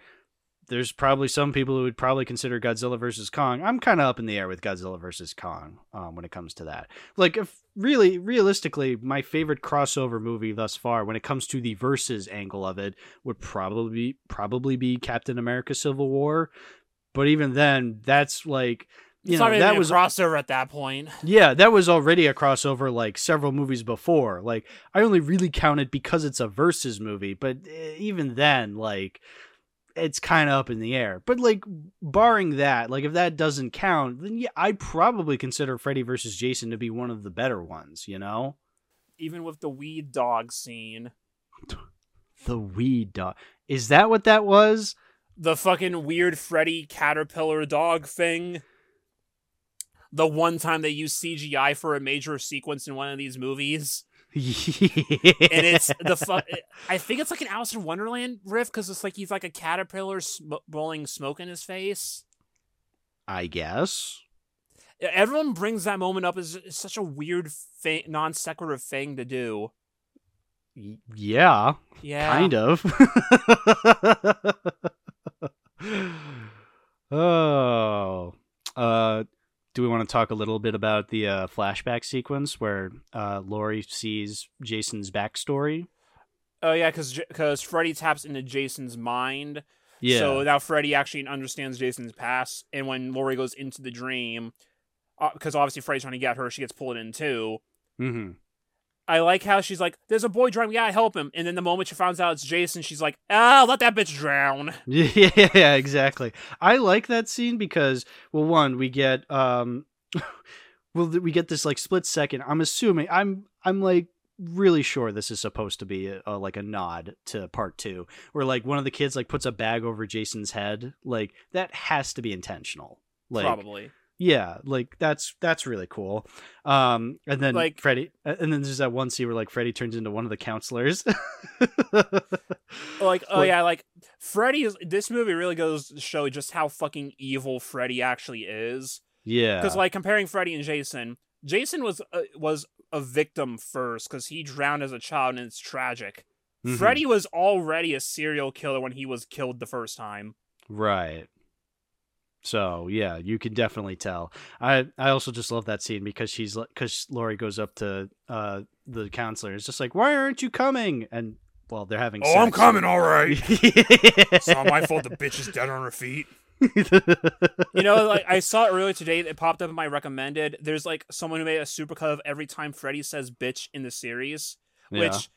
There's probably some people who would probably consider Godzilla versus Kong. I'm kind of up in the air with Godzilla versus Kong um, when it comes to that. Like, if really, realistically, my favorite crossover movie thus far, when it comes to the versus angle of it, would probably be, probably be Captain America: Civil War. But even then, that's like, you know, that a was crossover at that point. yeah, that was already a crossover like several movies before. Like I only really count it because it's a versus movie, but eh, even then like it's kind of up in the air. But like barring that, like if that doesn't count, then yeah, I'd probably consider Freddy versus Jason to be one of the better ones, you know? Even with the weed dog scene. The weed dog. Is that what that was? The fucking weird Freddy caterpillar dog thing. The one time they used CGI for a major sequence in one of these movies. and and it's the fu- I think it's like an Alice in Wonderland riff because it's like he's like a caterpillar sm- blowing smoke in his face. I guess. Everyone brings that moment up as such a weird, fa- non sequitur thing to do. Yeah. Yeah, kind of. oh, uh, do we want to talk a little bit about the uh, flashback sequence where uh, Lori sees Jason's backstory? Oh yeah, because because Freddy taps into Jason's mind. Yeah, So now Freddy actually understands Jason's past, and when Lori goes into the dream, because obviously Freddy's trying to get her, she gets pulled in too. hmm I like how she's like, "There's a boy drowning, yeah, I help him." And then the moment she finds out it's Jason, she's like, "Ah, let that bitch drown." yeah, exactly. I like that scene because, well, one, we get, um, well, we get this like split second. I'm assuming, I'm, I'm like really sure this is supposed to be a, a, like a nod to part two, where like one of the kids like puts a bag over Jason's head. Like that has to be intentional. Like, Probably. Yeah, like that's that's really cool. Um, and then Like- Freddy, and then there's that one scene where like Freddy turns into one of the counselors. Like, oh Like- yeah, like Freddy is. This movie really goes to show just how fucking evil Freddy actually is. yeah, Because like comparing Freddy and Jason, Jason was uh, was a victim first because he drowned as a child and it's tragic. Mhm. Freddy was already a serial killer when he was killed the first time. Right. So yeah, you can definitely tell. I I also just love that scene because she's because Lori goes up to uh the counselor. It's just like, why aren't you coming? And well, they're having. Oh, I'm coming, all right. it's It's not my fault the bitch is dead on her feet. You know, like I saw it earlier today. It popped up in my recommended. There's like someone who made a supercut of every time Freddy says "bitch" in the series, which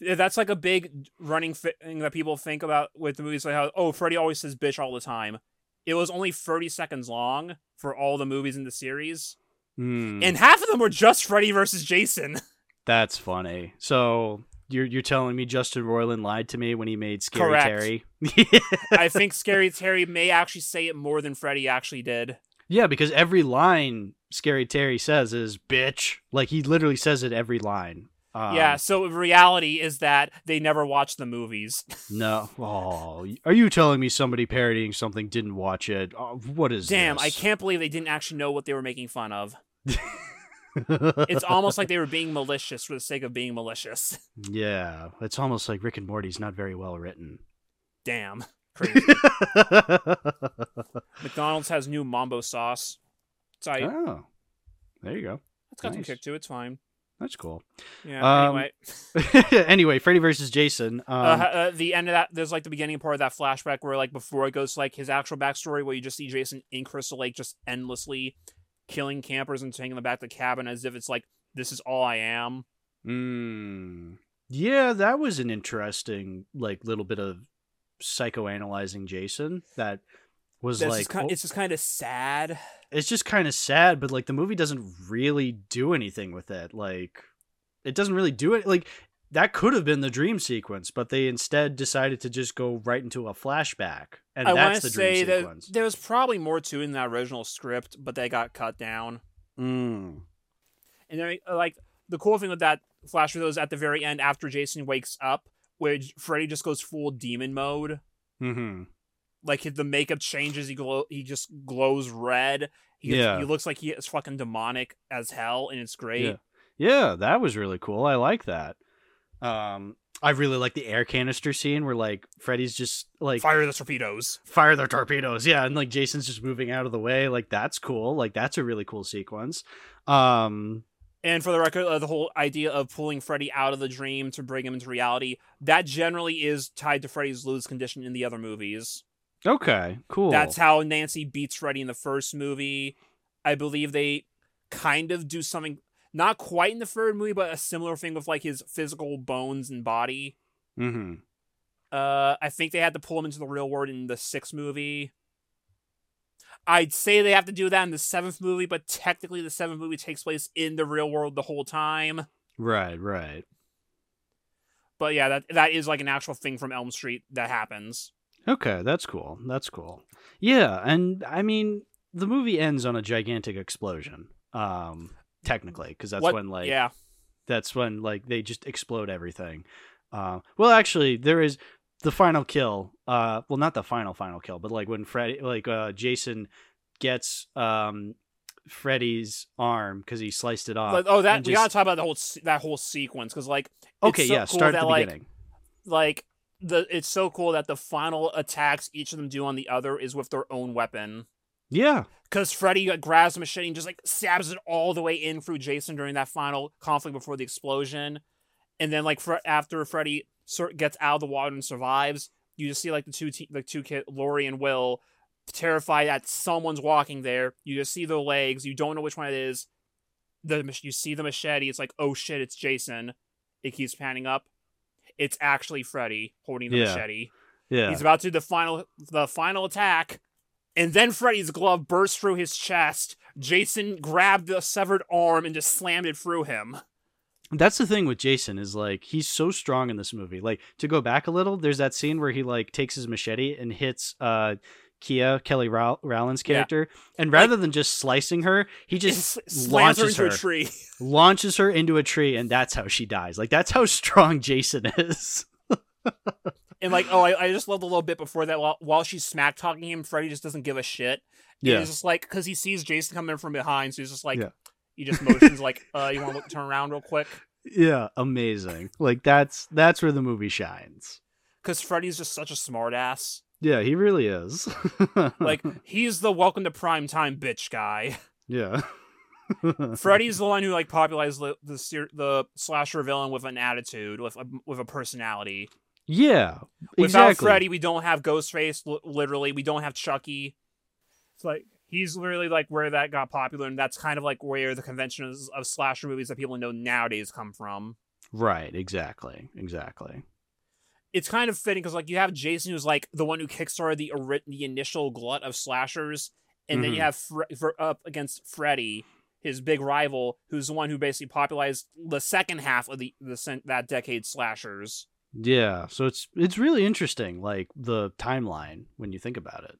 that's like a big running thing that people think about with the movies. Like how oh, Freddy always says "bitch" all the time. It was only 30 seconds long for all the movies in the series, Hmm, and half of them were just Freddy versus Jason. that's funny. So you're you're telling me Justin Roiland lied to me when he made Scary Correct. Terry? I think Scary Terry may actually say it more than Freddy actually did. yeah, because every line Scary Terry says is "bitch." Like he literally says it every line. Um, yeah, so reality is that they never watched the movies. No. Oh, are you telling me somebody parodying something didn't watch it? Oh, what is Damn, I can't believe they didn't actually know what they were making fun of. It's almost like they were being malicious for the sake of being malicious. yeah, it's almost like Rick and Morty's not very well written. Damn. Crazy. McDonald's has new Mambo sauce. It's I, oh, there you go. it's got some kick to it. It's fine. That's cool. Yeah. Um, anyway, anyway, Freddy versus Jason. Um, uh, uh, the end of that, there's like the beginning part of that flashback where like before it goes to, like his actual backstory, where you just see Jason in Crystal Lake just endlessly killing campers and taking them back to the cabin as if it's like this is all I am. Mm, yeah, that was an interesting, like, little bit of psychoanalyzing Jason. That was That's like, just kind, oh, it's just kind of sad. it's just kind of sad, but like the movie doesn't really do anything with it. Like, it doesn't really do it. Like, that could have been the dream sequence, but they instead decided to just go right into a flashback, and I that's the dream sequence. there was probably more to it in the original script, but they got cut down. Mm. And then, uh, like the cool thing with that flash video is at the very end after Jason wakes up, where Freddy just goes full demon mode. Hmm. Like the makeup changes, he glow, he just glows red. He, Yeah. he looks like he is fucking demonic as hell, and it's great. Yeah. Yeah, that was really cool. I like that. Um, I really like the air canister scene where like Freddy's just like Fire the torpedoes. fire their torpedoes. Yeah, and like Jason's just moving out of the way. Like that's cool. Like that's a really cool sequence. Um, And for the record, uh, the whole idea of pulling Freddy out of the dream to bring him into reality, that generally is tied to Freddy's lose condition in the other movies. Okay, cool. That's how Nancy beats Freddy in the first movie. I believe they kind of do something not quite in the third movie, but a similar thing with like his physical bones and body. mm-hmm. Uh, I think they had to pull him into the real world in the sixth movie. I'd say they have to do that in the seventh movie, but technically the seventh movie takes place in the real world the whole time. Right, right. But yeah, that that is like an actual thing from Elm Street that happens. Okay, that's cool. That's cool. Yeah, and I mean the movie ends on a gigantic explosion. Um, technically, because that's What- when like yeah, that's when like they just explode everything. Uh, well, actually, there is the final kill. Uh, well, not the final final kill, but like when Freddy, like uh, Jason gets um Freddy's arm because he sliced it off. oh, that and we gotta talk about the whole that whole sequence because like it's okay, so yeah, cool start that, at the like, beginning. like the it's so cool that the final attacks each of them do on the other is with their own weapon. Yeah, Because Freddy like, grabs the machete and just like stabs it all the way in through Jason during that final conflict before the explosion, and then like after Freddy gets out of the water and survives, you just see like the two te- the two kid Lori and Will terrified that someone's walking there. You just see their legs. You don't know which one it is. The you see the machete. It's like oh shit, it's Jason. It keeps panning up. It's actually Freddy holding the Yeah. machete. yeah, He's about to do the final the final attack, and then Freddy's glove burst through his chest. Jason grabbed the severed arm and just slammed it through him. That's the thing with Jason is like he's so strong in this movie. Like to go back a little, there's that scene where he like takes his machete and hits uh Kia Kelly Row- Rowland's Yeah. character, and rather than just slicing her, he Just slams her launches into her, a tree. launches her into a tree, and that's how she dies. Like that's how strong Jason is. And like, oh, I, I just love the little bit before that. While, while she's smack talking him, Freddy just doesn't give a shit. Yeah, Yeah, he's just like because he sees Jason coming from behind, so he's just like, Yeah. he just motions like, uh, you want to turn around real quick? yeah, amazing. Like that's that's where the movie shines. Because Freddy's just such a smartass. Yeah, he really is. Like he's the welcome to prime time bitch guy. yeah. Freddy's the one who like popularized the the, the slasher villain with an attitude, with a, with a personality. Yeah, Without exactly. Freddy, we don't have Ghostface. L- literally, we don't have Chucky. It's like he's literally like where that got popular, and that's kind of like where the conventions of slasher movies that people know nowadays come from. Right, exactly, exactly. It's kind of fitting because like you have Jason, who's like the one who kickstarted the the initial glut of slashers, and then you Mhm. have Fre- up against Freddy, his big rival, who's the one who basically popularized the second half of the the that decade slashers. Yeah, so it's it's really interesting, like the timeline when you think about it.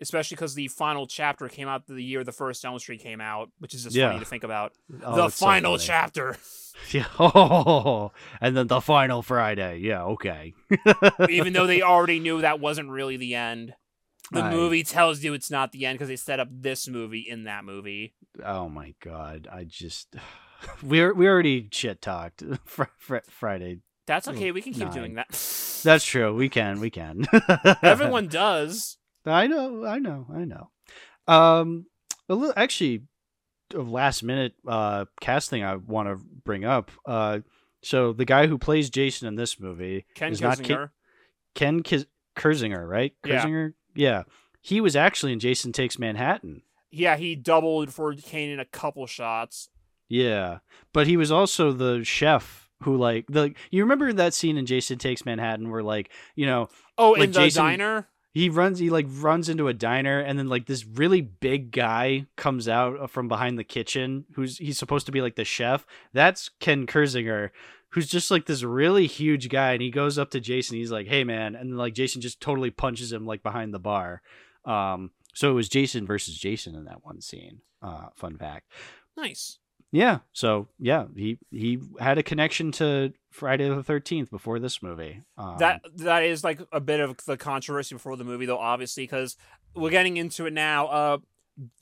Especially because the final chapter came out the year the first Elm Street came out, which is just Yeah. funny to think about. Oh, the it's so final chapter. Yeah. Oh, and then the final Friday. Yeah. Okay. even though they already knew that wasn't really the end. The Right. movie tells you it's not the end because they set up this movie in that movie. Oh my god. I just we we already shit talked fr- fr- Friday. That's okay. We can keep nine. doing that. That's true. We can. We can. Everyone does. I know. I know. I know. Um. A little, actually, last minute uh casting I want to bring up. Uh. So the guy who plays Jason in this movie Ken is not Kissinger. Ken Kis- Kirzinger, right? Yeah. Kirzinger. Yeah. He was actually in Jason Takes Manhattan. Yeah, he doubled for Kane in a couple shots. Yeah, but he was also the chef who like the. You remember that scene in Jason Takes Manhattan where like you know Oh, Like in the Jason- diner. He runs he like runs into a diner and then like this really big guy comes out from behind the kitchen who's he's supposed to be like the chef. That's Ken Kirzinger. Who's just like this really huge guy, and he goes up to Jason. He's like, "Hey, man!" And then, like Jason just totally punches him like behind the bar. Um, so it was Jason versus Jason in that one scene. Uh, fun fact. Nice. Yeah. So yeah, he he had a connection to Friday the Thirteenth before this movie. Um, that that is like a bit of the controversy before the movie, though. Obviously, because we're getting into it now. Uh,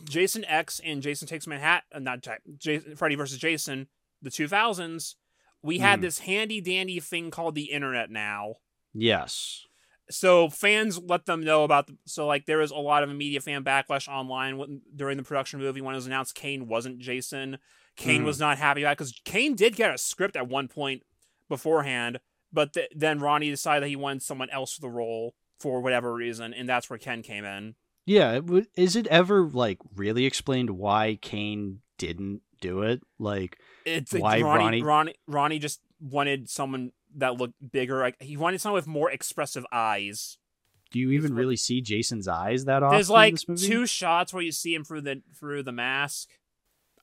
Jason X and Jason Takes Manhattan, not Ja- J- Freddy versus Jason, the two thousands. We had Mhm. this handy dandy thing called the internet now. yes. so fans let them know about the, so like there was a lot of immediate fan backlash online when, during the production movie when it was announced Kane wasn't Jason. Kane Mhm. was not happy about because Kane did get a script at one point beforehand, but th- then Ronny decided that he wanted someone else for the role for whatever reason, and that's where Ken came in. Yeah. it w- Is it ever like really explained why Kane didn't do it? Like, It's like Why Ronny, Ronny- Ronny Ronny just wanted someone that looked bigger. Like he wanted someone with more expressive eyes. do you even really see Jason's eyes that often? There's in like this movie? two shots where you see him through the through the mask.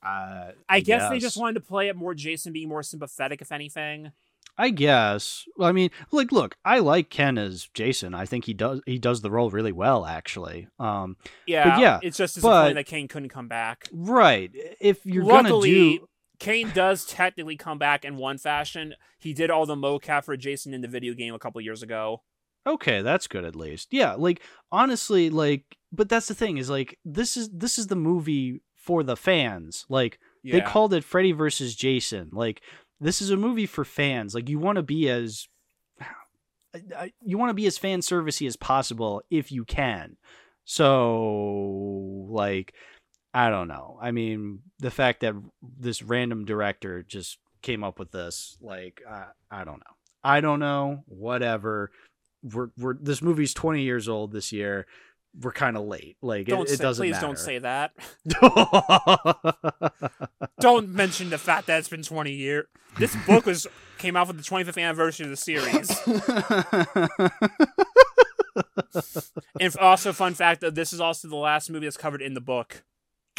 Uh, I guess they just wanted to play it more Jason being more sympathetic, if anything. I guess. Well, I mean, like, look, I like Ken as Jason. I think he does he does the role really well, actually. Um, Yeah, yeah, it's just disappointing but- that Kane couldn't come back. right. If you're Luckily, gonna do, Kane does technically come back in one fashion. He did all the mocap for Jason in the video game a couple years ago. okay, that's good at least. Yeah, like honestly, like, but that's the thing is like this is this is the movie for the fans. Like Yeah. they called it Freddy versus Jason. Like this is a movie for fans. Like you want to be as you want to be as fan servicey as possible if you can. So like I don't know. I mean, the fact that this random director just came up with this, like I I don't know. I don't know. Whatever. We're we're this movie's 20 years old this year. We're kind of late. Like don't it, it say, doesn't please matter. don't say that. don't mention the fact that it's been 20 years. This book was came out for the 25th anniversary of the series. and also, fun fact that this is also the last movie that's covered in the book.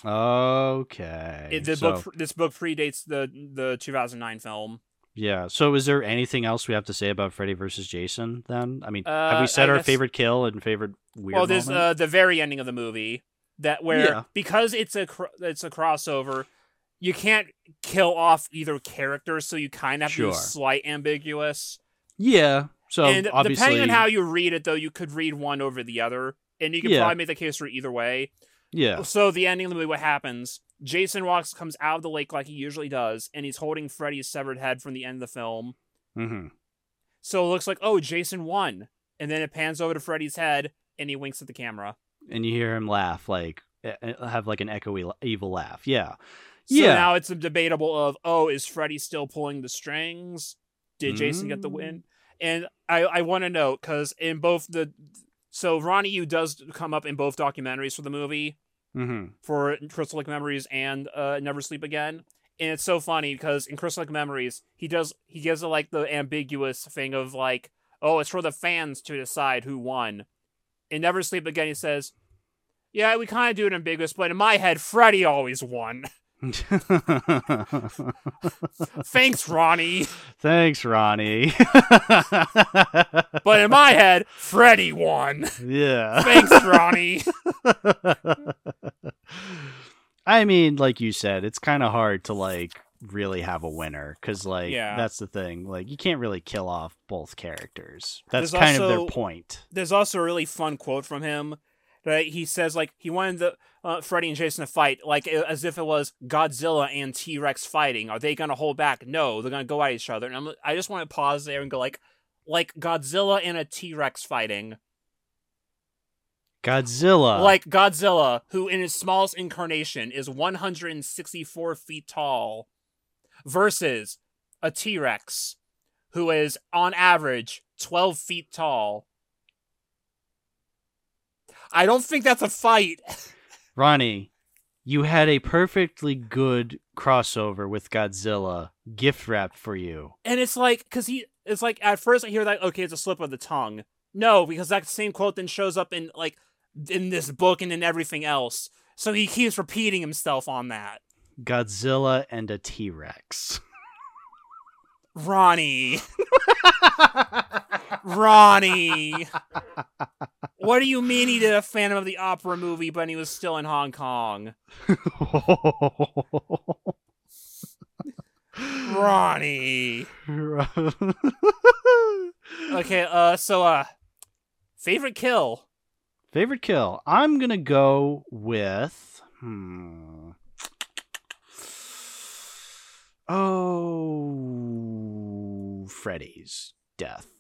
okay. It, the so, book, this book predates the the 2009 film. Yeah. So, is there anything else we have to say about Freddy versus Jason? Then, I mean, have Uh, we said I our guess- favorite kill and favorite weird? well, there's uh, the very ending of the movie that where Yeah. because it's a cr- it's a crossover, you can't kill off either character, so you kind of have to be slight ambiguous. yeah. So and obviously, depending on how you read it, though, you could read one over the other, and you could Yeah. probably make the case for either way. yeah, So the ending of the movie, what happens? Jason walks, comes out of the lake like he usually does, and he's holding Freddy's severed head from the end of the film. hmm So it looks like, oh, Jason won, and then it pans over to Freddy's head, and he winks at the camera. and you hear him laugh, like have like an echoey evil laugh. Yeah, So Yeah. now it's a debatable of, oh, is Freddy still pulling the strings? Did Jason get the Mm. win? And I, I want to know because in both the so Ronny Yu does come up in both documentaries for the movie hmm for Crystal Lake Memories and uh, Never Sleep Again. And it's so funny because in Crystal Lake Memories, he does he gives it like the ambiguous thing of like, oh, it's for the fans to decide who won. In Never Sleep Again, he says, "Yeah, we kind of do it ambiguous, but in my head, Freddy always won." Thanks, Ronny. Thanks, Ronny. But in my head, Freddy won. yeah. Thanks, Ronny. I mean, like you said, it's kind of hard to like really have a winner because, like, Yeah. that's the thing. Like, you can't really kill off both characters. That's There's kind of their point. There's also a really fun quote from him. That he says, like, he wanted the uh, Freddy and Jason to fight, like, as if it was Godzilla and T Rex fighting. Are they going to hold back? No, they're going to go at each other. And I'm, I just want to pause there and go, like, like Godzilla and a T Rex fighting. Godzilla. like Godzilla, who in his smallest incarnation is 164 feet tall, versus a T Rex, who is on average 12 feet tall. I don't think that's a fight. Ronny, you had a perfectly good crossover with Godzilla gift wrapped for you. And it's like, because he, it's like, at first I hear that, okay, it's a slip of the tongue. No, because that same quote then shows up in, like, in this book and in everything else. So he keeps repeating himself on that. Godzilla and a T Rex. Ronny. Ronny. What do you mean he did a Phantom of the Opera movie when he was still in Hong Kong? Ronny. Okay, uh, so, uh, favorite kill? Favorite kill. I'm gonna go with hmm. Oh, Freddy's death.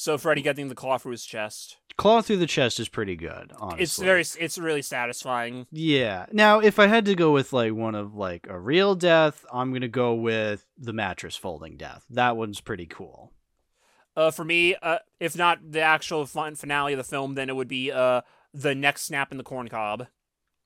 So Freddy getting the claw through his chest. Claw through the chest is pretty good. Honestly, It's very, it's really satisfying. Yeah. Now, if I had to go with like one of like a real death, I'm gonna go with the mattress folding death. That one's pretty cool. Uh, for me, uh, if not the actual fun finale of the film, then it would be, uh, the neck snap in the corn cob.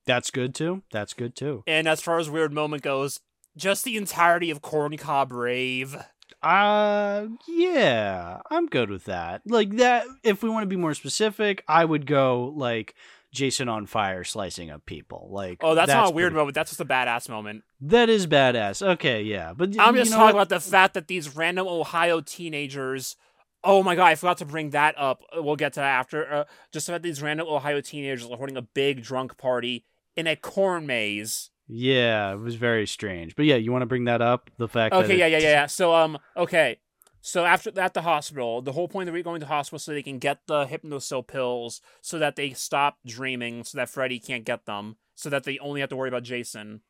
That's good too. That's good too. And as far as weird moment goes, just the entirety of corn cob rave. Uh, yeah, I'm good with that. Like that. If we want to be more specific, I would go like Jason on fire slicing up people. Like, Oh, that's, not a weird pretty- moment. That's just a badass moment. That is badass. Okay, yeah, but I'm you just know talking what? about the fact that these random Ohio teenagers. Oh my god, I forgot to bring that up. We'll get to that after. Uh, just about these random Ohio teenagers are holding a big drunk party in a corn maze. Yeah, it was very strange. But yeah, you want to bring that up? The fact that Okay, yeah, yeah, yeah, yeah. So, um, okay. So after at the hospital, the whole point of going to the hospital so they can get the Hypnocil pills, so that they stop dreaming, so that Freddy can't get them, so that they only have to worry about Jason.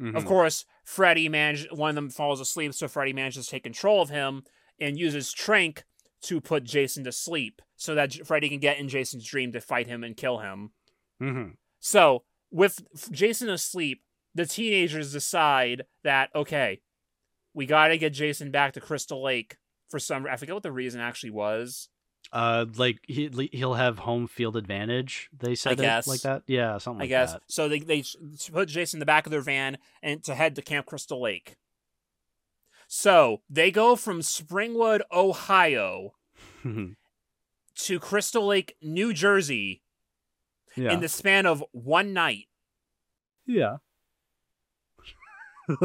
Mhm. Of course, Freddy managed one of them falls asleep, so Freddy manages to take control of him and uses Trank to put Jason to sleep, so that Freddy can get in Jason's dream to fight him and kill him. Mhm. So, with f- Jason asleep, the teenagers decide that okay, we got to get Jason back to Crystal Lake for some. I forget what the reason actually was. Uh, like he he'll have home field advantage. They said it guess. like that. Yeah, something like that. I like guess that. so. They they put Jason in the back of their van and to head to Camp Crystal Lake. So they go from Springwood, Ohio, to Crystal Lake, New Jersey, yeah. in the span of one night. Yeah.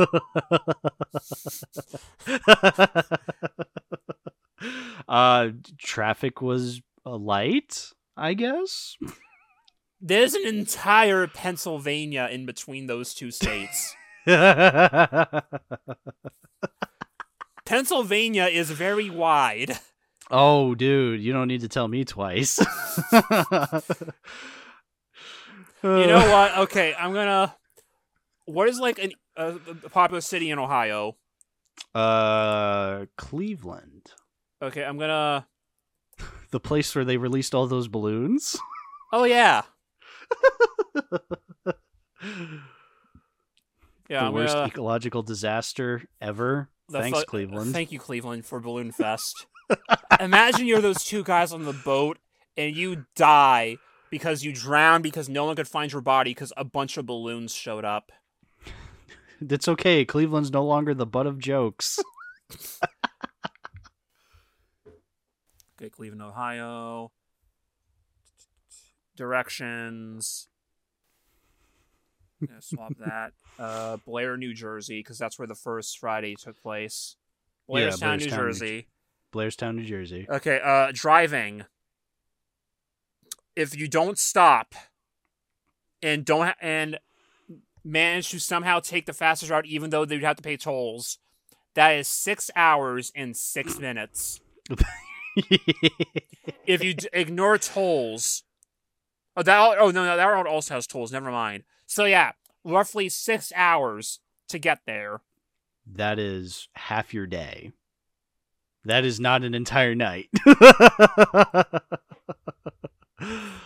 uh traffic was light, I guess. There's an entire Pennsylvania in between those two states. Pennsylvania is very wide. oh, dude, you don't need to tell me twice. You know what? Okay, I'm gonna. What is like an, a, a popular city in Ohio? Uh, Cleveland, Okay, I'm gonna. the place where they released all those balloons. Oh yeah, yeah. the worst gonna, ecological disaster ever. Thanks, Cleveland. Thank you, Cleveland, for Balloon Fest. Imagine you're those two guys on the boat and you die because you drown because no one could find your body because a bunch of balloons showed up. It's okay. Cleveland's no longer the butt of jokes. Okay, Cleveland, Ohio. Directions. Gonna swap that. Uh, Blair, New Jersey, because that's where the first Friday took place. Yeah, Blairstown, New Blairstown, New Jersey. Blairstown, New Jersey. Okay, uh, driving. If you don't stop and don't ha- and manage to somehow take the fastest route, even though they'd have to pay tolls, that is six hours and six minutes. If you d- ignore tolls, oh that oh no no that road also has tolls. Never mind. So yeah, roughly six hours to get there. that is half your day. That is not an entire night.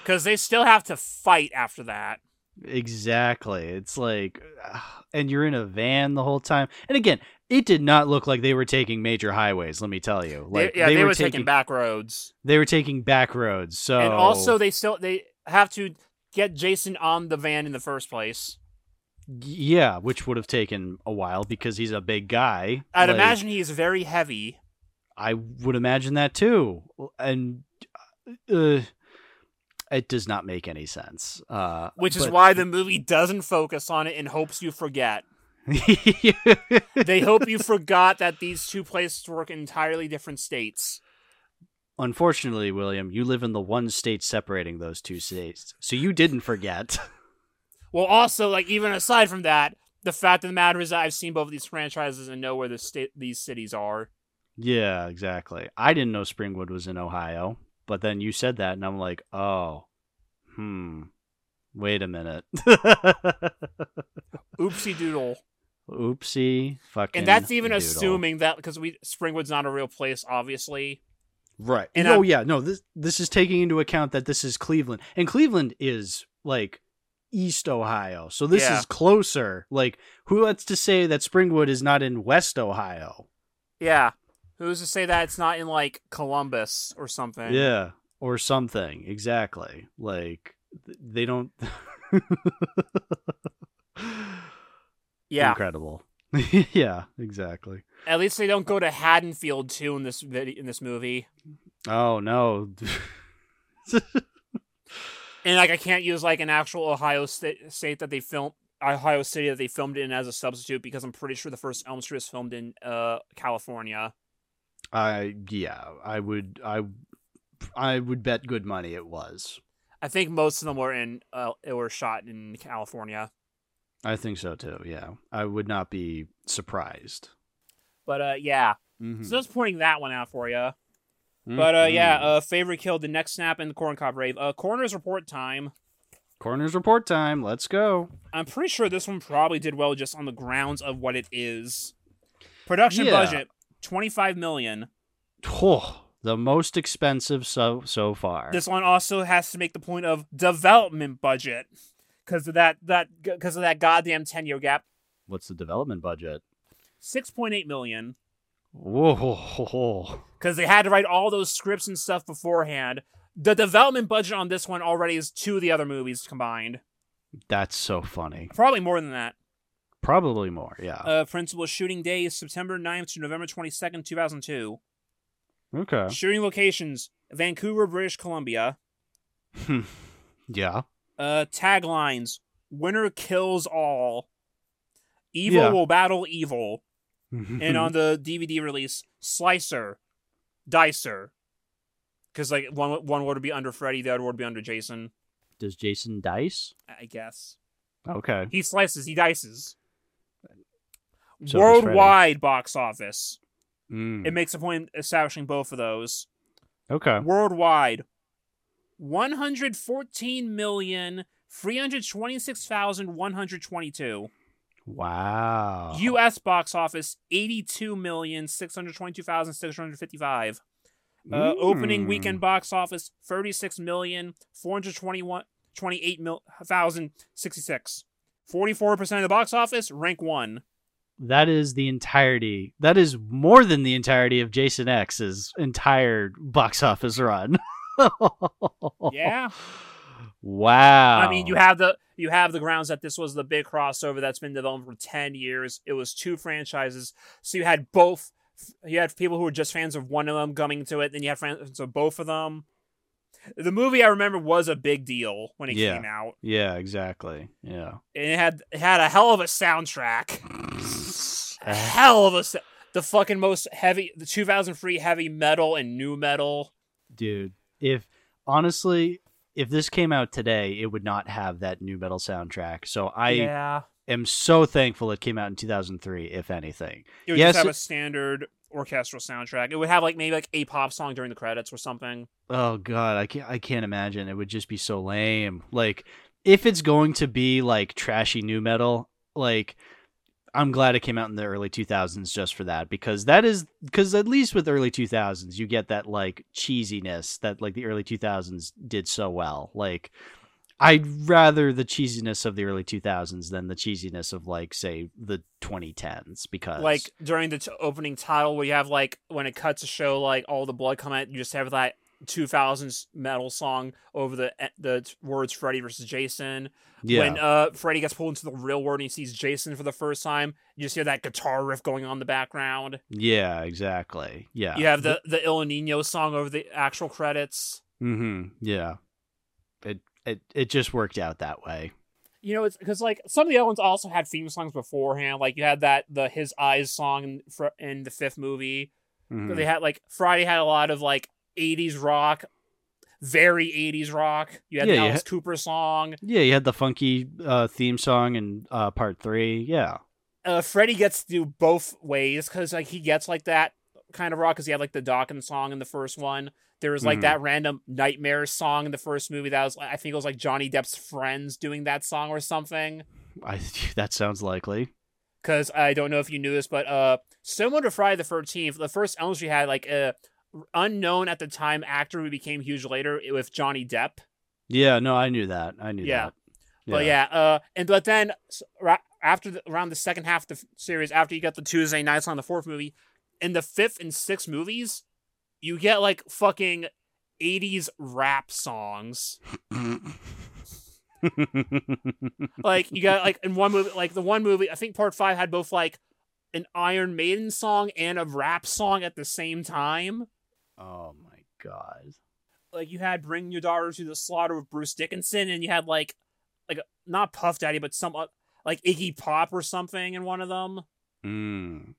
Because they still have to fight after that. Exactly. It's like, and you're in a van the whole time. And again, it did not look like they were taking major highways. Let me tell you, They- yeah, they, were, were taking, back roads. They were taking back roads. So And also, they still they have to get Jason on the van in the first place. yeah, which would have taken a while because he's a big guy. I'd Like, imagine he is very heavy. I would imagine that too. And uh, it does not make any sense. Uh, Which is but- why the movie doesn't focus on it and hopes you forget. They hope you forgot that these two places work in entirely different states. Unfortunately, William, you live in the one state separating those two states, so you didn't forget. Well, also, like even aside from that, the fact of the matter is that I've seen both of these franchises and know where the state these cities are. yeah, exactly. I didn't know Springwood was in Ohio, but then you said that, and I'm like, oh, hmm. Wait a minute. Oopsie doodle. Oopsie, fucking. And that's even doodle. assuming that because we Springwood's not a real place, obviously. Right. And oh I'm- yeah, no, this this is taking into account that this is Cleveland. And Cleveland is like East Ohio. So this Yeah. is closer. Like who wants to say that Springwood is not in West Ohio? Yeah. Who's to say that it's not in like Columbus or something? Yeah, or something. Exactly. Like they don't Yeah. Incredible. yeah, exactly. At least they don't go to Haddonfield too in this vid- in this movie. Oh no. And like I can't use like an actual Ohio state state that they filmed Ohio City that they filmed in as a substitute because I'm pretty sure the first Elm Street was filmed in uh California. I yeah, I would I I would bet good money it was. I think most of them were in uh were shot in California. I think so too. Yeah, I would not be surprised. But uh yeah. Mm-hmm. So just pointing that one out for you. But uh yeah, uh favorite killed the next snap in the corn cob rave. Uh coroner's report time. Coroner's report time. Let's go. I'm pretty sure this one probably did well just on the grounds of what it is. Production Yeah. budget 25 million. Oh, the most expensive so so far. This one also has to make the point of development budget because of that that because of that goddamn 10 year gap. What's the development budget? 6.8 million Whoa. because they had to write all those scripts and stuff beforehand. The development budget on this one already is two of the other movies combined. That's so funny. Probably more than that. Probably more. Yeah. Uh, principal shooting day is September 9th to November 22nd, 2002. okay. Shooting locations Vancouver, British Columbia. yeah. Uh, taglines Winner kills all. Evil Yeah. will battle evil. and on the DVD release, Slicer, Dicer. Because like one one would be under Freddy, the other would be under Jason. Does Jason dice? I guess Okay. he slices, he dices. Freddy. Worldwide box office. Mm. It makes a point establishing both of those. Okay. Worldwide, one hundred fourteen million three hundred twenty six thousand one hundred twenty two. Wow. U.S. box office eighty two million six hundred twenty two thousand six hundred fifty five. Uh, Opening Mm. weekend box office thirty six million four hundred twenty one twenty eight mil thousand sixty six. Forty four percent of the box office rank one. That is the entirety. That is more than the entirety of Jason X's entire box office run. Yeah, Wow. I mean you have the you have the grounds that this was the big crossover that's been developed for ten years. It was two franchises, so you had both. You had people who were just fans of one of them coming to it, then you had fans of both of them. The movie I remember was a big deal when it Yeah. came out, Yeah, exactly. Yeah. and it had it had a hell of a soundtrack. a hell of a sa- the fucking most heavy the 2003 heavy metal and new metal. Dude, if honestly, if this came out today, it would not have that new metal soundtrack. So I yeah, am so thankful it came out in 2003, if anything. it would Yes, just have a standard orchestral soundtrack. It would have like maybe like a pop song during the credits or something. Oh god, I can't I can't imagine. It would just be so lame. Like if it's going to be like trashy new metal, like I'm glad it came out in the early 2000s just for that because that is because at least with early 2000s you get that like cheesiness that like the early 2000s did so well. Like I'd rather the cheesiness of the early 2000s than the cheesiness of like say the 2010s because Like during the t- opening title, where you have like when it cuts to show like all the blood come out, you just have that 2000s metal song over the eh, the words Freddy versus Jason. yeah. When uh Freddy gets pulled into the real world and he sees Jason for the first time, you just hear that guitar riff going on in the background. yeah, exactly. Yeah. You have the the Ill Niño song over the actual credits. Mm-hmm. Yeah. It it it just worked out that way. You know, it's because like some of the other ones also had theme songs beforehand. Like you had that the His Eyes song in, fr- in the fifth movie. Mhm. They had like Friday had a lot of like '80s rock, very '80s rock. You had Yeah, the Alice Cooper song. Yeah, you had the funky uh, theme song in uh, part three. Yeah. Uh, Freddy gets to do both ways because like he gets like that kind of rock because he had like the Dokken song in the first one. There was like Mhm. that random Nightmare song in the first movie that was I think it was like Johnny Depp's friends doing that song or something. I that sounds likely. because I don't know if you knew this, but uh, similar to Friday the Thirteenth, the first Elm Street had like a unknown at the time actor who became huge later with Johnny Depp. Yeah, no, I knew that. I knew Yeah. that. But yeah, uh, and but then after the, around the second half of the series, after you got the Tuesday nights on the fourth movie, in the fifth and sixth movies, you get like fucking '80s rap songs. Like you got like in one movie, like the one movie, I think part five had both like an Iron Maiden song and a rap song at the same time. oh my god. Like you had "Bring Your Daughter to the Slaughter" with Bruce Dickinson, and you had like, like not Puff Daddy, but some uh, like Iggy Pop or something in one of them. Mm.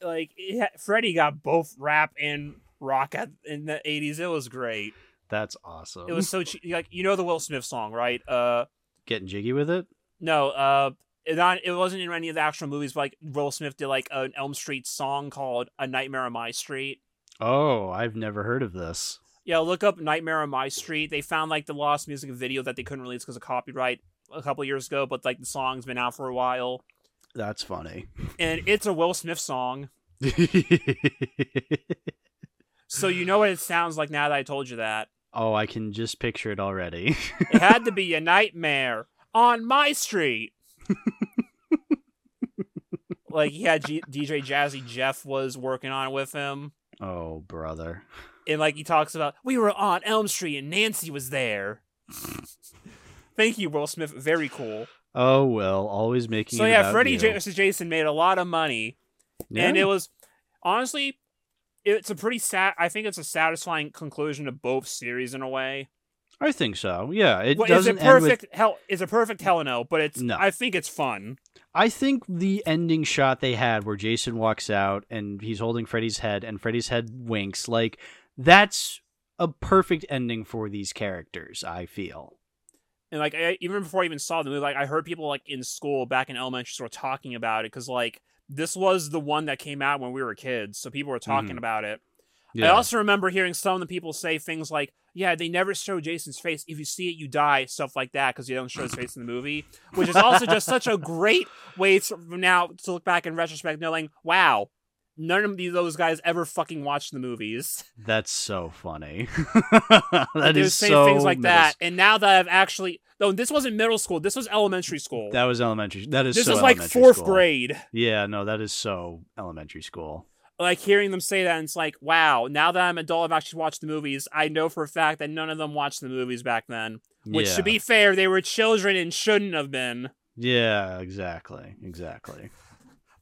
Like it Freddy got both rap and rock at, in the '80s. It was great. That's awesome. It was so che- like you know the Will Smith song, right? Uh, getting jiggy with it. No, uh, it not it wasn't in any of the actual movies. But like Will Smith did like an Elm Street song called "A Nightmare on My Street." Oh, I've never heard of this. Yeah, look up "Nightmare on My Street." They found like the lost music video that they couldn't release because of copyright a couple years ago, but like the song's been out for a while, That's funny. and it's a Will Smith song. So you know what it sounds like now that I told you that. oh, I can just picture it already. It had to be a nightmare on my street. like he had G- DJ Jazzy Jeff was working on it with him. oh, brother. and like he talks about we were on Elm Street and Nancy was there. Thank you, Will Smith. Very cool. Oh well, always making. so yeah, you. J-. Jason made a lot of money, and it was honestly, it's a pretty sad. I think it's a satisfying conclusion to both series in a way. I think so. Yeah, it Well, doesn't it end with perfect? Hell, is a perfect? Hell no. But it's. No. I think it's fun. I think the ending shot they had where Jason walks out and he's holding Freddy's head and Freddy's head winks, like that's a perfect ending for these characters, I feel. And like I, even before I even saw the movie, like I heard people like in school back in elementary school talking about it because like this was the one that came out when we were kids, so people were talking Mhm. about it. Yeah. I also remember hearing some of the people say things like, "Yeah, they never show Jason's face. If you see it, you die." Stuff like that because you don't show his face in the movie, which is also just such a great way to, now to look back in retrospect, knowing, "Wow, none of these, those guys ever fucking watched the movies." That's so funny. that is say so things like that, and now that I've actually, no, this wasn't middle school. This was elementary school. That was elementary. That is this so is like fourth school. grade. Yeah, no, that is so elementary school. like hearing them say that and it's like wow now that i'm an adult i've actually watched the movies i know for a fact that none of them watched the movies back then which yeah. to be fair they were children and shouldn't have been Yeah, exactly. Exactly.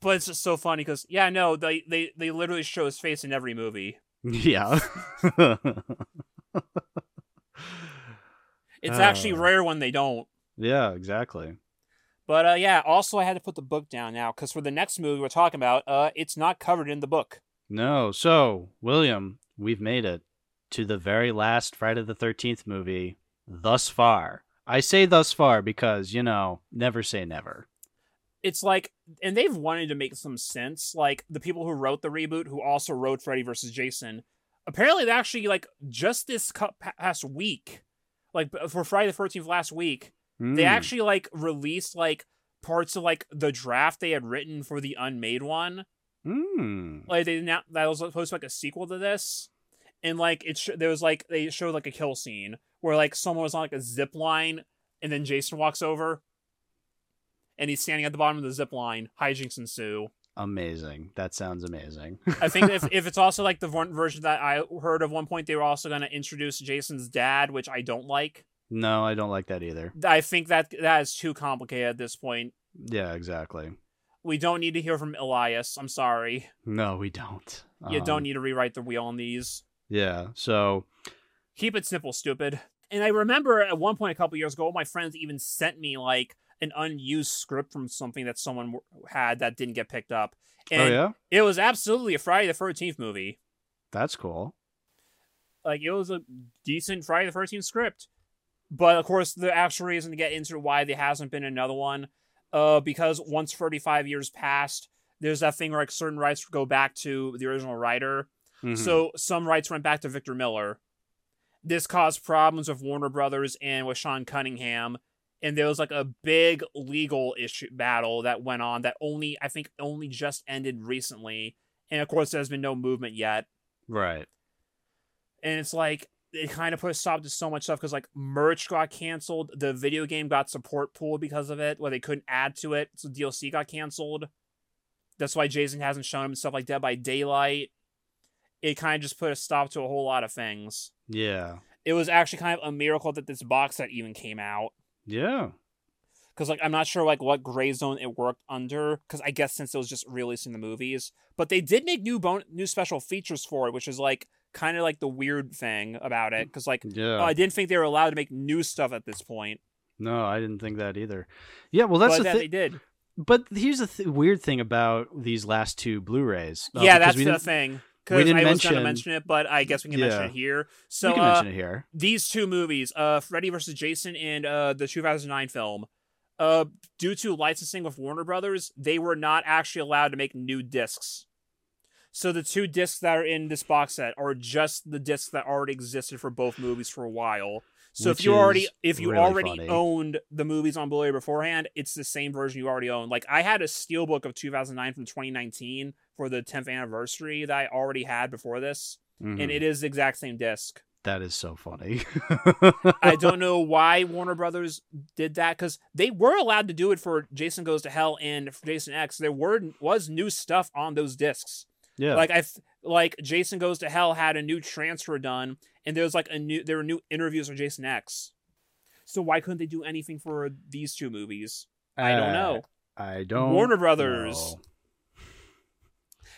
But it's just so funny because yeah no they, they they literally show his face in every movie Yeah. It's actually Oh. rare when they don't. Yeah, exactly. But uh, yeah, also I had to put the book down now because for the next movie we're talking about, uh, it's not covered in the book. No. So, William, we've made it to the very last Friday the 13th movie thus far. I say thus far because, you know, never say never. It's like, and they've wanted to make some sense. Like the people who wrote the reboot, who also wrote Freddy vs. Jason, apparently they actually like just this past week, like for Friday the Thirteenth last week, they Mm. actually like released like parts of like the draft they had written for the unmade one. Mm. Like they now that was supposed to be like a sequel to this, and like it sh- there was like they showed like a kill scene where like someone was on like a zip line, and then Jason walks over, and he's standing at the bottom of the zip line. Hijinks ensue. Amazing. That sounds amazing. I think if if it's also like the version that I heard of one point, they were also going to introduce Jason's dad, which I don't like. no, I don't like that either. I think that that is too complicated at this point. Yeah, exactly. We don't need to hear from Elias. I'm sorry. No, we don't. You Um, don't need to rewrite the wheel on these. Yeah. So, Keep it simple, stupid. And I remember at one point a couple years ago, my friends even sent me like an unused script from something that someone had that didn't get picked up. And oh yeah, it was absolutely a Friday the 13th movie. that's cool. Like it was a decent Friday the 13th script. But of course, the actual reason to get into why there hasn't been another one, uh, because once 35 years passed, there's that thing where like certain rights go back to the original writer. Mhm. So some rights went back to Victor Miller. This caused problems with Warner Brothers and with Sean Cunningham. And there was like a big legal issue battle that went on that only I think only just ended recently. And of course there's been no movement yet. right. And it's like it kind of put a stop to so much stuff because like merch got canceled, the video game got support pulled because of it, where they couldn't add to it, so DLC got canceled. That's why Jason hasn't shown him stuff like Dead by Daylight. It kind of just put a stop to a whole lot of things. Yeah. It was actually kind of a miracle that this box set even came out. Yeah. Because like I'm not sure like what gray zone it worked under. Because I guess since it was just releasing the movies, but they did make new bon- new special features for it, which is like kind of like the weird thing about it. Because like Yeah. Oh, I didn't think they were allowed to make new stuff at this point, no, I didn't think that either. Yeah. Well, that's but the that thing. they did. But here's the th- weird thing about these last two Blu-rays. uh, yeah, that's the thing. We Because didn't I was going to mention- mention it, but I guess we can mention it here. So we can uh, mention it here. these two movies, uh, Freddy vs. Jason and uh, the 2009 film, uh, due to licensing with Warner Brothers, they were not actually allowed to make new discs. So the two discs that are in this box set are just the discs that already existed for both movies for a while. So if you already if you really already funny. owned the movies on Blu-ray beforehand, it's the same version you already own. Like I had a steelbook of 2009 from 2019 for the 10th anniversary that I already had before this, Mhm. and it is the exact same disc. that is so funny. I don't know why Warner Brothers did that because they were allowed to do it for Jason Goes to Hell and Jason X. There were was new stuff on those discs. Yeah. Like I like Jason Goes to Hell had a new transfer done, and there was like a new there were new interviews with Jason X. So why couldn't they do anything for these two movies? I don't know. I don't. Warner Brothers. know.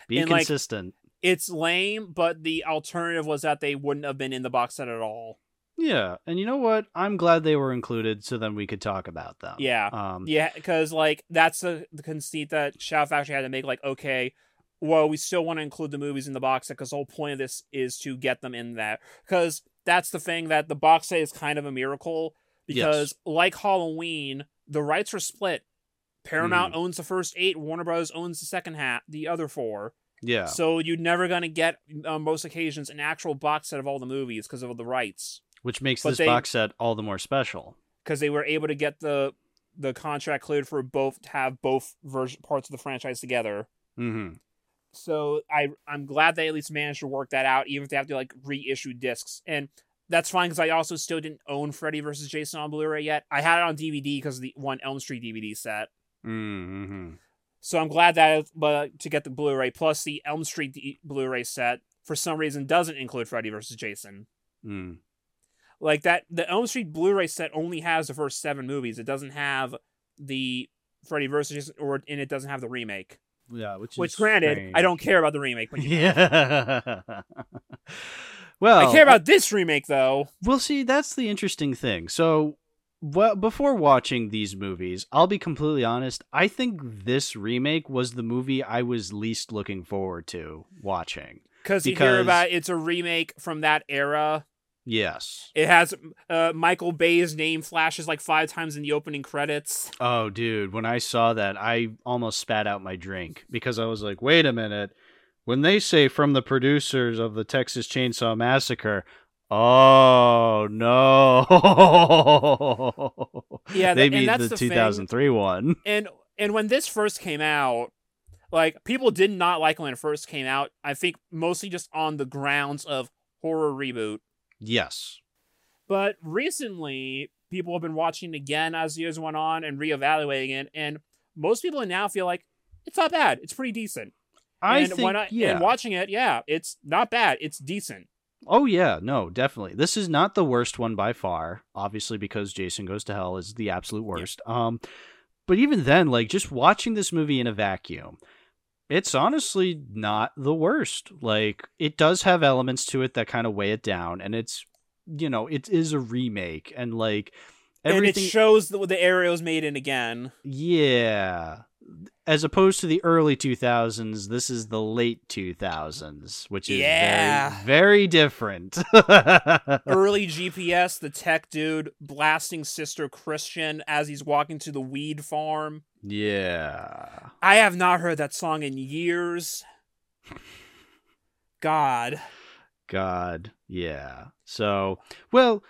Be And, like, consistent. It's lame, but the alternative was that they wouldn't have been in the box set at all. yeah, and you know what? I'm glad they were included, so then we could talk about them. Yeah. Um. Yeah, because like that's the, the conceit that Shout Factory had to make. Like, okay, well, we still want to include the movies in the box set because the whole point of this is to get them in there. Because that's the thing that the box set is kind of a miracle. Because like Halloween, the rights are split. Paramount owns the first eight. Warner Bros. owns the second half, the other four. Yeah. So you're never gonna get on most occasions an actual box set of all the movies because of the rights. Which makes but this they- box set all the more special. because they were able to get the the contract cleared for both to have both version parts of the franchise together. Mm-hmm. So I I'm glad they at least managed to work that out, even if they have to like reissue discs, and that's fine because I also still didn't own Freddy vs. Jason on Blu-ray yet. I had it on DVD because the one Elm Street DVD set. Mm-hmm. So I'm glad that but to get the Blu-ray plus the Elm Street D- Blu-ray set for some reason doesn't include Freddy vs. Jason. Mm. Like that, the Elm Street Blu-ray set only has the first seven movies. It doesn't have the Freddy vs. Jason, or and it doesn't have the remake. Yeah, which Which, granted, strange. I don't care about the remake. When you Yeah. Well, I care about this remake though. Well, see, that's the interesting thing. So, well, before watching these movies, I'll be completely honest. I think this remake was the movie I was least looking forward to watching. Cause you hear about it's a remake from that era. Yes. It has uh, Michael Bay's name flashes like five times in the opening credits. Oh, dude, when I saw that, I almost spat out my drink because I was like, wait a minute. When they say from the producers of the Texas Chainsaw Massacre, oh no. Yeah, they mean that's the the thing. 2003 one. And and when this first came out, like people did not like it when it first came out. I think mostly just on the grounds of horror reboot. Yes. But recently, people have been watching again as years went on and reevaluating it, and most people now feel like it's not bad. It's pretty decent. I and think, when I yeah. and watching it, yeah, it's not bad. It's decent. Oh yeah, no, definitely. This is not the worst one by far, obviously because Jason Goes to Hell is the absolute worst. Um but even then like just watching this movie in a vacuum, it's honestly not the worst. Like it does have elements to it that kind of weigh it down and it's you know, it is a remake and like everything And it shows the, the area was made in again. yeah. As opposed to the early 2000s, this is the late 2000s, which is Yeah. very very different. Early GPS, the tech dude blasting Sister Christian as he's walking to the weed farm. Yeah. I have not heard that song in years. God. God. Yeah. So, well,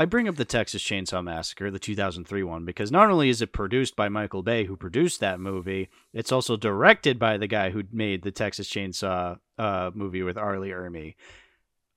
I bring up the Texas Chainsaw Massacre, the 2003 one, because not only is it produced by Michael Bay, who produced that movie, it's also directed by the guy who made the Texas Chainsaw uh, movie with R. Lee Ermey,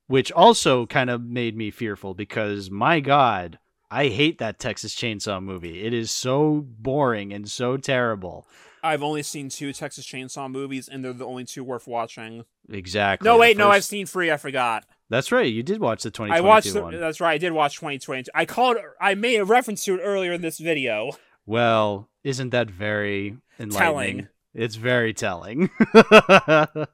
which also kind of made me fearful because, my God, I hate that Texas Chainsaw movie. It is so boring and so terrible. I've only seen two Texas Chainsaw movies, and they're the only two worth watching. Exactly. No, wait, no, I've seen three. I forgot. That's right. You did watch the 2022 I watched. The, one. that's right. I did watch 2020. I called. I made a reference to it earlier in this video. Well, isn't that very enlightening? Telling. It's very telling. oh,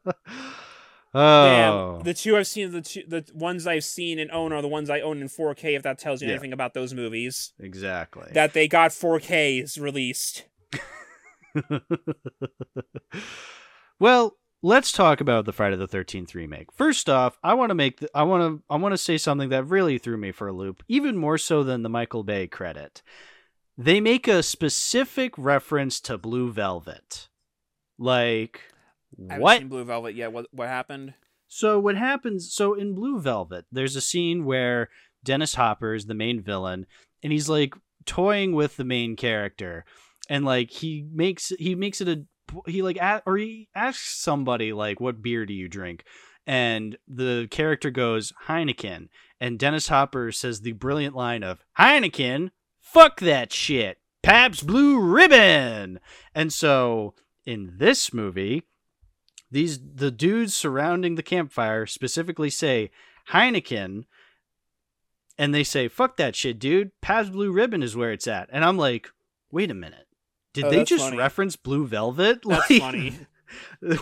Damn, the two I've seen, the two, the ones I've seen and own are the ones I own in 4K. If that tells you Yeah. anything about those movies, exactly. that they got 4Ks released. well, let's talk about the Friday the 13th remake. First off, I want to make the, I want to I want to say something that really threw me for a loop, even more so than the Michael Bay credit. They make a specific reference to Blue Velvet. Like what? Blue Velvet yet. What what happened? So what happens? So in Blue Velvet, there's a scene where Dennis Hopper is the main villain, and he's like toying with the main character, and like he makes he makes it a he like a, or he asks somebody like, "What beer do you drink?" And the character goes Heineken, and Dennis Hopper says the brilliant line of Heineken, fuck that shit, Pabst Blue Ribbon, and so in this movie these the dudes surrounding the campfire specifically say Heineken. And they say fuck that shit dude. Pabst Blue Ribbon is where it's at. And I'm like wait a minute did Oh, they just funny. reference Blue Velvet That's Like, funny.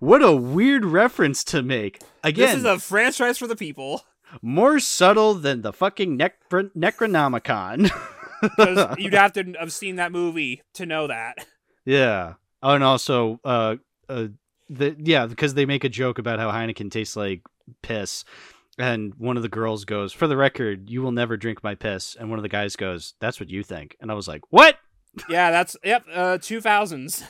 what a weird reference to make again This is a franchise for the people. more subtle than the fucking Necro- Necronomicon Because you'd have to have seen that movie to know that. Yeah. Oh, and also, uh, uh, the yeah, because they make a joke about how Heineken tastes like piss, and one of the girls goes, "For the record, you will never drink my piss," and one of the guys goes, "That's what you think," and I was like, "What?" Yeah, that's yep. Uh, two thousands.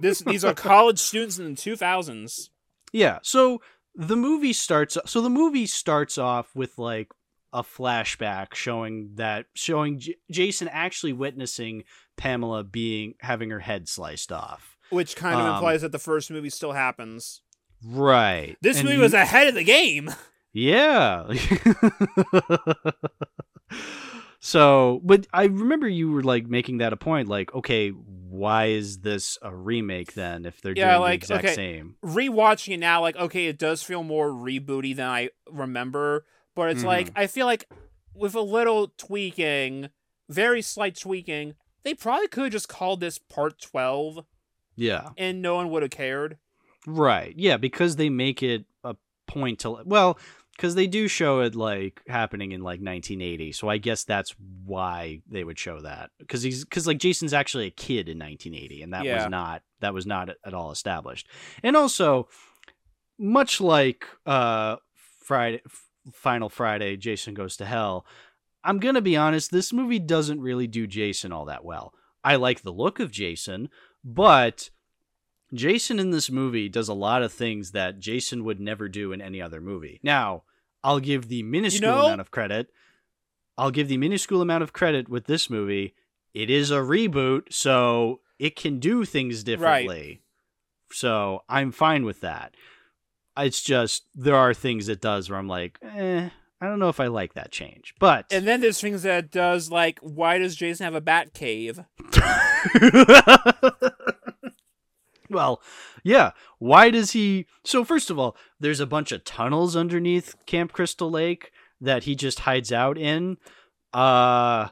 this these are college students in the two thousands. Yeah. So the movie starts. So the movie starts off with like a flashback showing that showing J- Jason actually witnessing Pamela being having her head sliced off. Which kind of Um, implies that the first movie still happens. Right. This And movie was ahead of the game. Yeah. so, but I remember you were like making that a point like, okay, why is this a remake then if they're Yeah, doing like, the exact okay. same? Rewatching it now, like okay, it does feel more rebooty than I remember, but it's like mm-hmm. I feel like with a little tweaking, very slight tweaking, they probably could have just called this Part Twelve, Yeah. and no one would have cared. Right. Yeah, because they make it a point to well because they do show it like happening in like 1980 so i guess that's why they would show that because he's because like jason's actually a kid in 1980 and that Yeah. was not that was not at all established and also much like uh friday final friday jason goes to hell i'm gonna be honest this movie doesn't really do jason all that well i like the look of jason but Jason in this movie does a lot of things that Jason would never do in any other movie. Now, I'll give the minuscule know- amount of credit. I'll give the minuscule amount of credit with this movie. It is a reboot, so it can do things differently. So I'm fine with that. It's just there are things it does where I'm like, eh, I don't know if I like that change. But And then there's things that it does like why does Jason have a bat cave? well, yeah. Why does he? So first of all, there's a bunch of tunnels underneath Camp Crystal Lake that he just hides out in. Uh,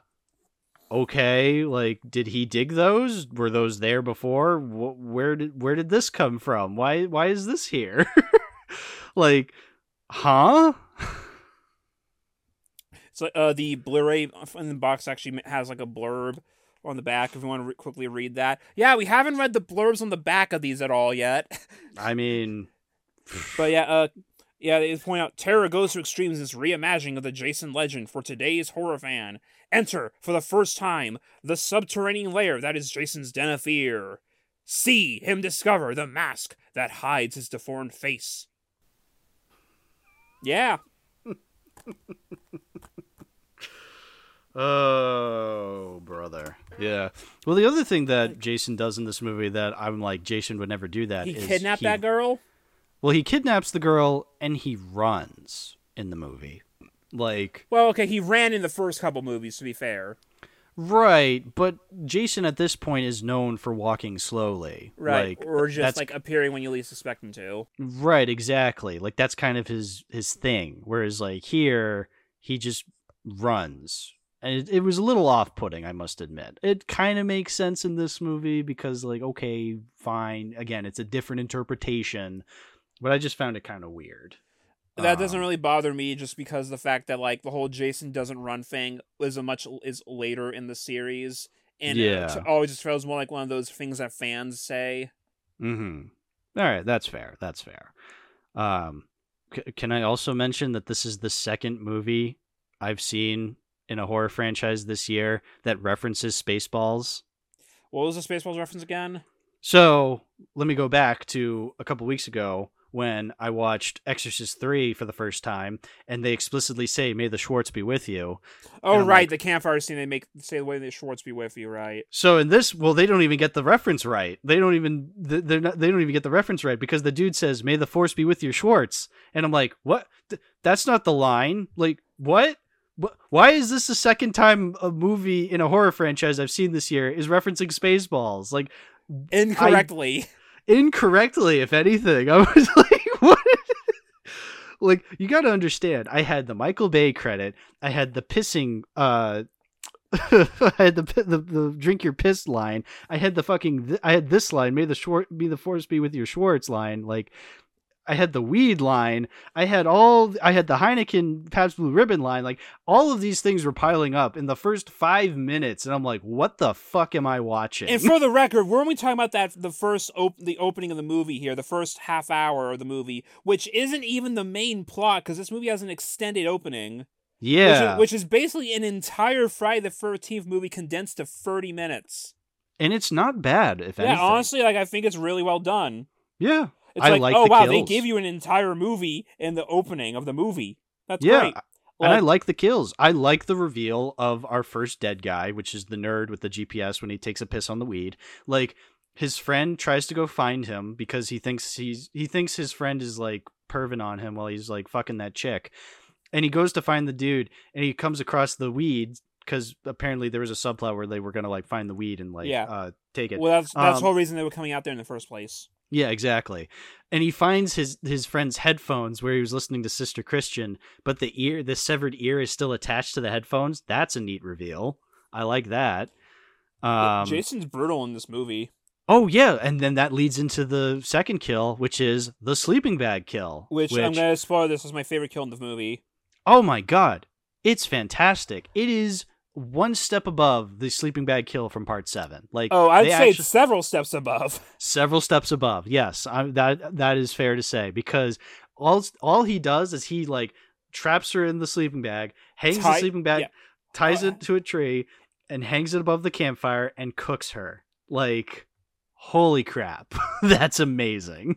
okay. Like, did he dig those? Were those there before? Wh- Where did where did this come from? Why why is this here? like, huh? So uh, the Blu-ray in the box actually has like a blurb on the back if you want to re- quickly read that. Yeah, we haven't read the blurbs on the back of these at all yet. I mean, but yeah, uh, yeah, they point out terror goes to extremes in this reimagining of the Jason legend for today's horror fan. Enter for the first time the subterranean lair that is Jason's den of fear. See him discover the mask that hides his deformed face. Yeah, Oh, brother. Yeah. Well, the other thing that Jason does in this movie that I'm like, Jason would never do that. he kidnapped he- that girl. Well, he kidnaps the girl and he runs in the movie. Like, Well, okay, he ran in the first couple movies. To be fair, right, but Jason at this point is known for walking slowly. right, Like, or just like appearing when you least expect him to. Right, exactly. Like that's kind of his his thing. Whereas like here, he just runs. It, it was a little off-putting, I must admit. It kind of makes sense in this movie because like okay, fine. Again, it's a different interpretation, but I just found it kind of weird. That doesn't Um, really bother me, just because the fact that like the whole Jason doesn't run thing is a much is later in the series, and Yeah. it always just feels more like one of those things that fans say. Mhm. All right, that's fair. That's fair. Um c- can I also mention that this is the second movie I've seen in a horror franchise this year that references Spaceballs? What was the Spaceballs reference again? So let me go back to a couple weeks ago when I watched Exorcist 3 for the first time, and they explicitly say, May the Schwartz be with you. Oh, right, like- the campfire scene. They make say the way the Schwartz be with you, right? So in this, well, they don't even get the reference right. They don't even they're not, they don't even get the reference right because the dude says, "May the force be with you, Schwartz," and I'm like, "What? Th- that's not the line. Like, what? Wh- Why is this the second time a movie in a horror franchise I've seen this year is referencing Spaceballs? Like, Incorrectly. incorrectly, if anything. I was like, what? like, you got to understand. I had the Michael Bay credit. I had the pissing. uh I had the, the the drink your piss line. I had the fucking. Th- I had this line. May the Schwartz be the force be with your Schwartz line. Like, I had the weed line. I had all. I had the Heineken Pabst Blue Ribbon line. Like, all of these things were piling up in the first five minutes, and I'm like, what the fuck am I watching? And for the record, we're only talking about that the first op- the opening of the movie here, the first half hour of the movie, which isn't even the main plot because this movie has an extended opening, yeah, which, is, which is basically an entire Friday the Thirteenth movie condensed to thirty minutes. and it's not bad. If anything. yeah, anything, honestly, like I think it's really well done. yeah. It's I like, like oh the wow, they kills. give you an entire movie in the opening of the movie. That's Yeah, great. and I Like- like the kills. I like the reveal of our first dead guy, which is the nerd with the GPS when he takes a piss on the weed. Like his friend tries to go find him because he thinks he's he thinks his friend is like perving on him while he's like fucking that chick. And he goes to find the dude and he comes across the weed because apparently there was a subplot where they were gonna like find the weed and like Yeah. uh take it. Well, that's that's Um, the whole reason they were coming out there in the first place. Yeah, exactly. And he finds his his friend's headphones where he was listening to Sister Christian, but the ear, the severed ear, is still attached to the headphones. That's a neat reveal. I like that. Um, Jason's brutal in this movie. Oh yeah, and then that leads into the second kill, which is the sleeping bag kill. Which, I'm gonna spoil. This was my favorite kill in the movie. Oh my god, it's fantastic! It is one step above the sleeping bag kill from part seven. Like, oh, I'd say actu- it's several steps above. several steps above. Yes, I, that that is fair to say because all all he does is he like traps her in the sleeping bag, hangs the sleeping bag, yeah. ties Uh, it to a tree, and hangs it above the campfire and cooks her. Like, holy crap, that's amazing.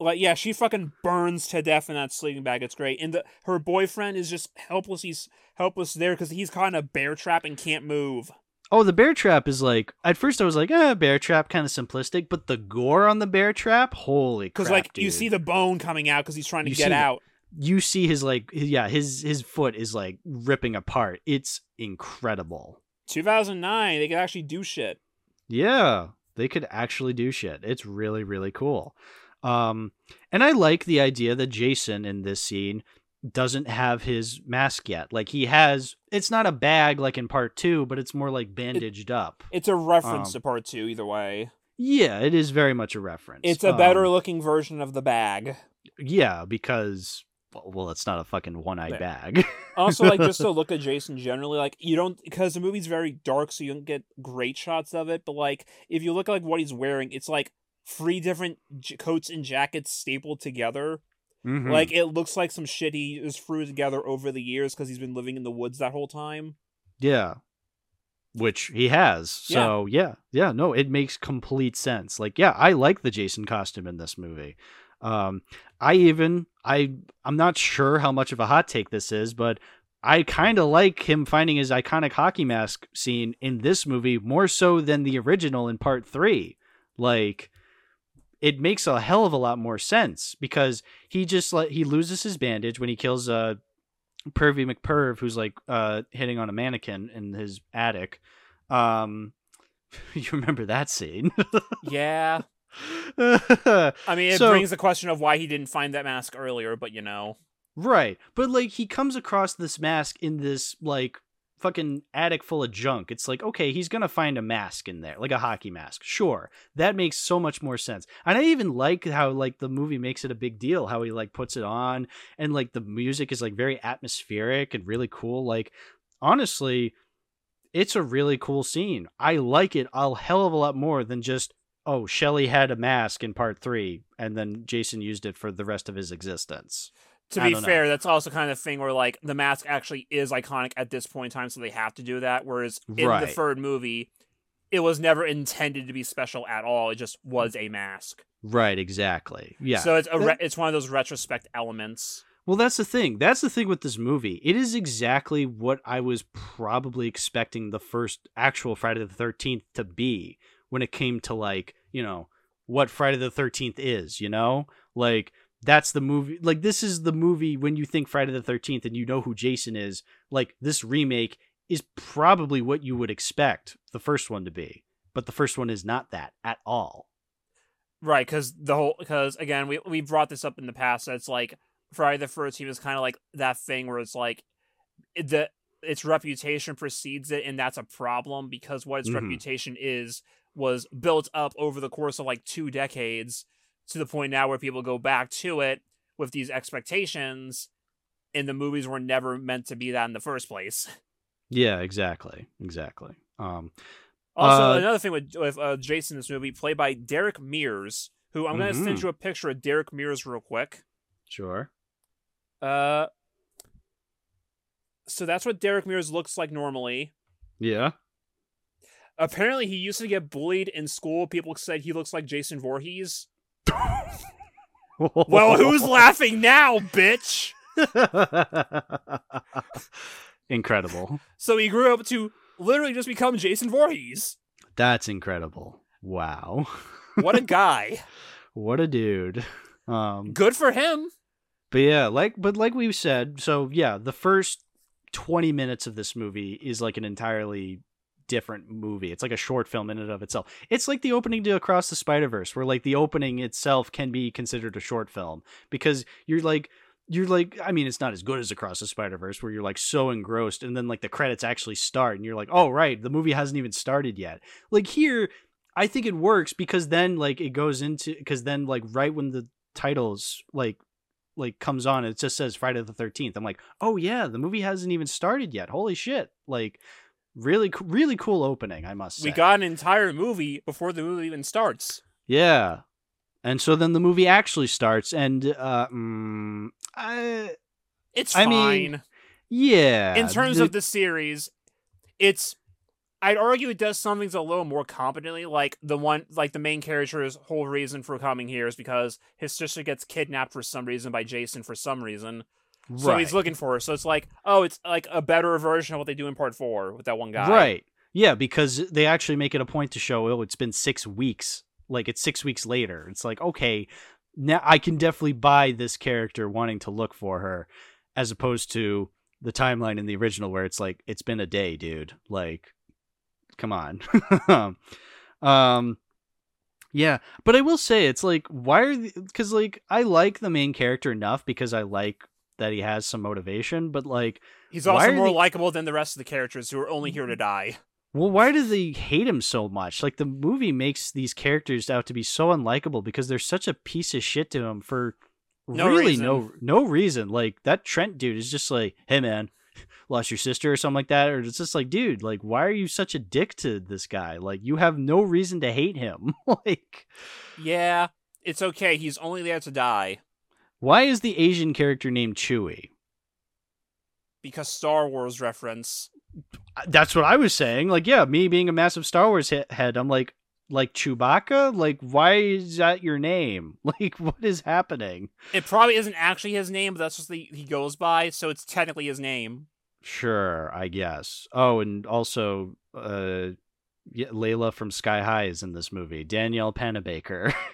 Like, yeah, she fucking burns to death in that sleeping bag. It's great, and the, her boyfriend is just helpless. He's helpless there because he's caught in a bear trap and can't move. Oh, the bear trap is like at first I was like, eh, bear trap kind of simplistic, but the gore on the bear trap, holy crap! Because like you see the bone coming out because he's trying to You get see out. you see his like yeah his his foot is like ripping apart. It's incredible. 2009, they could actually do shit. Yeah, they could actually do shit. It's really really cool. Um, and I like the idea that Jason in this scene doesn't have his mask yet. Like he has, it's not a bag like in part two, but it's more like bandaged up. It's a reference Um, to part two, either way. Yeah, it is very much a reference. It's a better Um, looking version of the bag. yeah, because well, well, it's not a fucking one eye bag. Also, like just to look at Jason generally, like you don't because the movie's very dark, so you don't get great shots of it. But like if you look at like what he's wearing, it's like three different j- coats and jackets stapled together. Mhm. Like it looks like some shit he just threw together over the years because he's been living in the woods that whole time. Yeah. Which he has. So, yeah. yeah. no, it makes complete sense. Like, yeah, I like the Jason costume in this movie. Um, I even I I'm not sure how much of a hot take this is, but I kind of like him finding his iconic hockey mask scene in this movie more so than the original in part 3. Like it makes a hell of a lot more sense because he just like he loses his bandage when he kills uh Pervy McPerv, who's like uh hitting on a mannequin in his attic. Um, you remember that scene? Yeah, I mean it So- brings the question of why he didn't find that mask earlier, but you know, right, but like he comes across this mask in this like fucking attic full of junk. It's like okay, he's gonna find a mask in there, like a hockey mask. Sure, that makes so much more sense. And I even like how like the movie makes it a big deal, how he like puts it on, and like the music is like very atmospheric and really cool. Like honestly, it's a really cool scene. I like it a hell of a lot more than just oh, Shelley had a mask in part three, and then Jason used it for the rest of his existence. To I be don't know. fair, that's also kind of thing where like the mask actually is iconic at this point in time, so they have to do that. Whereas in the third movie, it was never intended to be special at all. It just was a mask. Right, exactly. Yeah. So it's a re- it's one of those retrospect elements. Well, that's the thing. That's the thing with this movie. It is exactly what I was probably expecting the first actual Friday the 13th to be when it came to, like, you know, what Friday the 13th is, you know? Like, that's the movie. Like, this is the movie when you think Friday the 13th and you know who Jason is. Like, this remake is probably what you would expect the first one to be. But the first one is not that at all. Right, because the whole because again we we brought this up in the past. That it's like Friday the Thirteenth is kind of like that thing where it's like the its reputation precedes it, and that's a problem because what its Mhm. reputation is was built up over the course of like two decades to the point now where people go back to it with these expectations, and the movies were never meant to be that in the first place. Yeah, exactly. Exactly. Um, Also, Uh, another thing with, with uh, Jason in this movie, played by Derek Mears, who I'm going to send you a picture of Derek Mears real quick. sure. Uh, so that's what Derek Mears looks like normally. Yeah. Apparently, he used to get bullied in school. People said he looks like Jason Voorhees. Well, who's laughing now, bitch? incredible. So he grew up to literally just become Jason Voorhees. That's incredible. Wow. What a guy! what a dude. Um Good for him. but yeah, like but like we've said, so yeah, the first 20 minutes of this movie is like an entirely different movie. It's like a short film in and of itself. It's like the opening to Across the Spider-Verse where like the opening itself can be considered a short film because you're like you're like I mean it's not as good as Across the Spider-Verse where you're like so engrossed and then like the credits actually start and you're like, "Oh right, the movie hasn't even started yet." Like here I think it works because then like it goes into because then like right when the titles like like comes on it just says Friday the 13th. I'm like, "Oh yeah, the movie hasn't even started yet. Holy shit." Like really really cool opening, I must say. We got an entire movie before the movie even starts. Yeah. And so then the movie actually starts and uh mm, I, It's I fine. mean, yeah. in terms the- of the series, it's I'd argue it does some things a little more competently. Like the one, like the main character's whole reason for coming here is because his sister gets kidnapped for some reason by Jason for some reason. So right. he's looking for her. So it's like, oh, it's like a better version of what they do in part four with that one guy. Right. Yeah, because they actually make it a point to show, oh, it's been six weeks. Like it's six weeks later. It's like, okay, now I can definitely buy this character wanting to look for her, as opposed to the timeline in the original where it's like, it's been a day, dude. Like, come on. um yeah, but I will say it's like why are because like I like the main character enough because I like that he has some motivation, but like He's also more they- likable than the rest of the characters who are only here to mm-hmm. die. Well, why do they hate him so much? Like the movie makes these characters out to be so unlikable because they're such a piece of shit to him for No really reason. no no reason. Like that Trent dude is just like, "Hey man, lost your sister or something like that," or it's just like, "Dude, like why are you such a dick to this guy? Like you have no reason to hate him. like Yeah, it's okay. He's only there to die why is the Asian character named Chewie?" because Star Wars reference. That's what I was saying. Like, yeah, me being a massive Star Wars he- head, I'm like, like Chewbacca. Like, why is that your name? Like, what is happening? It probably isn't actually his name, but that's just the he goes by, so it's technically his name. Sure, I guess. Oh, and also, uh, Layla from Sky High is in this movie. Danielle Panabaker.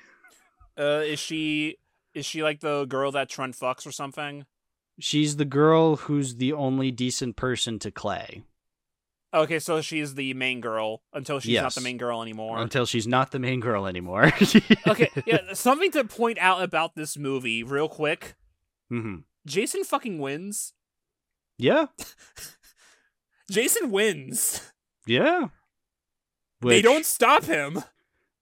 Uh, is she is she like the girl that Trent fucks or something? She's the girl who's the only decent person to Clay Okay, so she's the main girl until she's not the main girl anymore. until she's not the main girl anymore. okay, yeah, something to point out about this movie, real quick. hmm Jason fucking wins. Yeah. Jason wins. Yeah. They don't stop him.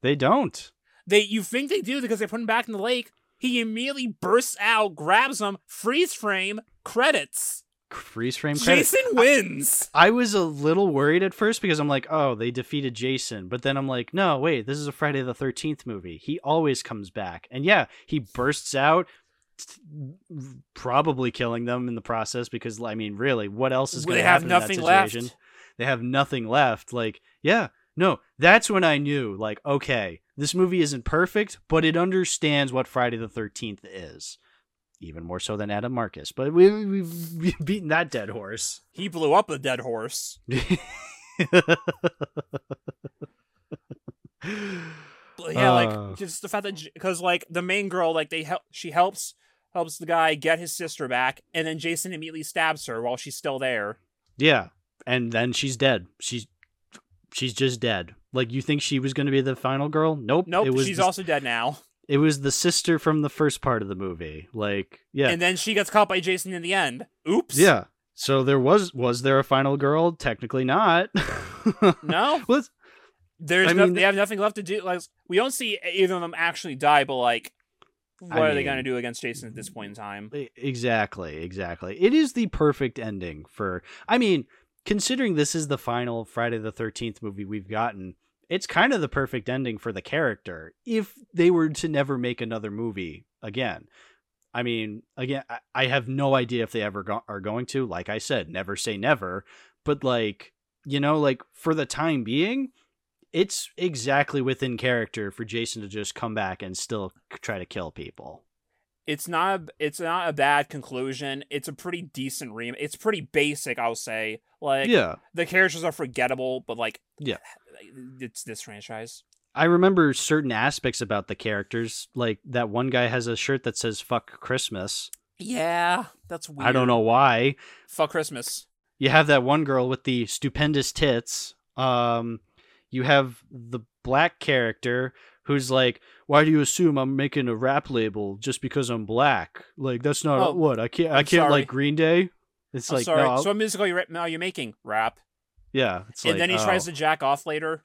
They don't. They you think they do because they put him back in the lake. He immediately bursts out, grabs him, freeze frame, credits. Freeze frame credit. Jason wins. I was a little worried at first because I'm like, oh, they defeated Jason. But then I'm like, no, wait, this is a Friday the 13th movie. He always comes back. And yeah, he bursts out, probably killing them in the process because, I mean, really, what else is going to have happen in that nothing left. situation? They have nothing left. Like, yeah, no, that's when I knew, like, okay, this movie isn't perfect, but it understands what Friday the 13th is. Even more so than Adam Marcus. But we, we've, beaten that dead horse. He blew up a dead horse. Yeah, Uh. like just the fact that because like the main girl, like they help, she helps helps the guy get his sister back, and then Jason immediately stabs her while she's still there. yeah, and then she's dead. She's she's just dead. Like you think she was going to be the final girl? Nope. Nope, It was she's the, also dead now. It was the sister from the first part of the movie. Like yeah, And then she gets caught by Jason in the end. Oops. yeah. So there was was there a final girl? Technically not. No, it's- there's I no, mean- they have nothing left to do. Like we don't see either of them actually die, but like, what I are they gonna do against Jason at this point in time? Exactly, exactly. It is the perfect ending for I mean, considering this is the final Friday the 13th movie we've gotten, it's kind of the perfect ending for the character if they were to never make another movie again. I mean, again, I, have no idea if they ever go- are going to. Like I said, never say never, but like, you know, like for the time being, it's exactly within character for Jason to just come back and still try to kill people. It's not. A, it's not a bad conclusion. It's a pretty decent rem. It's pretty basic, I'll say. Like yeah. the characters are forgettable, but like, Yeah. it's this franchise. I remember certain aspects about the characters, like that one guy has a shirt that says "fuck Christmas." Yeah, that's weird. I don't know why. Fuck Christmas. You have that one girl with the stupendous tits. Um, you have the black character who's like, "Why do you assume I'm making a rap label just because I'm black? Like that's not Oh, what I can't. I I'm can't sorry. like Green Day." It's I'm like, sorry. no, so what music are you're making? Rap. yeah. It's and like, then he oh. tries to jack off later.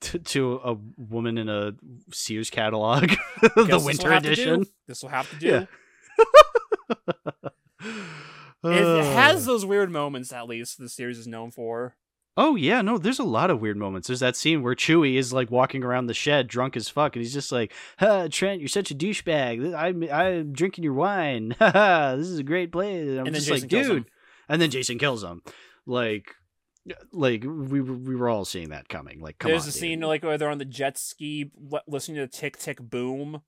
to, to a woman in a Sears catalog, the winter have to do. edition. This will have to do. Yeah. It, it has Uh, those weird moments, at least the series is known for. Oh yeah, no, there's a lot of weird moments. There's that scene where Chewie is like walking around the shed drunk as fuck, and he's just like, huh, "Trent, you're such a douchebag. I'm I'm drinking your wine. this is a great place." And I'm And just like, "Dude," and then Jason kills him. Like, uh, like we were- we were all seeing that coming. Like, come There's on, a dude. scene like where they're on the jet ski listening to Tick Tick Boom,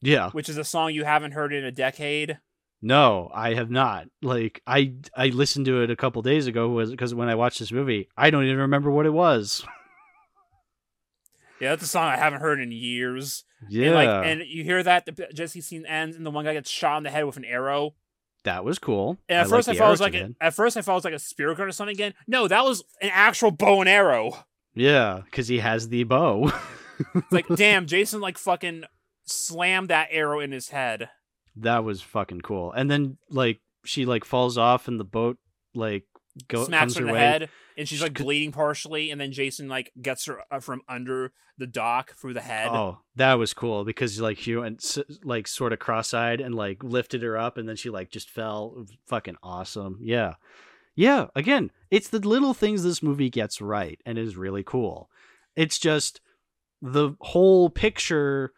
Yeah, which is a song you haven't heard in a decade. No, I have not. Like, I I listened to it a couple days ago was because when I watched this movie, I don't even remember what it was. Yeah, that's a song I haven't heard in years. Yeah, And like and you hear that the Jesse scene ends and the one guy gets shot in the head with an arrow. that was cool. And at like first I, the thought it was like a, at first I thought it was like a spear gun or something again. No, that was an actual bow and arrow. Yeah, because he has the bow. Like, damn, Jason like fucking slammed that arrow in his head. That was fucking cool. And then like she like falls off and the boat like go smacks her in the way. head, and she's She like could- bleeding partially, and then Jason like gets her uh, from under the dock through the head. Oh, that was cool because like he went s- like sort of cross-eyed and like lifted her up and then she like just fell. Fucking awesome. Yeah. Yeah, again, it's the little things this movie gets right and is really cool. It's just the whole picture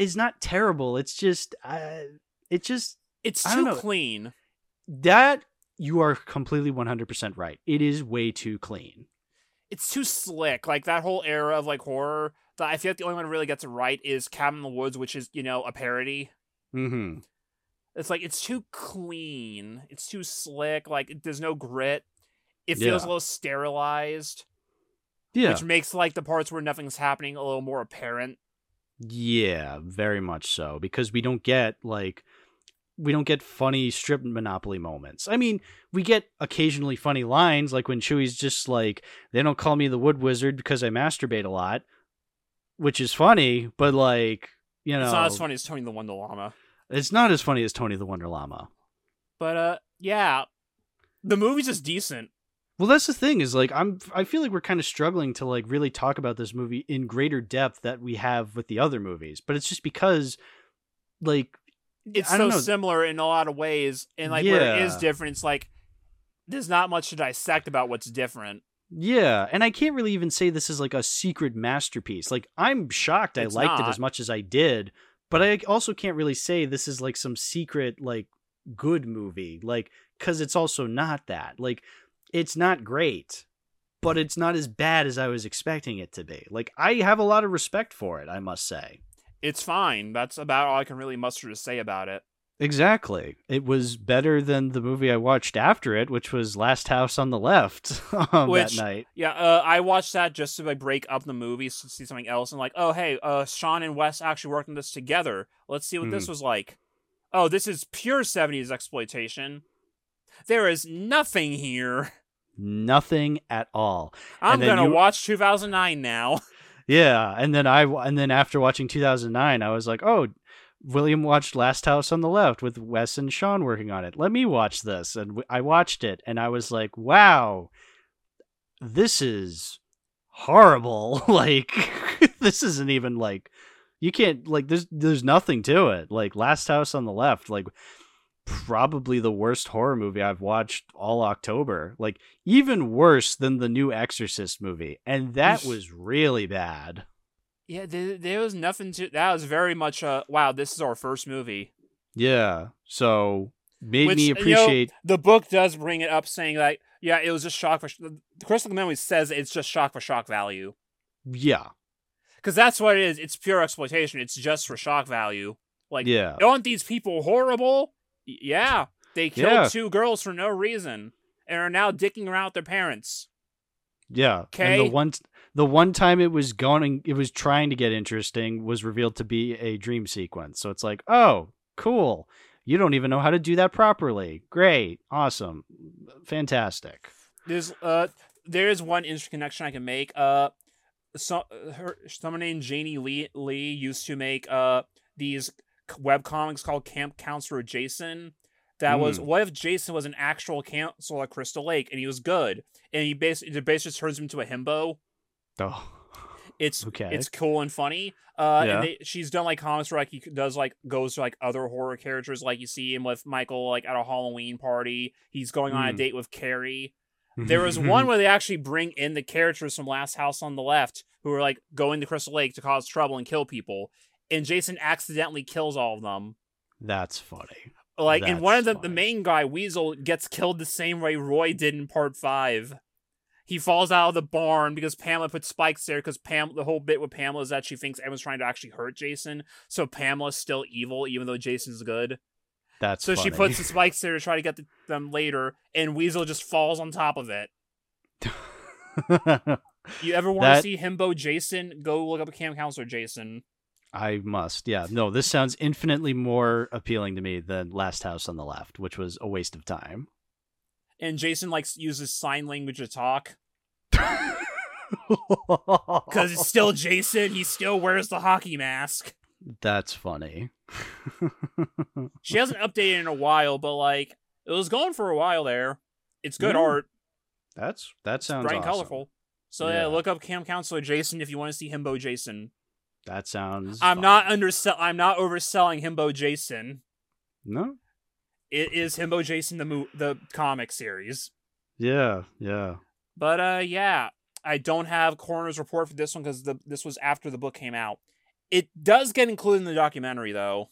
is not terrible. It's just uh, it just It's too clean. that you are completely 100% right. It is way too clean. It's too slick. Like that whole era of like horror. That I feel like the only one who really gets it right is Cabin in the Woods, which is you know a parody. Mhm. It's like it's too clean. It's too slick. Like there's no grit. It feels Yeah. a little sterilized, Yeah. which makes like the parts where nothing's happening a little more apparent. Yeah, very much so because we don't get like we don't get funny strip monopoly moments. I mean, we get occasionally funny lines like when Chewie's just like they don't call me the wood wizard because I masturbate a lot, which is funny, but like, you know, It's not as funny as Tony the Wonder Llama. it's not as funny as Tony the Wonder Llama. But uh, yeah, the movie's just decent. Well, that's the thing is like I'm I feel like we're kind of struggling to like really talk about this movie in greater depth that we have with the other movies, but it's just because like It's I so know. similar in a lot of ways, and like where it is different, it's like there's not much to dissect about what's different. Yeah, and I can't really even say this is like a secret masterpiece. Like I'm shocked I It's liked it as much as I did, but I also can't really say this is like some secret like good movie. Like cuz it's also not that. Like it's not great, but it's not as bad as I was expecting it to be. Like I have a lot of respect for it, I must say. It's fine. That's about all I can really muster to say about it. Exactly. It was better than the movie I watched after it, which was Last House on the Left um, Which- that night. Yeah, uh, I watched that just to like break up the movie, to see something else, and like, oh hey, uh, Sean and Wes actually worked on this together. Let's see what this Hmm. was like. Oh, this is pure '70s exploitation. There is nothing here. Nothing at all. I'm then gonna you- watch 2009 now. Yeah, and then I and then after watching 2009, I was like, "Oh, William watched Last House on the Left with Wes and Sean working on it. Let me watch this." And I watched it, and I was like, "Wow, this is horrible. like, this isn't even like you can't like there's there's nothing to it. Like Last House on the Left, like." Probably the worst horror movie I've watched all October. Like, even worse than the new Exorcist movie. And that was really bad. Yeah, there, there was nothing to. That was very much a wow. This is our first movie. Yeah. So made Which, me you know, appreciate. The book does bring it up, saying like, yeah, it was just shock for. The Crystal Memory says it's just shock for shock value, yeah. because that's what it is. It's pure exploitation. It's just for shock value. Like, Yeah. aren't these people horrible? Yeah, they killed Yeah. two girls for no reason and are now dicking around with their parents. Yeah. And the one the one time it was going it was trying to get interesting was revealed to be a dream sequence. So it's like, "Oh, cool. You don't even know how to do that properly. Great. Awesome. Fantastic." There's uh, there is one interesting connection I can make. Uh, so her someone named Janie Lee Lee used to make uh these web comics called Camp Counselor Jason. That was Mm. what if Jason was an actual counselor at Crystal Lake and he was good and he basically it basically turns him into a himbo. Oh. It's Okay. it's cool and funny. Uh, Yeah. and they, she's done like comics where like he does like goes to like other horror characters, like you see him with Michael like at a Halloween party. He's going on a Hmm. date with Carrie. There was one where they actually bring in the characters from Last House on the Left who are like going to Crystal Lake to cause trouble and kill people, and Jason accidentally kills all of them. That's funny. Like, and one of them, the main guy, Weasel, gets killed the same way Roy did in part five. He falls out of the barn because Pamela put spikes there. Because Pam, the whole bit with Pamela is that she thinks everyone's trying to actually hurt Jason. So Pamela's still evil, even though Jason's good. That's So she puts the spikes there to try to get the, them later, and Weasel just falls on top of it. You ever want to That- see Himbo Jason? Go look up a camp Counselor Jason. I must. Yeah. No, this sounds infinitely more appealing to me than Last House on the Left, which was a waste of time. And Jason likes uses sign language to talk because Because it's still Jason. He still wears the hockey mask. That's funny. She hasn't updated in a while, but like it was going for a while there. It's good Yeah. art, That's that sounds bright and awesome. colorful. So Yeah. yeah. look up Camp Counselor Jason if you want to see Himbo Jason. That sounds. I'm not undersell. I'm not overselling Himbo Jason. No. It is Himbo Jason the mo- the comic series. Yeah. Yeah. But uh, yeah, I don't have coroner's report for this one because the this was after the book came out. It does get included in the documentary though,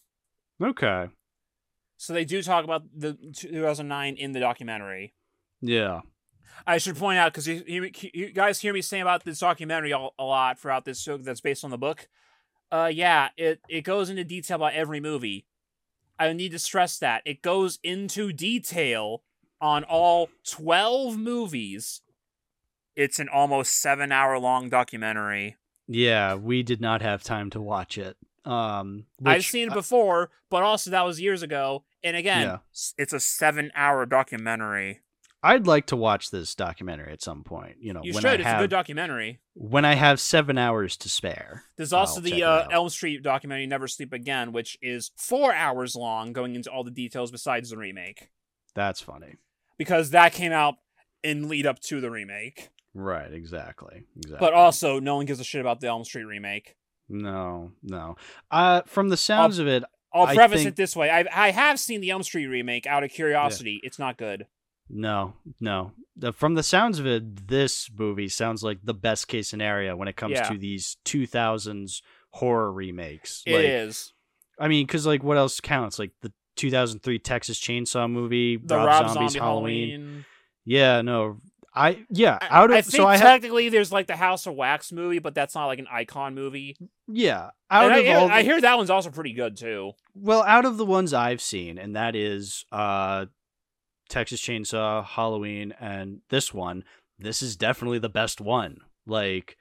Okay. so they do talk about the 2009 in the documentary. Yeah. I should point out because you, you, you guys hear me saying about this documentary a, a lot throughout this show that's based on the book. Uh, yeah, it it goes into detail about every movie. I need to stress that it goes into detail on all 12 movies. It's an almost seven hour long documentary. Yeah. We did not have time to watch it. Um, I've seen it before, but also that was years ago. And again, Yeah. it's a seven hour documentary. I'd like to watch this documentary at some point. You know, You when should. I It's have a good documentary. when I have seven hours to spare. There's also I'll the uh. Elm Street documentary, Never Sleep Again, which is four hours long, going into all the details besides the remake. That's funny. Because that came out in lead up to the remake. Right. Exactly. Exactly. But also, no one gives a shit about the Elm Street remake. no, no. Uh, from the sounds of it, I'll preface think- it this way I, I have seen the Elm Street remake out of curiosity. It's not good. No, no. The, from the sounds of it, this movie sounds like the best case scenario when it comes Yeah. to these 2000s horror remakes. It is like, I mean, because like, what else counts? Like the 2003 Texas Chainsaw movie, The Rob, Rob, Zombie's Zombie Halloween. Halloween. Yeah, no. I yeah. I- Out of I think so I have technically there's like the House of Wax movie, but that's not like an icon movie. yeah. Out And I, of hear- all, I the- hear that one's also pretty good too. Well, out of the ones I've seen, and that is uh Texas Chainsaw, Halloween, and this one, this is definitely the best one. Like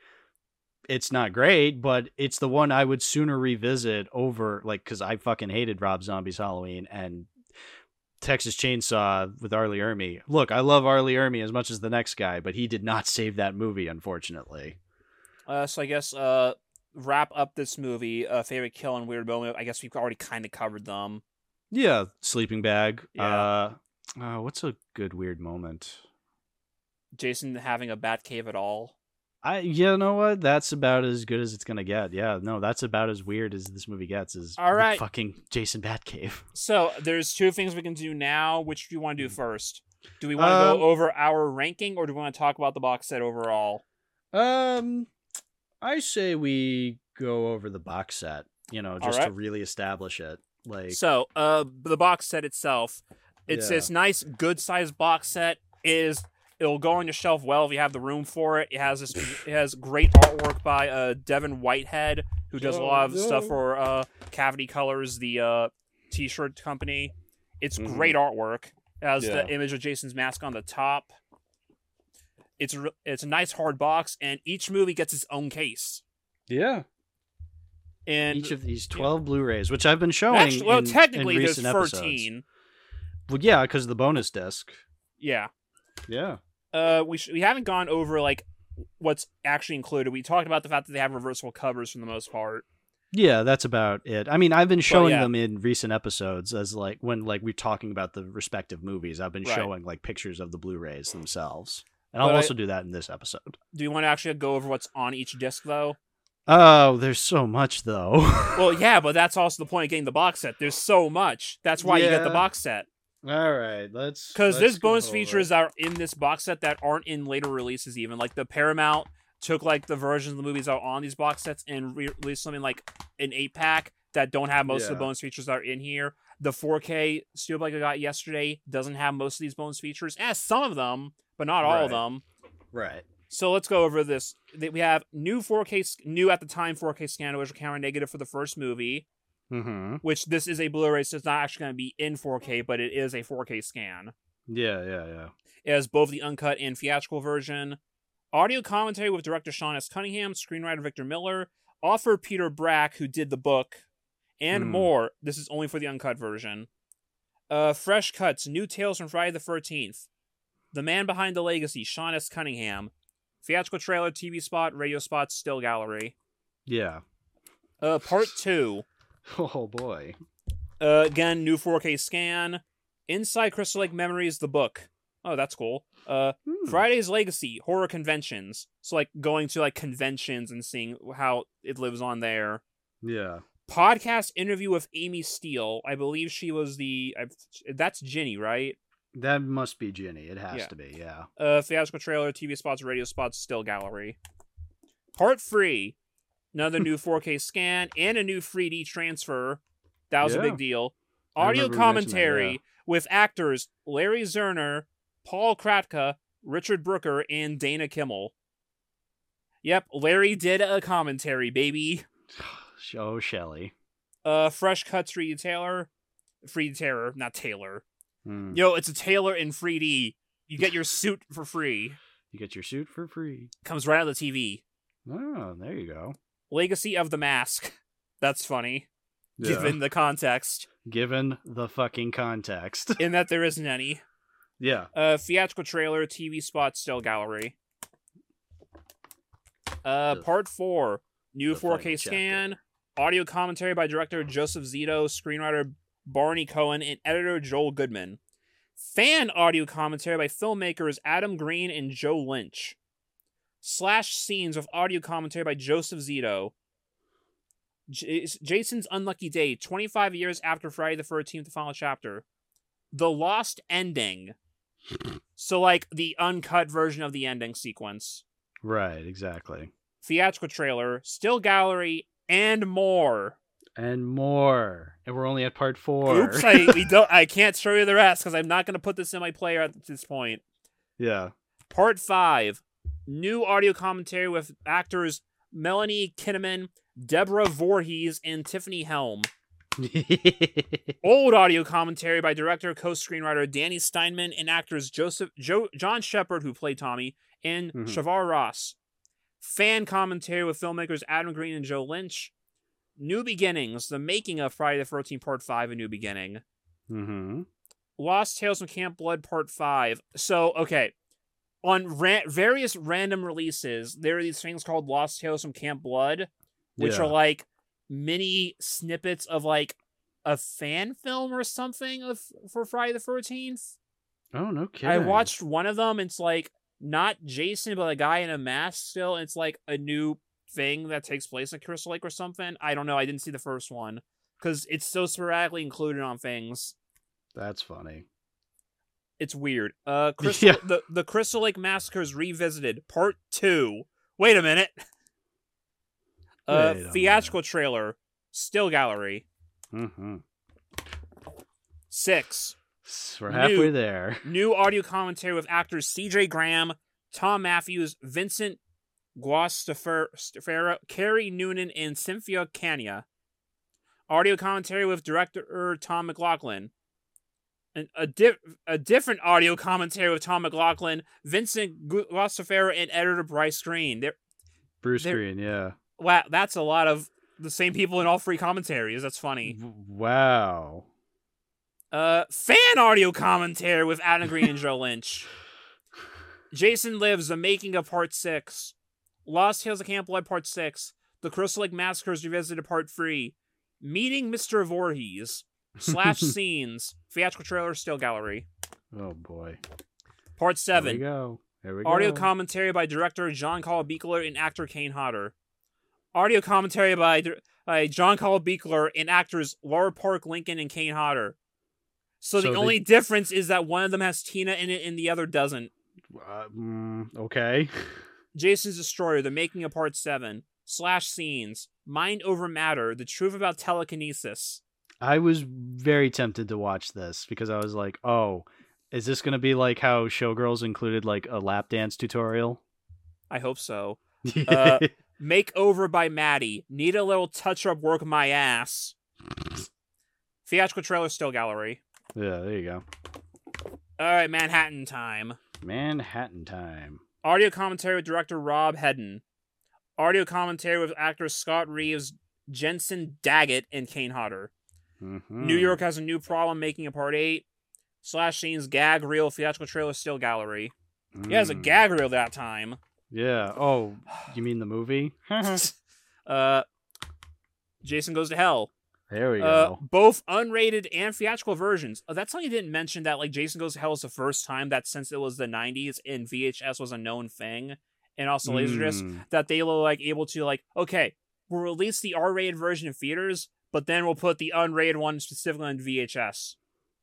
it's not great, but it's the one I would sooner revisit over like cuz I fucking hated Rob Zombie's Halloween and Texas Chainsaw with R. Lee Ermey. Look, I love R. Lee Ermey as much as the next guy, but he did not save that movie unfortunately. Uh, so I guess uh, wrap up this movie. Uh, favorite kill and weird moment. I guess we've already kind of covered them. Yeah, sleeping bag. Yeah. Uh, what's a good weird moment? Jason having a bat cave at all. I you know what? That's about as good as it's gonna get. Yeah, no, that's about as weird as this movie gets. Is All right. fucking Jason Batcave. So there's two things we can do now. Which do you want to do first? Do we want to Um, go over our ranking, or do we want to talk about the box set overall? Um, I say we go over the box set. You know, just to really establish it. Like, So, uh, the box set itself, it's Yeah. this nice, good sized box set. It is it'll go on your shelf well if you have the room for it. It has this, it has great artwork by uh Devin Whitehead, who does a lot of stuff for uh Cavity Colors, the uh t-shirt company. It's Mhm. great artwork. It has Yeah. the image of Jason's mask on the top. It's a, re- it's a nice hard box, and each movie gets its own case. yeah, And each of these twelve Blu-rays, which I've been showing. actually, well, in- technically, in there's recent episodes. Well, yeah, because the bonus disc. Yeah. Yeah. uh we sh- we haven't gone over like what's actually included. We talked about the fact that they have reversible covers for the most part. Yeah, that's about it. I mean, I've been showing yeah. them in recent episodes as like when like we're talking about the respective movies. I've been Right. showing like pictures of the Blu-rays themselves, and But I'll I- also do that in this episode. Do you want to actually go over what's on each disc though? Oh, there's so much though. Well, yeah, but that's also the point of getting the box set. There's so much. That's why you get the box set. All right, let's Because there's bonus features that are in this box set that aren't in later releases. Even like the Paramount took like the versions of the movies are on these box sets and re- released something like an eight pack that don't have most of the bonus features that are in here. The 4K Steelbook I got yesterday doesn't have most of these bonus features. Has some of them, but not all of them. right. So let's go over this. We have new 4K, new at the time 4K scan, which camera negative for the first movie, Mm-hmm. which this is a Blu-ray, so it's not actually going to be in 4K, but it is a 4K scan. Yeah, yeah, yeah. It has both the uncut and theatrical version. Audio commentary with director Sean S. Cunningham, screenwriter Victor Miller, author Peter Bracke, who did the book, and Hmm. more. This is only for the uncut version. Uh, fresh cuts, new tales from Friday the 13th. The man behind the legacy, Sean S. Cunningham. Theatrical trailer, TV spot, radio spot, still gallery. Yeah. Uh, part two. Oh boy. Uh, again, new 4K scan. Inside Crystal Lake Memories, the book. Oh, that's cool. Uh, Hmm. Friday's Legacy, horror conventions. So, like, going to, like, conventions and seeing how it lives on there. Yeah. Podcast interview with Amy Steele. I believe she was the. I, that's Ginny, right? That must be Ginny. It has Yeah. to be. Yeah. Uh, theatrical trailer, TV spots, radio spots, still gallery. Part three. Another new 4K scan and a new 3D transfer. That was a big deal. Audio you mentioned that, commentary yeah. with actors Larry Zerner, Paul Kratka, Richard Brooker, and Dana Kimmel. Yep, Larry did a commentary, baby. Show Shelley. Uh, fresh cuts, 3D Taylor, 3D Terror, not Taylor. Hmm. Yo, it's a Taylor in 3D. You get your suit for free. You get your suit for free. Comes right out of the TV. Oh, there you go. Legacy of the Mask. That's funny, Yeah. given the context, Given the fucking context. in that there isn't any. yeah. Uh, theatrical trailer, TV spot, still gallery. Uh, The- part four, new the 4K scan, chapter. audio commentary by director Joseph Zito, screenwriter Barney Cohen, and editor Joel Goodman. Fan audio commentary by filmmakers Adam Green and Joe Lynch. Slash scenes with audio commentary by Joseph Zito. J- Jason's Unlucky Day, 25 years after Friday the 13th, the final chapter. The Lost Ending. So, like the uncut version of the ending sequence. Right, exactly. Theatrical trailer, still gallery, and more. And more. And we're only at part four. Oops, I we don't. I can't show you the rest because I'm not going to put this in my player at this point. yeah. Part five, new audio commentary with actors Melanie Kinnaman, Deborah Voorhees, and Tiffany Helm. Old audio commentary by director, co-screenwriter Danny Steinmann, and actors Joseph Joe, John Shepherd, who played Tommy, and Mhm. Shavar Ross. Fan commentary with filmmakers Adam Green and Joe Lynch. New Beginnings, the making of Friday the 13th Part 5, A New Beginning. mm-hmm. Lost Tales from Camp Blood Part 5. So, okay. On ra- various random releases, there are these things called Lost Tales from Camp Blood, which Yeah. are like mini snippets of like a fan film or something of for Friday the 13th. Oh, no kidding. I watched one of them. It's like not Jason, but a guy in a mask still. It's like a new thing that takes place in Crystal Lake or something. I don't know. I didn't see the first one because it's so sporadically included on things. That's funny. It's weird. Uh, Crystal, Yeah. the the Crystal Lake Massacres revisited, part two. Wait a minute. Uh, Wait theatrical trailer, still gallery Mm-hmm. six. We're halfway New- there. New audio commentary with actors C.J. Graham, Thom Mathews, Vincent Guastaferro, Kerry Noonan, and Cynthia Kania. Audio commentary with director Tom McLoughlin. And a, di- a different audio commentary with Tom McLoughlin, Vincent Guastaferro, and editor Bryce Green. They're, Bruce There- Green, yeah. wow, that's a lot of the same people in all three commentaries. That's funny. Wow. Uh, fan audio commentary with Adam Green and Joe Lynch. Jason Lives, The Making of Part 6. Lost Tales of Camp Blood Part 6. The Crystal Lake Massacres Revisited Part 3. Meeting Mr. Voorhees. Slash Scenes. Theatrical trailer, still gallery. Oh boy. Part Here we 7. go. Here we go. Audio go. commentary by director John Carl Buechler and actor Kane Hodder. Audio commentary by by John Carl Buechler and actors Laura Park Lincoln and Kane Hodder. So, So the they- only difference is that one of them has Tina in it and the other doesn't. Uh, mm, okay. Jason's Destroyer, The Making of Part 7, Slash Scenes, Mind Over Matter, The Truth About Telekinesis. I was very tempted to watch this because I was like, oh, is this going to be like how Showgirls included like a lap dance tutorial? I hope so. Uh, Makeover by Maddie. Need a little touch up work my ass. Theatrical trailer still gallery. Yeah, there you go. All right, Manhattan time. Manhattan time. Audio commentary with director Rob Hedden. Audio commentary with actors Scott Reeves, Jensen Daggett, and Kane Hodder. Mhm. New York has a new problem making a part 8. Slash scenes gag reel theatrical trailer still gallery. Yeah, it's a Mm. gag reel that time. Yeah. Oh, you mean the movie? uh, Jason Goes to Hell. there we Uh, go. both unrated and theatrical versions. Oh, that's something you didn't mention that like Jason Goes to Hell is the first time that since it was the 90s and VHS was a known thing, and also Laserdisc, Mm. that they were like able to like okay, we'll release the R-rated version in theaters, but then we'll put the unrated one specifically on VHS.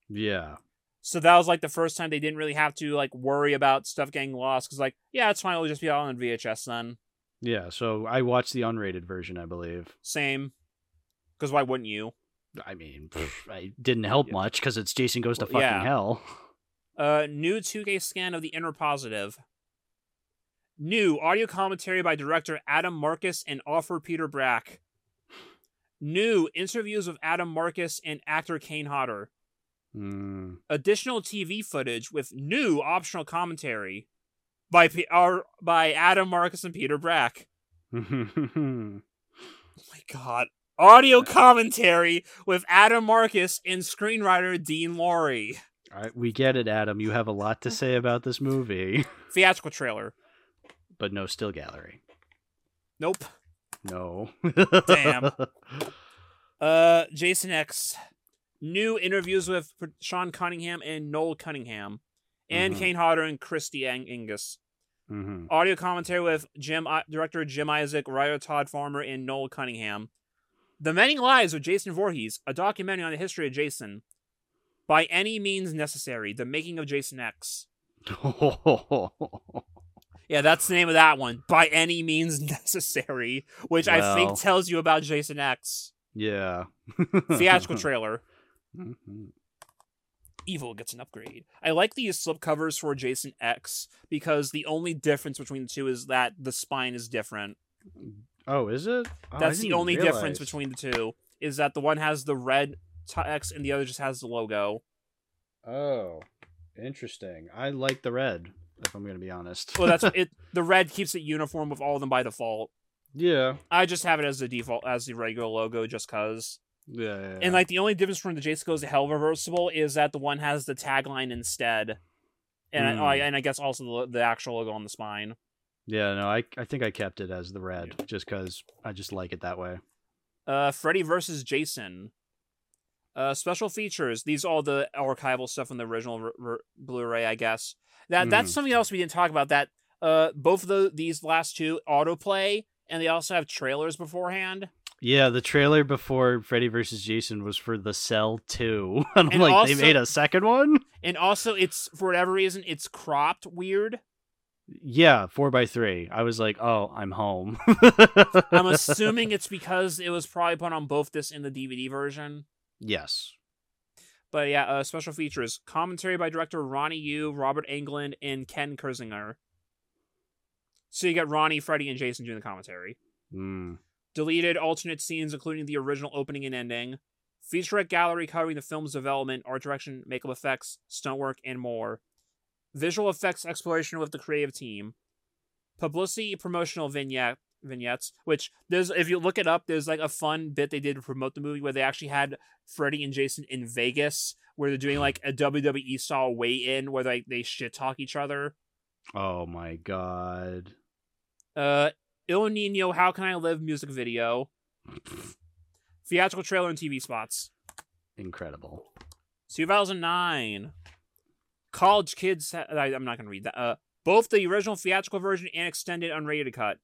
Yeah. So that was like the first time they didn't really have to like worry about stuff getting lost because like yeah, it's fine, it'll just be all on VHS then. Yeah. So I watched the unrated version, I believe. Same. Because why wouldn't you? I mean, pff, I didn't help Yeah. much because it's Jason Goes to fucking yeah. hell. Uh, new 2K scan of the interpositive. New audio commentary by director Adam Marcus and author Peter Bracke. New interviews with Adam Marcus and actor Kane Hodder. Mm. Additional TV footage with new optional commentary by P- or, by Adam Marcus and Peter Bracke. Oh my god. Audio commentary with Adam Marcus and screenwriter Dean Lorey. All right, we get it, Adam. You have a lot to say about this movie, Theatrical trailer. but no still gallery. Nope. No. Damn. Uh, Jason X. New interviews with Sean Cunningham and Noel Cunningham, and Mhm. Kane Hodder and Kristi Ang- Angus. hmm Audio commentary with Jim I- director Jim Isaac, writer Todd Farmer, and Noel Cunningham. The Many Lives of Jason Voorhees, a documentary on the history of Jason. By any means necessary, the making of Jason X. Yeah, that's the name of that one. By any means necessary, which I think tells you about Jason X. yeah. Theatrical trailer. Mhm. Evil gets an upgrade. I like these slipcovers for Jason X because the only difference between the two is that the spine is different. Oh, is it? Oh, That's the only realize. difference between the two. Is that the one has the red text and the other just has the logo. Oh, interesting. I like the red. If I'm gonna be honest. Well, that's it. The red keeps it uniform with all of them by default. yeah. I just have it as the default as the regular logo just cause. Yeah. yeah, And like the only difference from the Jason Goes to Hell reversible is that the one has the tagline instead, and I, Hmm. I- and I guess also the, the actual logo on the spine. yeah. No, I I think I kept it as the red just because I just like it that way. Uh, Freddy versus Jason. Uh, special features. These are all the archival stuff from the original r- r- Blu-ray, I guess. That that's Mhm. something else we didn't talk about. That uh, both of the, these last two autoplay, and they also have trailers beforehand. Yeah, the trailer before Freddy vs. Jason was for The Cell 2. and I'm And like, also- they made a second one? And also, it's for whatever reason, it's cropped weird. Yeah, 4x3. I was like, oh, I'm home. I'm assuming it's because it was probably put on both this and the DVD version. Yes. But yeah, uh, special features: commentary by director Ronny Yu, Robert Englund, and Ken Kirzinger. So you got Ronny, Freddy, and Jason doing the commentary. Mm. Deleted alternate scenes, including the original opening and ending. Featurette gallery covering the film's development, art direction, makeup effects, stunt work, and more. Visual effects exploration with the creative team. Publicity promotional vignette vignettes, which there's if you look it up, there's like a fun bit they did to promote the movie where they actually had Freddy and Jason in Vegas, where they're doing like a WWE style weigh in where they they shit talk each other. Oh my god. Uh, Ill Niño, How Can I Live music video. Theatrical trailer and TV spots. Incredible. 2009. College Kids. I, I'm not going to read that. Uh, both the original theatrical version and extended unrated cut.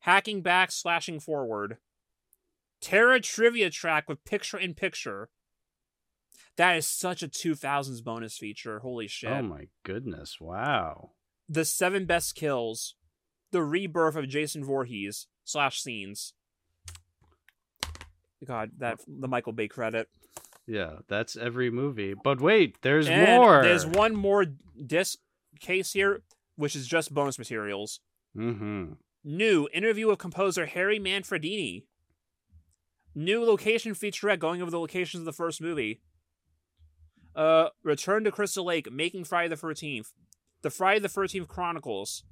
Hacking back, slashing forward. Terror trivia track with picture in picture. That is such a 2000s bonus feature. Holy shit. Oh my goodness! Wow. the seven best kills, the rebirth of Jason Voorhees slash scenes. God, that the Michael Bay credit. Yeah, that's every movie. But wait, there's And more. There's one more disc case here, which is just bonus materials. Mm-hmm. New interview with composer Harry Manfredini. New location featurette going over the locations of the first movie. Uh, Return to Crystal Lake, making Friday the Thirteenth, the Friday the Thirteenth Chronicles,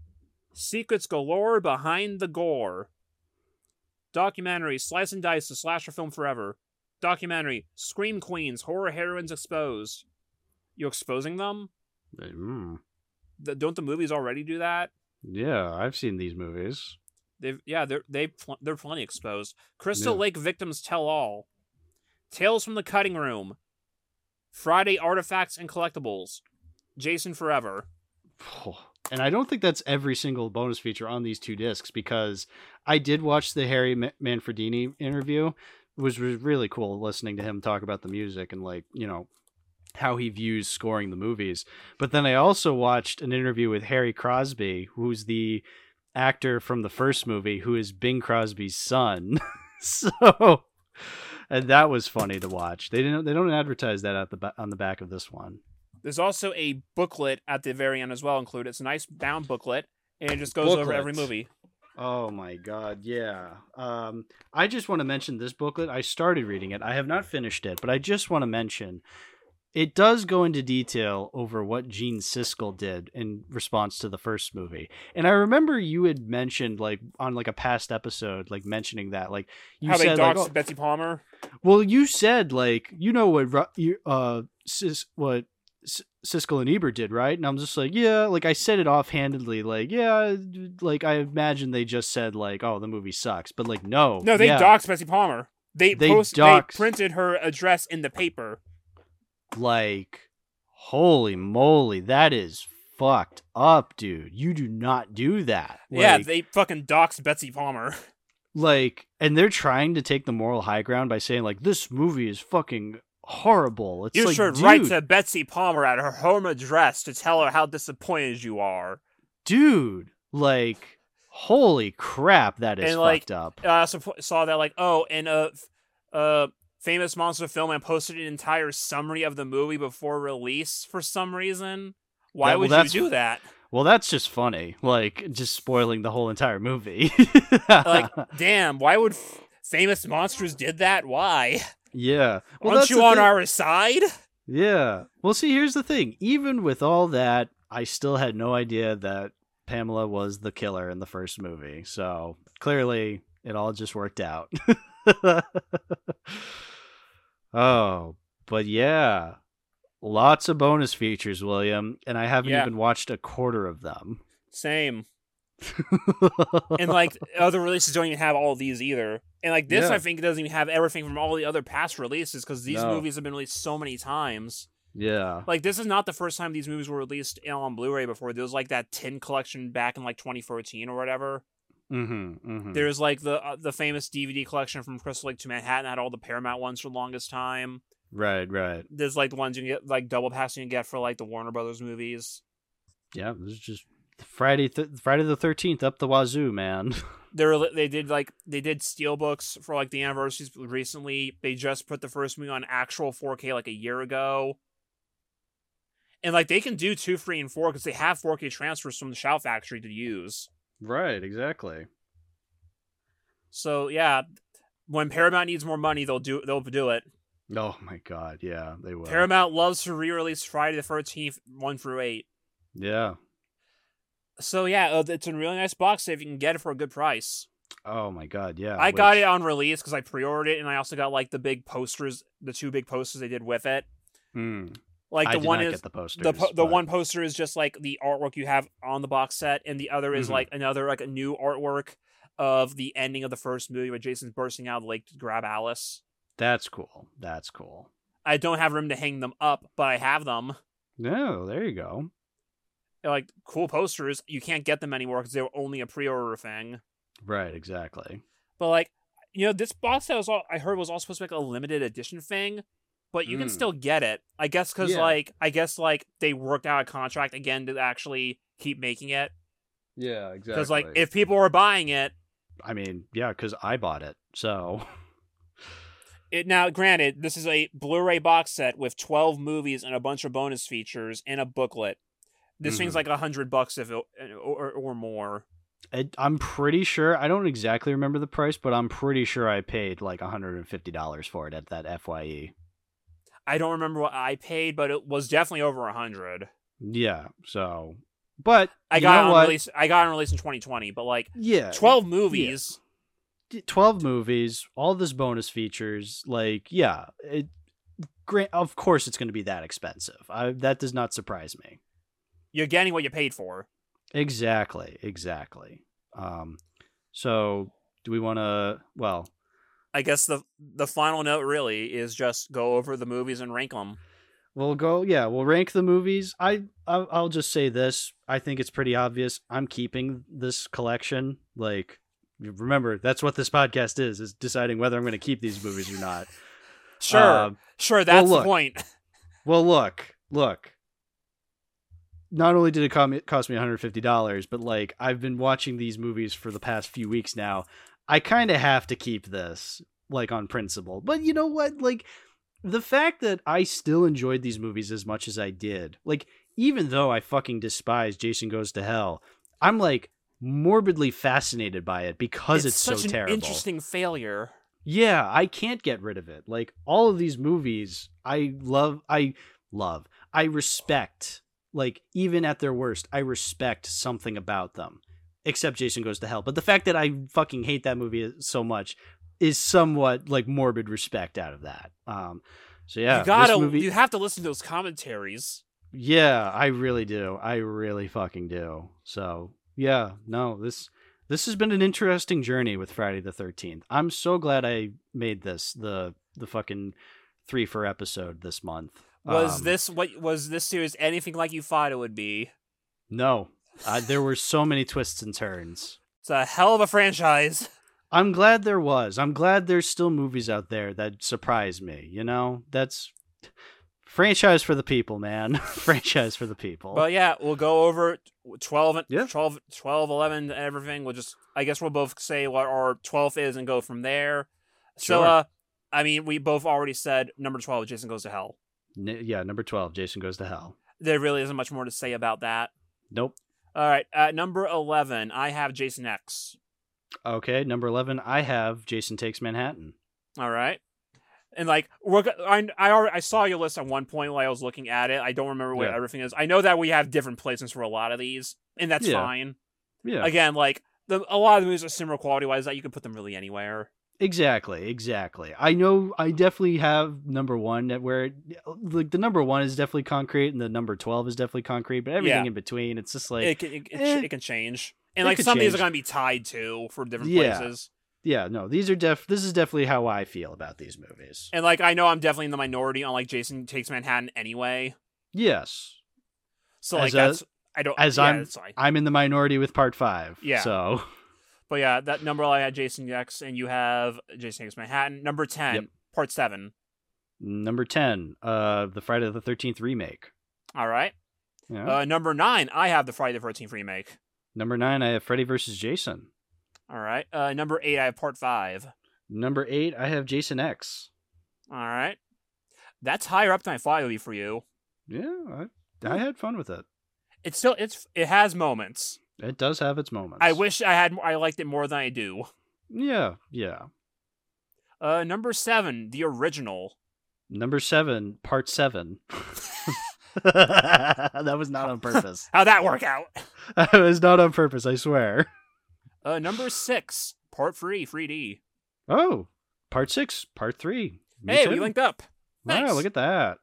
secrets galore behind the gore. Documentary Slice and Dice, the slasher film forever. Documentary Scream Queens, horror heroines exposed. You exposing them? Mm. Th- Don't the movies already do that? Yeah, I've seen these movies. They've yeah, they're they pl- they're plenty exposed. Crystal Yeah. Lake victims tell all. Tales from the cutting room. Friday artifacts and collectibles. Jason Forever. And I don't think that's every single bonus feature on these two discs because I did watch the Harry Manfredini interview. It was was really cool listening to him talk about the music and like, you know, how he views scoring the movies. But then I also watched an interview with Harry Crosby, who's the actor from the first movie who is Bing Crosby's son. so and that was funny to watch. They didn't they don't advertise that at the on the back of this one. There's also a booklet at the very end as well included. It's a nice bound booklet and it just goes over every movie. Oh my god, yeah. Um, I just want to mention this booklet. I started reading it. I have not finished it, but I just want to mention it does go into detail over what Gene Siskel did in response to the first movie. And I remember you had mentioned like on like a past episode, like mentioning that, like you How they said, like, oh- Betsy Palmer. well, you said like you know what you- uh Sis what S- Siskel and Ebert did, right? And I'm just like, yeah, like I said it offhandedly, like yeah, like I imagine they just said like, oh, the movie sucks, but like no, No, they yeah, doxed Betsy Palmer. They, They post, doxed- they printed her address in the paper. Like holy moly, that is fucked up, dude. You do not do that. yeah, they fucking doxed Betsy Palmer. like and they're trying to take the moral high ground by saying like this movie is fucking horrible. It's You like, should dude, write to Betsy Palmer at her home address to tell her how disappointed you are. dude, like, holy crap, that is And, like, fucked up. I also saw that like, oh, and uh, uh, famous monster film, and posted an entire summary of the movie before release for some reason. Why Yeah, well, would you do that? Well, that's just funny, like, just spoiling the whole entire movie. Like, damn, why would f- famous monsters did that? Why? yeah, well, Aren't you on thing. our side? Yeah. Well, see, here's the thing. Even with all that, I still had no idea that Pamela was the killer in the first movie. So clearly, it all just worked out. oh, but yeah. Lots of bonus features, William, and I haven't Yeah. even watched a quarter of them. Same. and like other releases don't even have all these either. And like this, Yeah. I think doesn't even have everything from all the other past releases because these No. movies have been released so many times. yeah. Like this is not the first time these movies were released on Blu-ray before. There was like that tin collection back in like 2014 or whatever. Mm-hmm, mm-hmm. There's like the uh, the famous DVD collection from Crystal Lake to Manhattan had all the Paramount ones for the longest time. Right, right. There's like the ones you can get like double pass you can get for like the Warner Brothers movies. Yeah, this is just Friday, th- Friday the Thirteenth up the wazoo, man. they were they did like they did steel books for like the anniversaries recently. They just put the first movie on actual 4K like a year ago. And like they can do two, three, and four because they have 4K transfers from the Shout Factory to use. Right, exactly. So yeah, when Paramount needs more money, they'll do they'll do it. Oh my god, yeah, they will. Paramount loves to re-release Friday the Thirteenth one through eight. Yeah. So yeah, uh, it's a really nice box if you can get it for a good price. Oh my god, yeah. I got it on release because I pre-ordered it, and I also got like the big posters, the two big posters they did with it. Hmm. Like I the one is the posters. the the one poster is just like the artwork you have on the box set, and the other is Mhm. like another like a new artwork of the ending of the first movie where Jason's bursting out of the lake to grab Alice. That's cool. That's cool. I don't have room to hang them up, but I have them. No, there you go. They're like cool posters. You can't get them anymore because they were only a pre-order thing. Right, exactly. But like, you know, this box set was all I heard was all supposed to be like a limited edition thing, but you can Mm. still get it. I guess because Yeah. like I guess like they worked out a contract again to actually keep making it. Yeah, exactly. Because like if people were buying it, I mean, yeah, because I bought it, so it now granted this is a Blu-ray box set with twelve movies and a bunch of bonus features and a booklet. This thing's Mhm. like a hundred bucks if it, or, or more. it, I'm pretty sure. I don't exactly remember the price, but I'm pretty sure I paid like 150 dollars for it at that. Fye. I don't remember what I paid, but it was definitely over a hundred. Yeah, so, but I got on release. I got on release in 2020, but like Yeah, 12 movies. 12 movies, all this bonus features, like yeah, it grant of course it's going to be that expensive. I that does not surprise me. You're getting what you paid for. Exactly, exactly. Um so do we want to well, I guess the the final note really is just go over the movies and rank them. we'll go yeah, we'll rank the movies. I I'll, just say this, I think it's pretty obvious I'm keeping this collection like remember that's what this podcast is is deciding whether I'm going to keep these movies or not. Sure, Um, sure, that's look. the point. Well, look, look. Not only did it cost me $150, but like I've been watching these movies for the past few weeks now. I kind of have to keep this like on principle. But you know what? Like the fact that I still enjoyed these movies as much as I did. Like even though I fucking despise Jason Goes to Hell, I'm like morbidly fascinated by it because it's, such so an terrible. interesting failure. Yeah, I can't get rid of it. Like all of these movies, I love I love. I respect. Like even at their worst, I respect something about them. Except Jason Goes to Hell. But the fact that I fucking hate that movie so much is somewhat like morbid respect out of that. Um so yeah, you gotta, this movie, you have to listen to those commentaries. yeah, I really do. I really fucking do. So yeah, no, this this has been an interesting journey with Friday the Thirteenth. I'm so glad I made this the the fucking three for episode this month. Was Um, this what was this series anything like you thought it would be? no? Uh, there were so many twists and turns. It's a hell of a franchise. I'm glad there was. I'm glad there's still movies out there that surprise me. You know, that's franchise for the people, man. franchise for the people. But yeah, we'll go over 12 and Yeah. 12, 12 11 everything. We'll just I guess we'll both say what our 12th is and go from there. So Sure. uh I mean, we both already said number 12 Jason goes to hell. N- yeah, number twelve, Jason Goes to Hell. There really isn't much more to say about that. Nope. All right, at number 11, I have Jason X. Okay, number eleven. I have Jason Takes Manhattan. All right. And like we're I I already, I saw your list at one point while I was looking at it. I don't remember what Yeah. everything is. I know that we have different placements for a lot of these, and that's Yeah. fine. Yeah, Again, like the a lot of the movies are similar quality wise that you can put them really anywhere. Exactly, exactly. I know. I definitely have number one that where like the number one is definitely concrete, and the number twelve is definitely concrete. But everything Yeah. in between, it's just like it can it, eh. it can change, and like some of these are going to be tied to for different Yeah. places. yeah, no. These are def. This is definitely how I feel about these movies. And like I know I'm definitely in the minority on like Jason Takes Manhattan anyway. Yes, So like As that's I don't as yeah, I'm-. I'm in the minority with part five. Yeah. So But yeah, that number I had Jason X, and you have Jason Takes Manhattan. Number ten, Yep. part seven. number ten, uh, the Friday the Thirteenth remake. All right. Yeah. Uh, number nine, I have the Friday the Thirteenth remake. number nine, I have Freddy versus Jason. All right. Uh, number eight, I have part five. Number eight, I have Jason X. All right. That's higher up than I thought it would be for you. Yeah, I, I had fun with it. It's still it's it has moments. It does have its moments. I wish I had I liked it more than I do. Yeah, yeah. Uh, number seven, the original. Number seven, part seven. that was not on purpose. How'd that work out? that was not on purpose, I swear. Uh, number six, part three, 3D. Oh, part six, part three. Me hey, too. we linked up. Wow, Nice. look at that.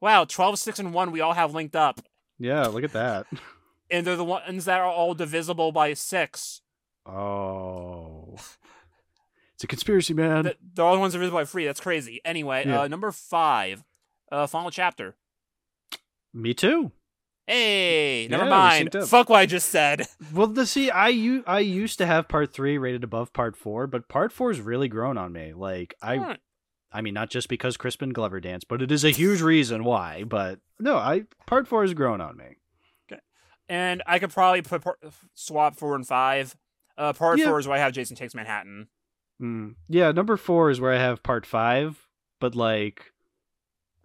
Wow, 12, 6, and 1 we all have linked up. Yeah, look at that. And they're the ones that are all divisible by 6. Oh. It's a conspiracy, man. The, they're all the ones divisible by 3. That's crazy. Anyway, Yeah. uh, number 5, uh, final chapter. Me too. Hey, never Yeah, mind. Fuck what I just said. Well, the see, I u- I used to have part three rated above part four, but part four's really grown on me. Like I. I mean, not just because Crispin Glover danced, but it is a huge reason why. But no, I part four has grown on me. And I could probably put part, swap four and five. Uh, part Yeah. four is where I have Jason Takes Manhattan. Mm. Yeah, number four is where I have part five, but like,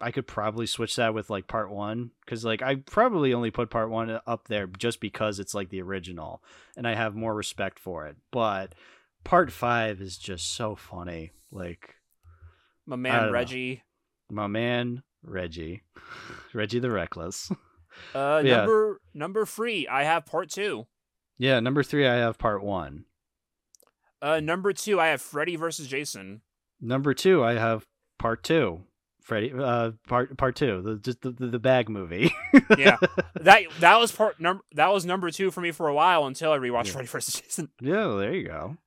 I could probably switch that with like part one because like I probably only put part one up there just because it's like the original, and I have more respect for it. But part five is just so funny. Like My man don't know. Reggie. my man Reggie, Reggie the Reckless. Uh, Yeah. number number three, I have part two. yeah, number three I have part one. Uh, number two, I have Freddy versus Jason. Number two I have part two. Freddy, uh, part part two, the just the, the, bag movie. Yeah, that that was part number that was number two for me for a while until I rewatched Yeah. Freddy versus Jason. yeah, there you go.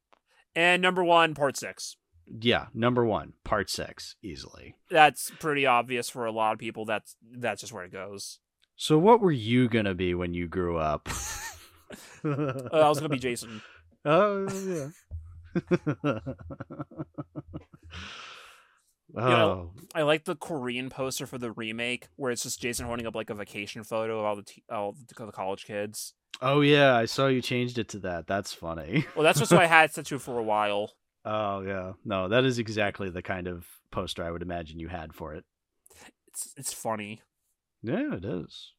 And number one, part six. Yeah, number one, part six, easily. That's pretty obvious for a lot of people. That's that's just where it goes. So, what were you gonna be when you grew up? Uh, I was gonna be Jason. oh yeah. oh, know, I like the Korean poster for the remake where it's just Jason holding up like a vacation photo of all the t- all the the college kids. oh yeah, I saw you changed it to that. That's funny. Well, that's just what I had set to for a while. Oh yeah, no, that is exactly the kind of poster I would imagine you had for it. It's it's funny, Yeah, it is.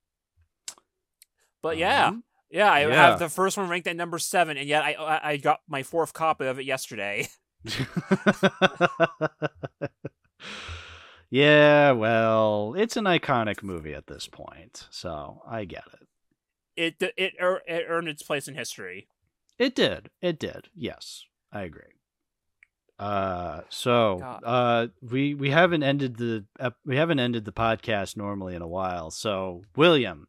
but yeah, Um, yeah. I yeah. have the first one ranked at number seven, and yet I I got my fourth copy of it yesterday. yeah, well, it's an iconic movie at this point, so I get it. It it it earned its place in history. It did. It did. Yes, I agree. Uh, so God. uh, we we haven't ended the ep- we haven't ended the podcast normally in a while. So William,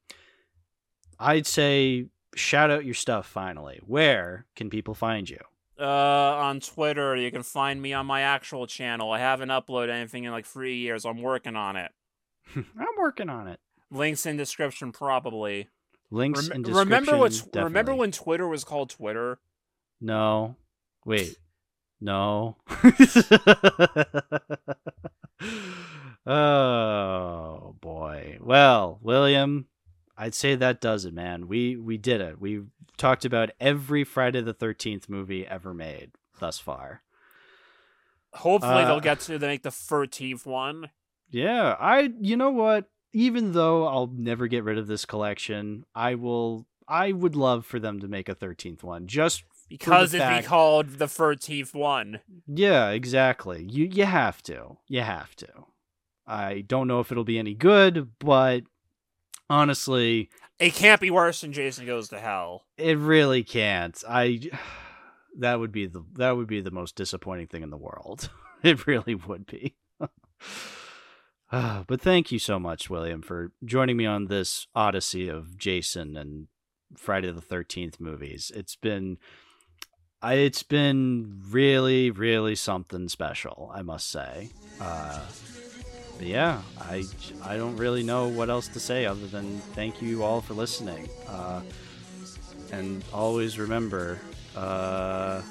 I'd say shout out your stuff finally. Where can people find you? Uh, on Twitter, you can find me on my actual channel. I haven't uploaded anything in like three years. I'm working on it. I'm working on it. Links in description, probably. Links Rem- in description. remember what? Remember when Twitter was called Twitter? No. Wait. No. oh boy. Well, William, I'd say that does it, man. We we did it. We talked about every Friday the 13th movie ever made thus far. Hopefully, Uh, they'll get to the, make the thirteenth one. Yeah, I you know what? Even though I'll never get rid of this collection, I will I would love for them to make a 13th one. Just Because it'd fact- be called the thirteenth one. Yeah, exactly. You you have to. You have to. I don't know if it'll be any good, but honestly, It can't be worse than Jason Goes to Hell. it really can't. I that would be the that would be the most disappointing thing in the world. It really would be. But thank you so much, William, for joining me on this odyssey of Jason and Friday the Thirteenth movies. It's been, I, it's been really, really something special, I must say. Uh, but yeah, I, I don't really know what else to say other than thank you all for listening. Uh, and always remember, uh,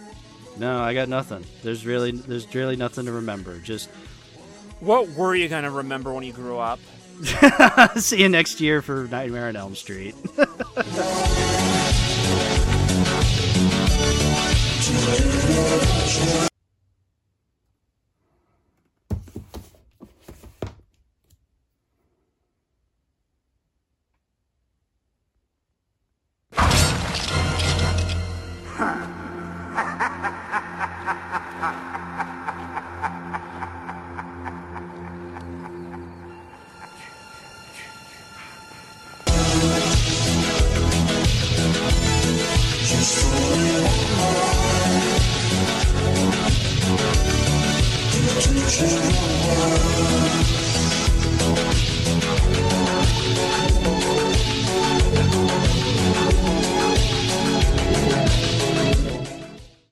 no, I got nothing. There's really, there's really nothing to remember. Just What were you gonna remember when you grew up? see you next year for Nightmare on Elm Street.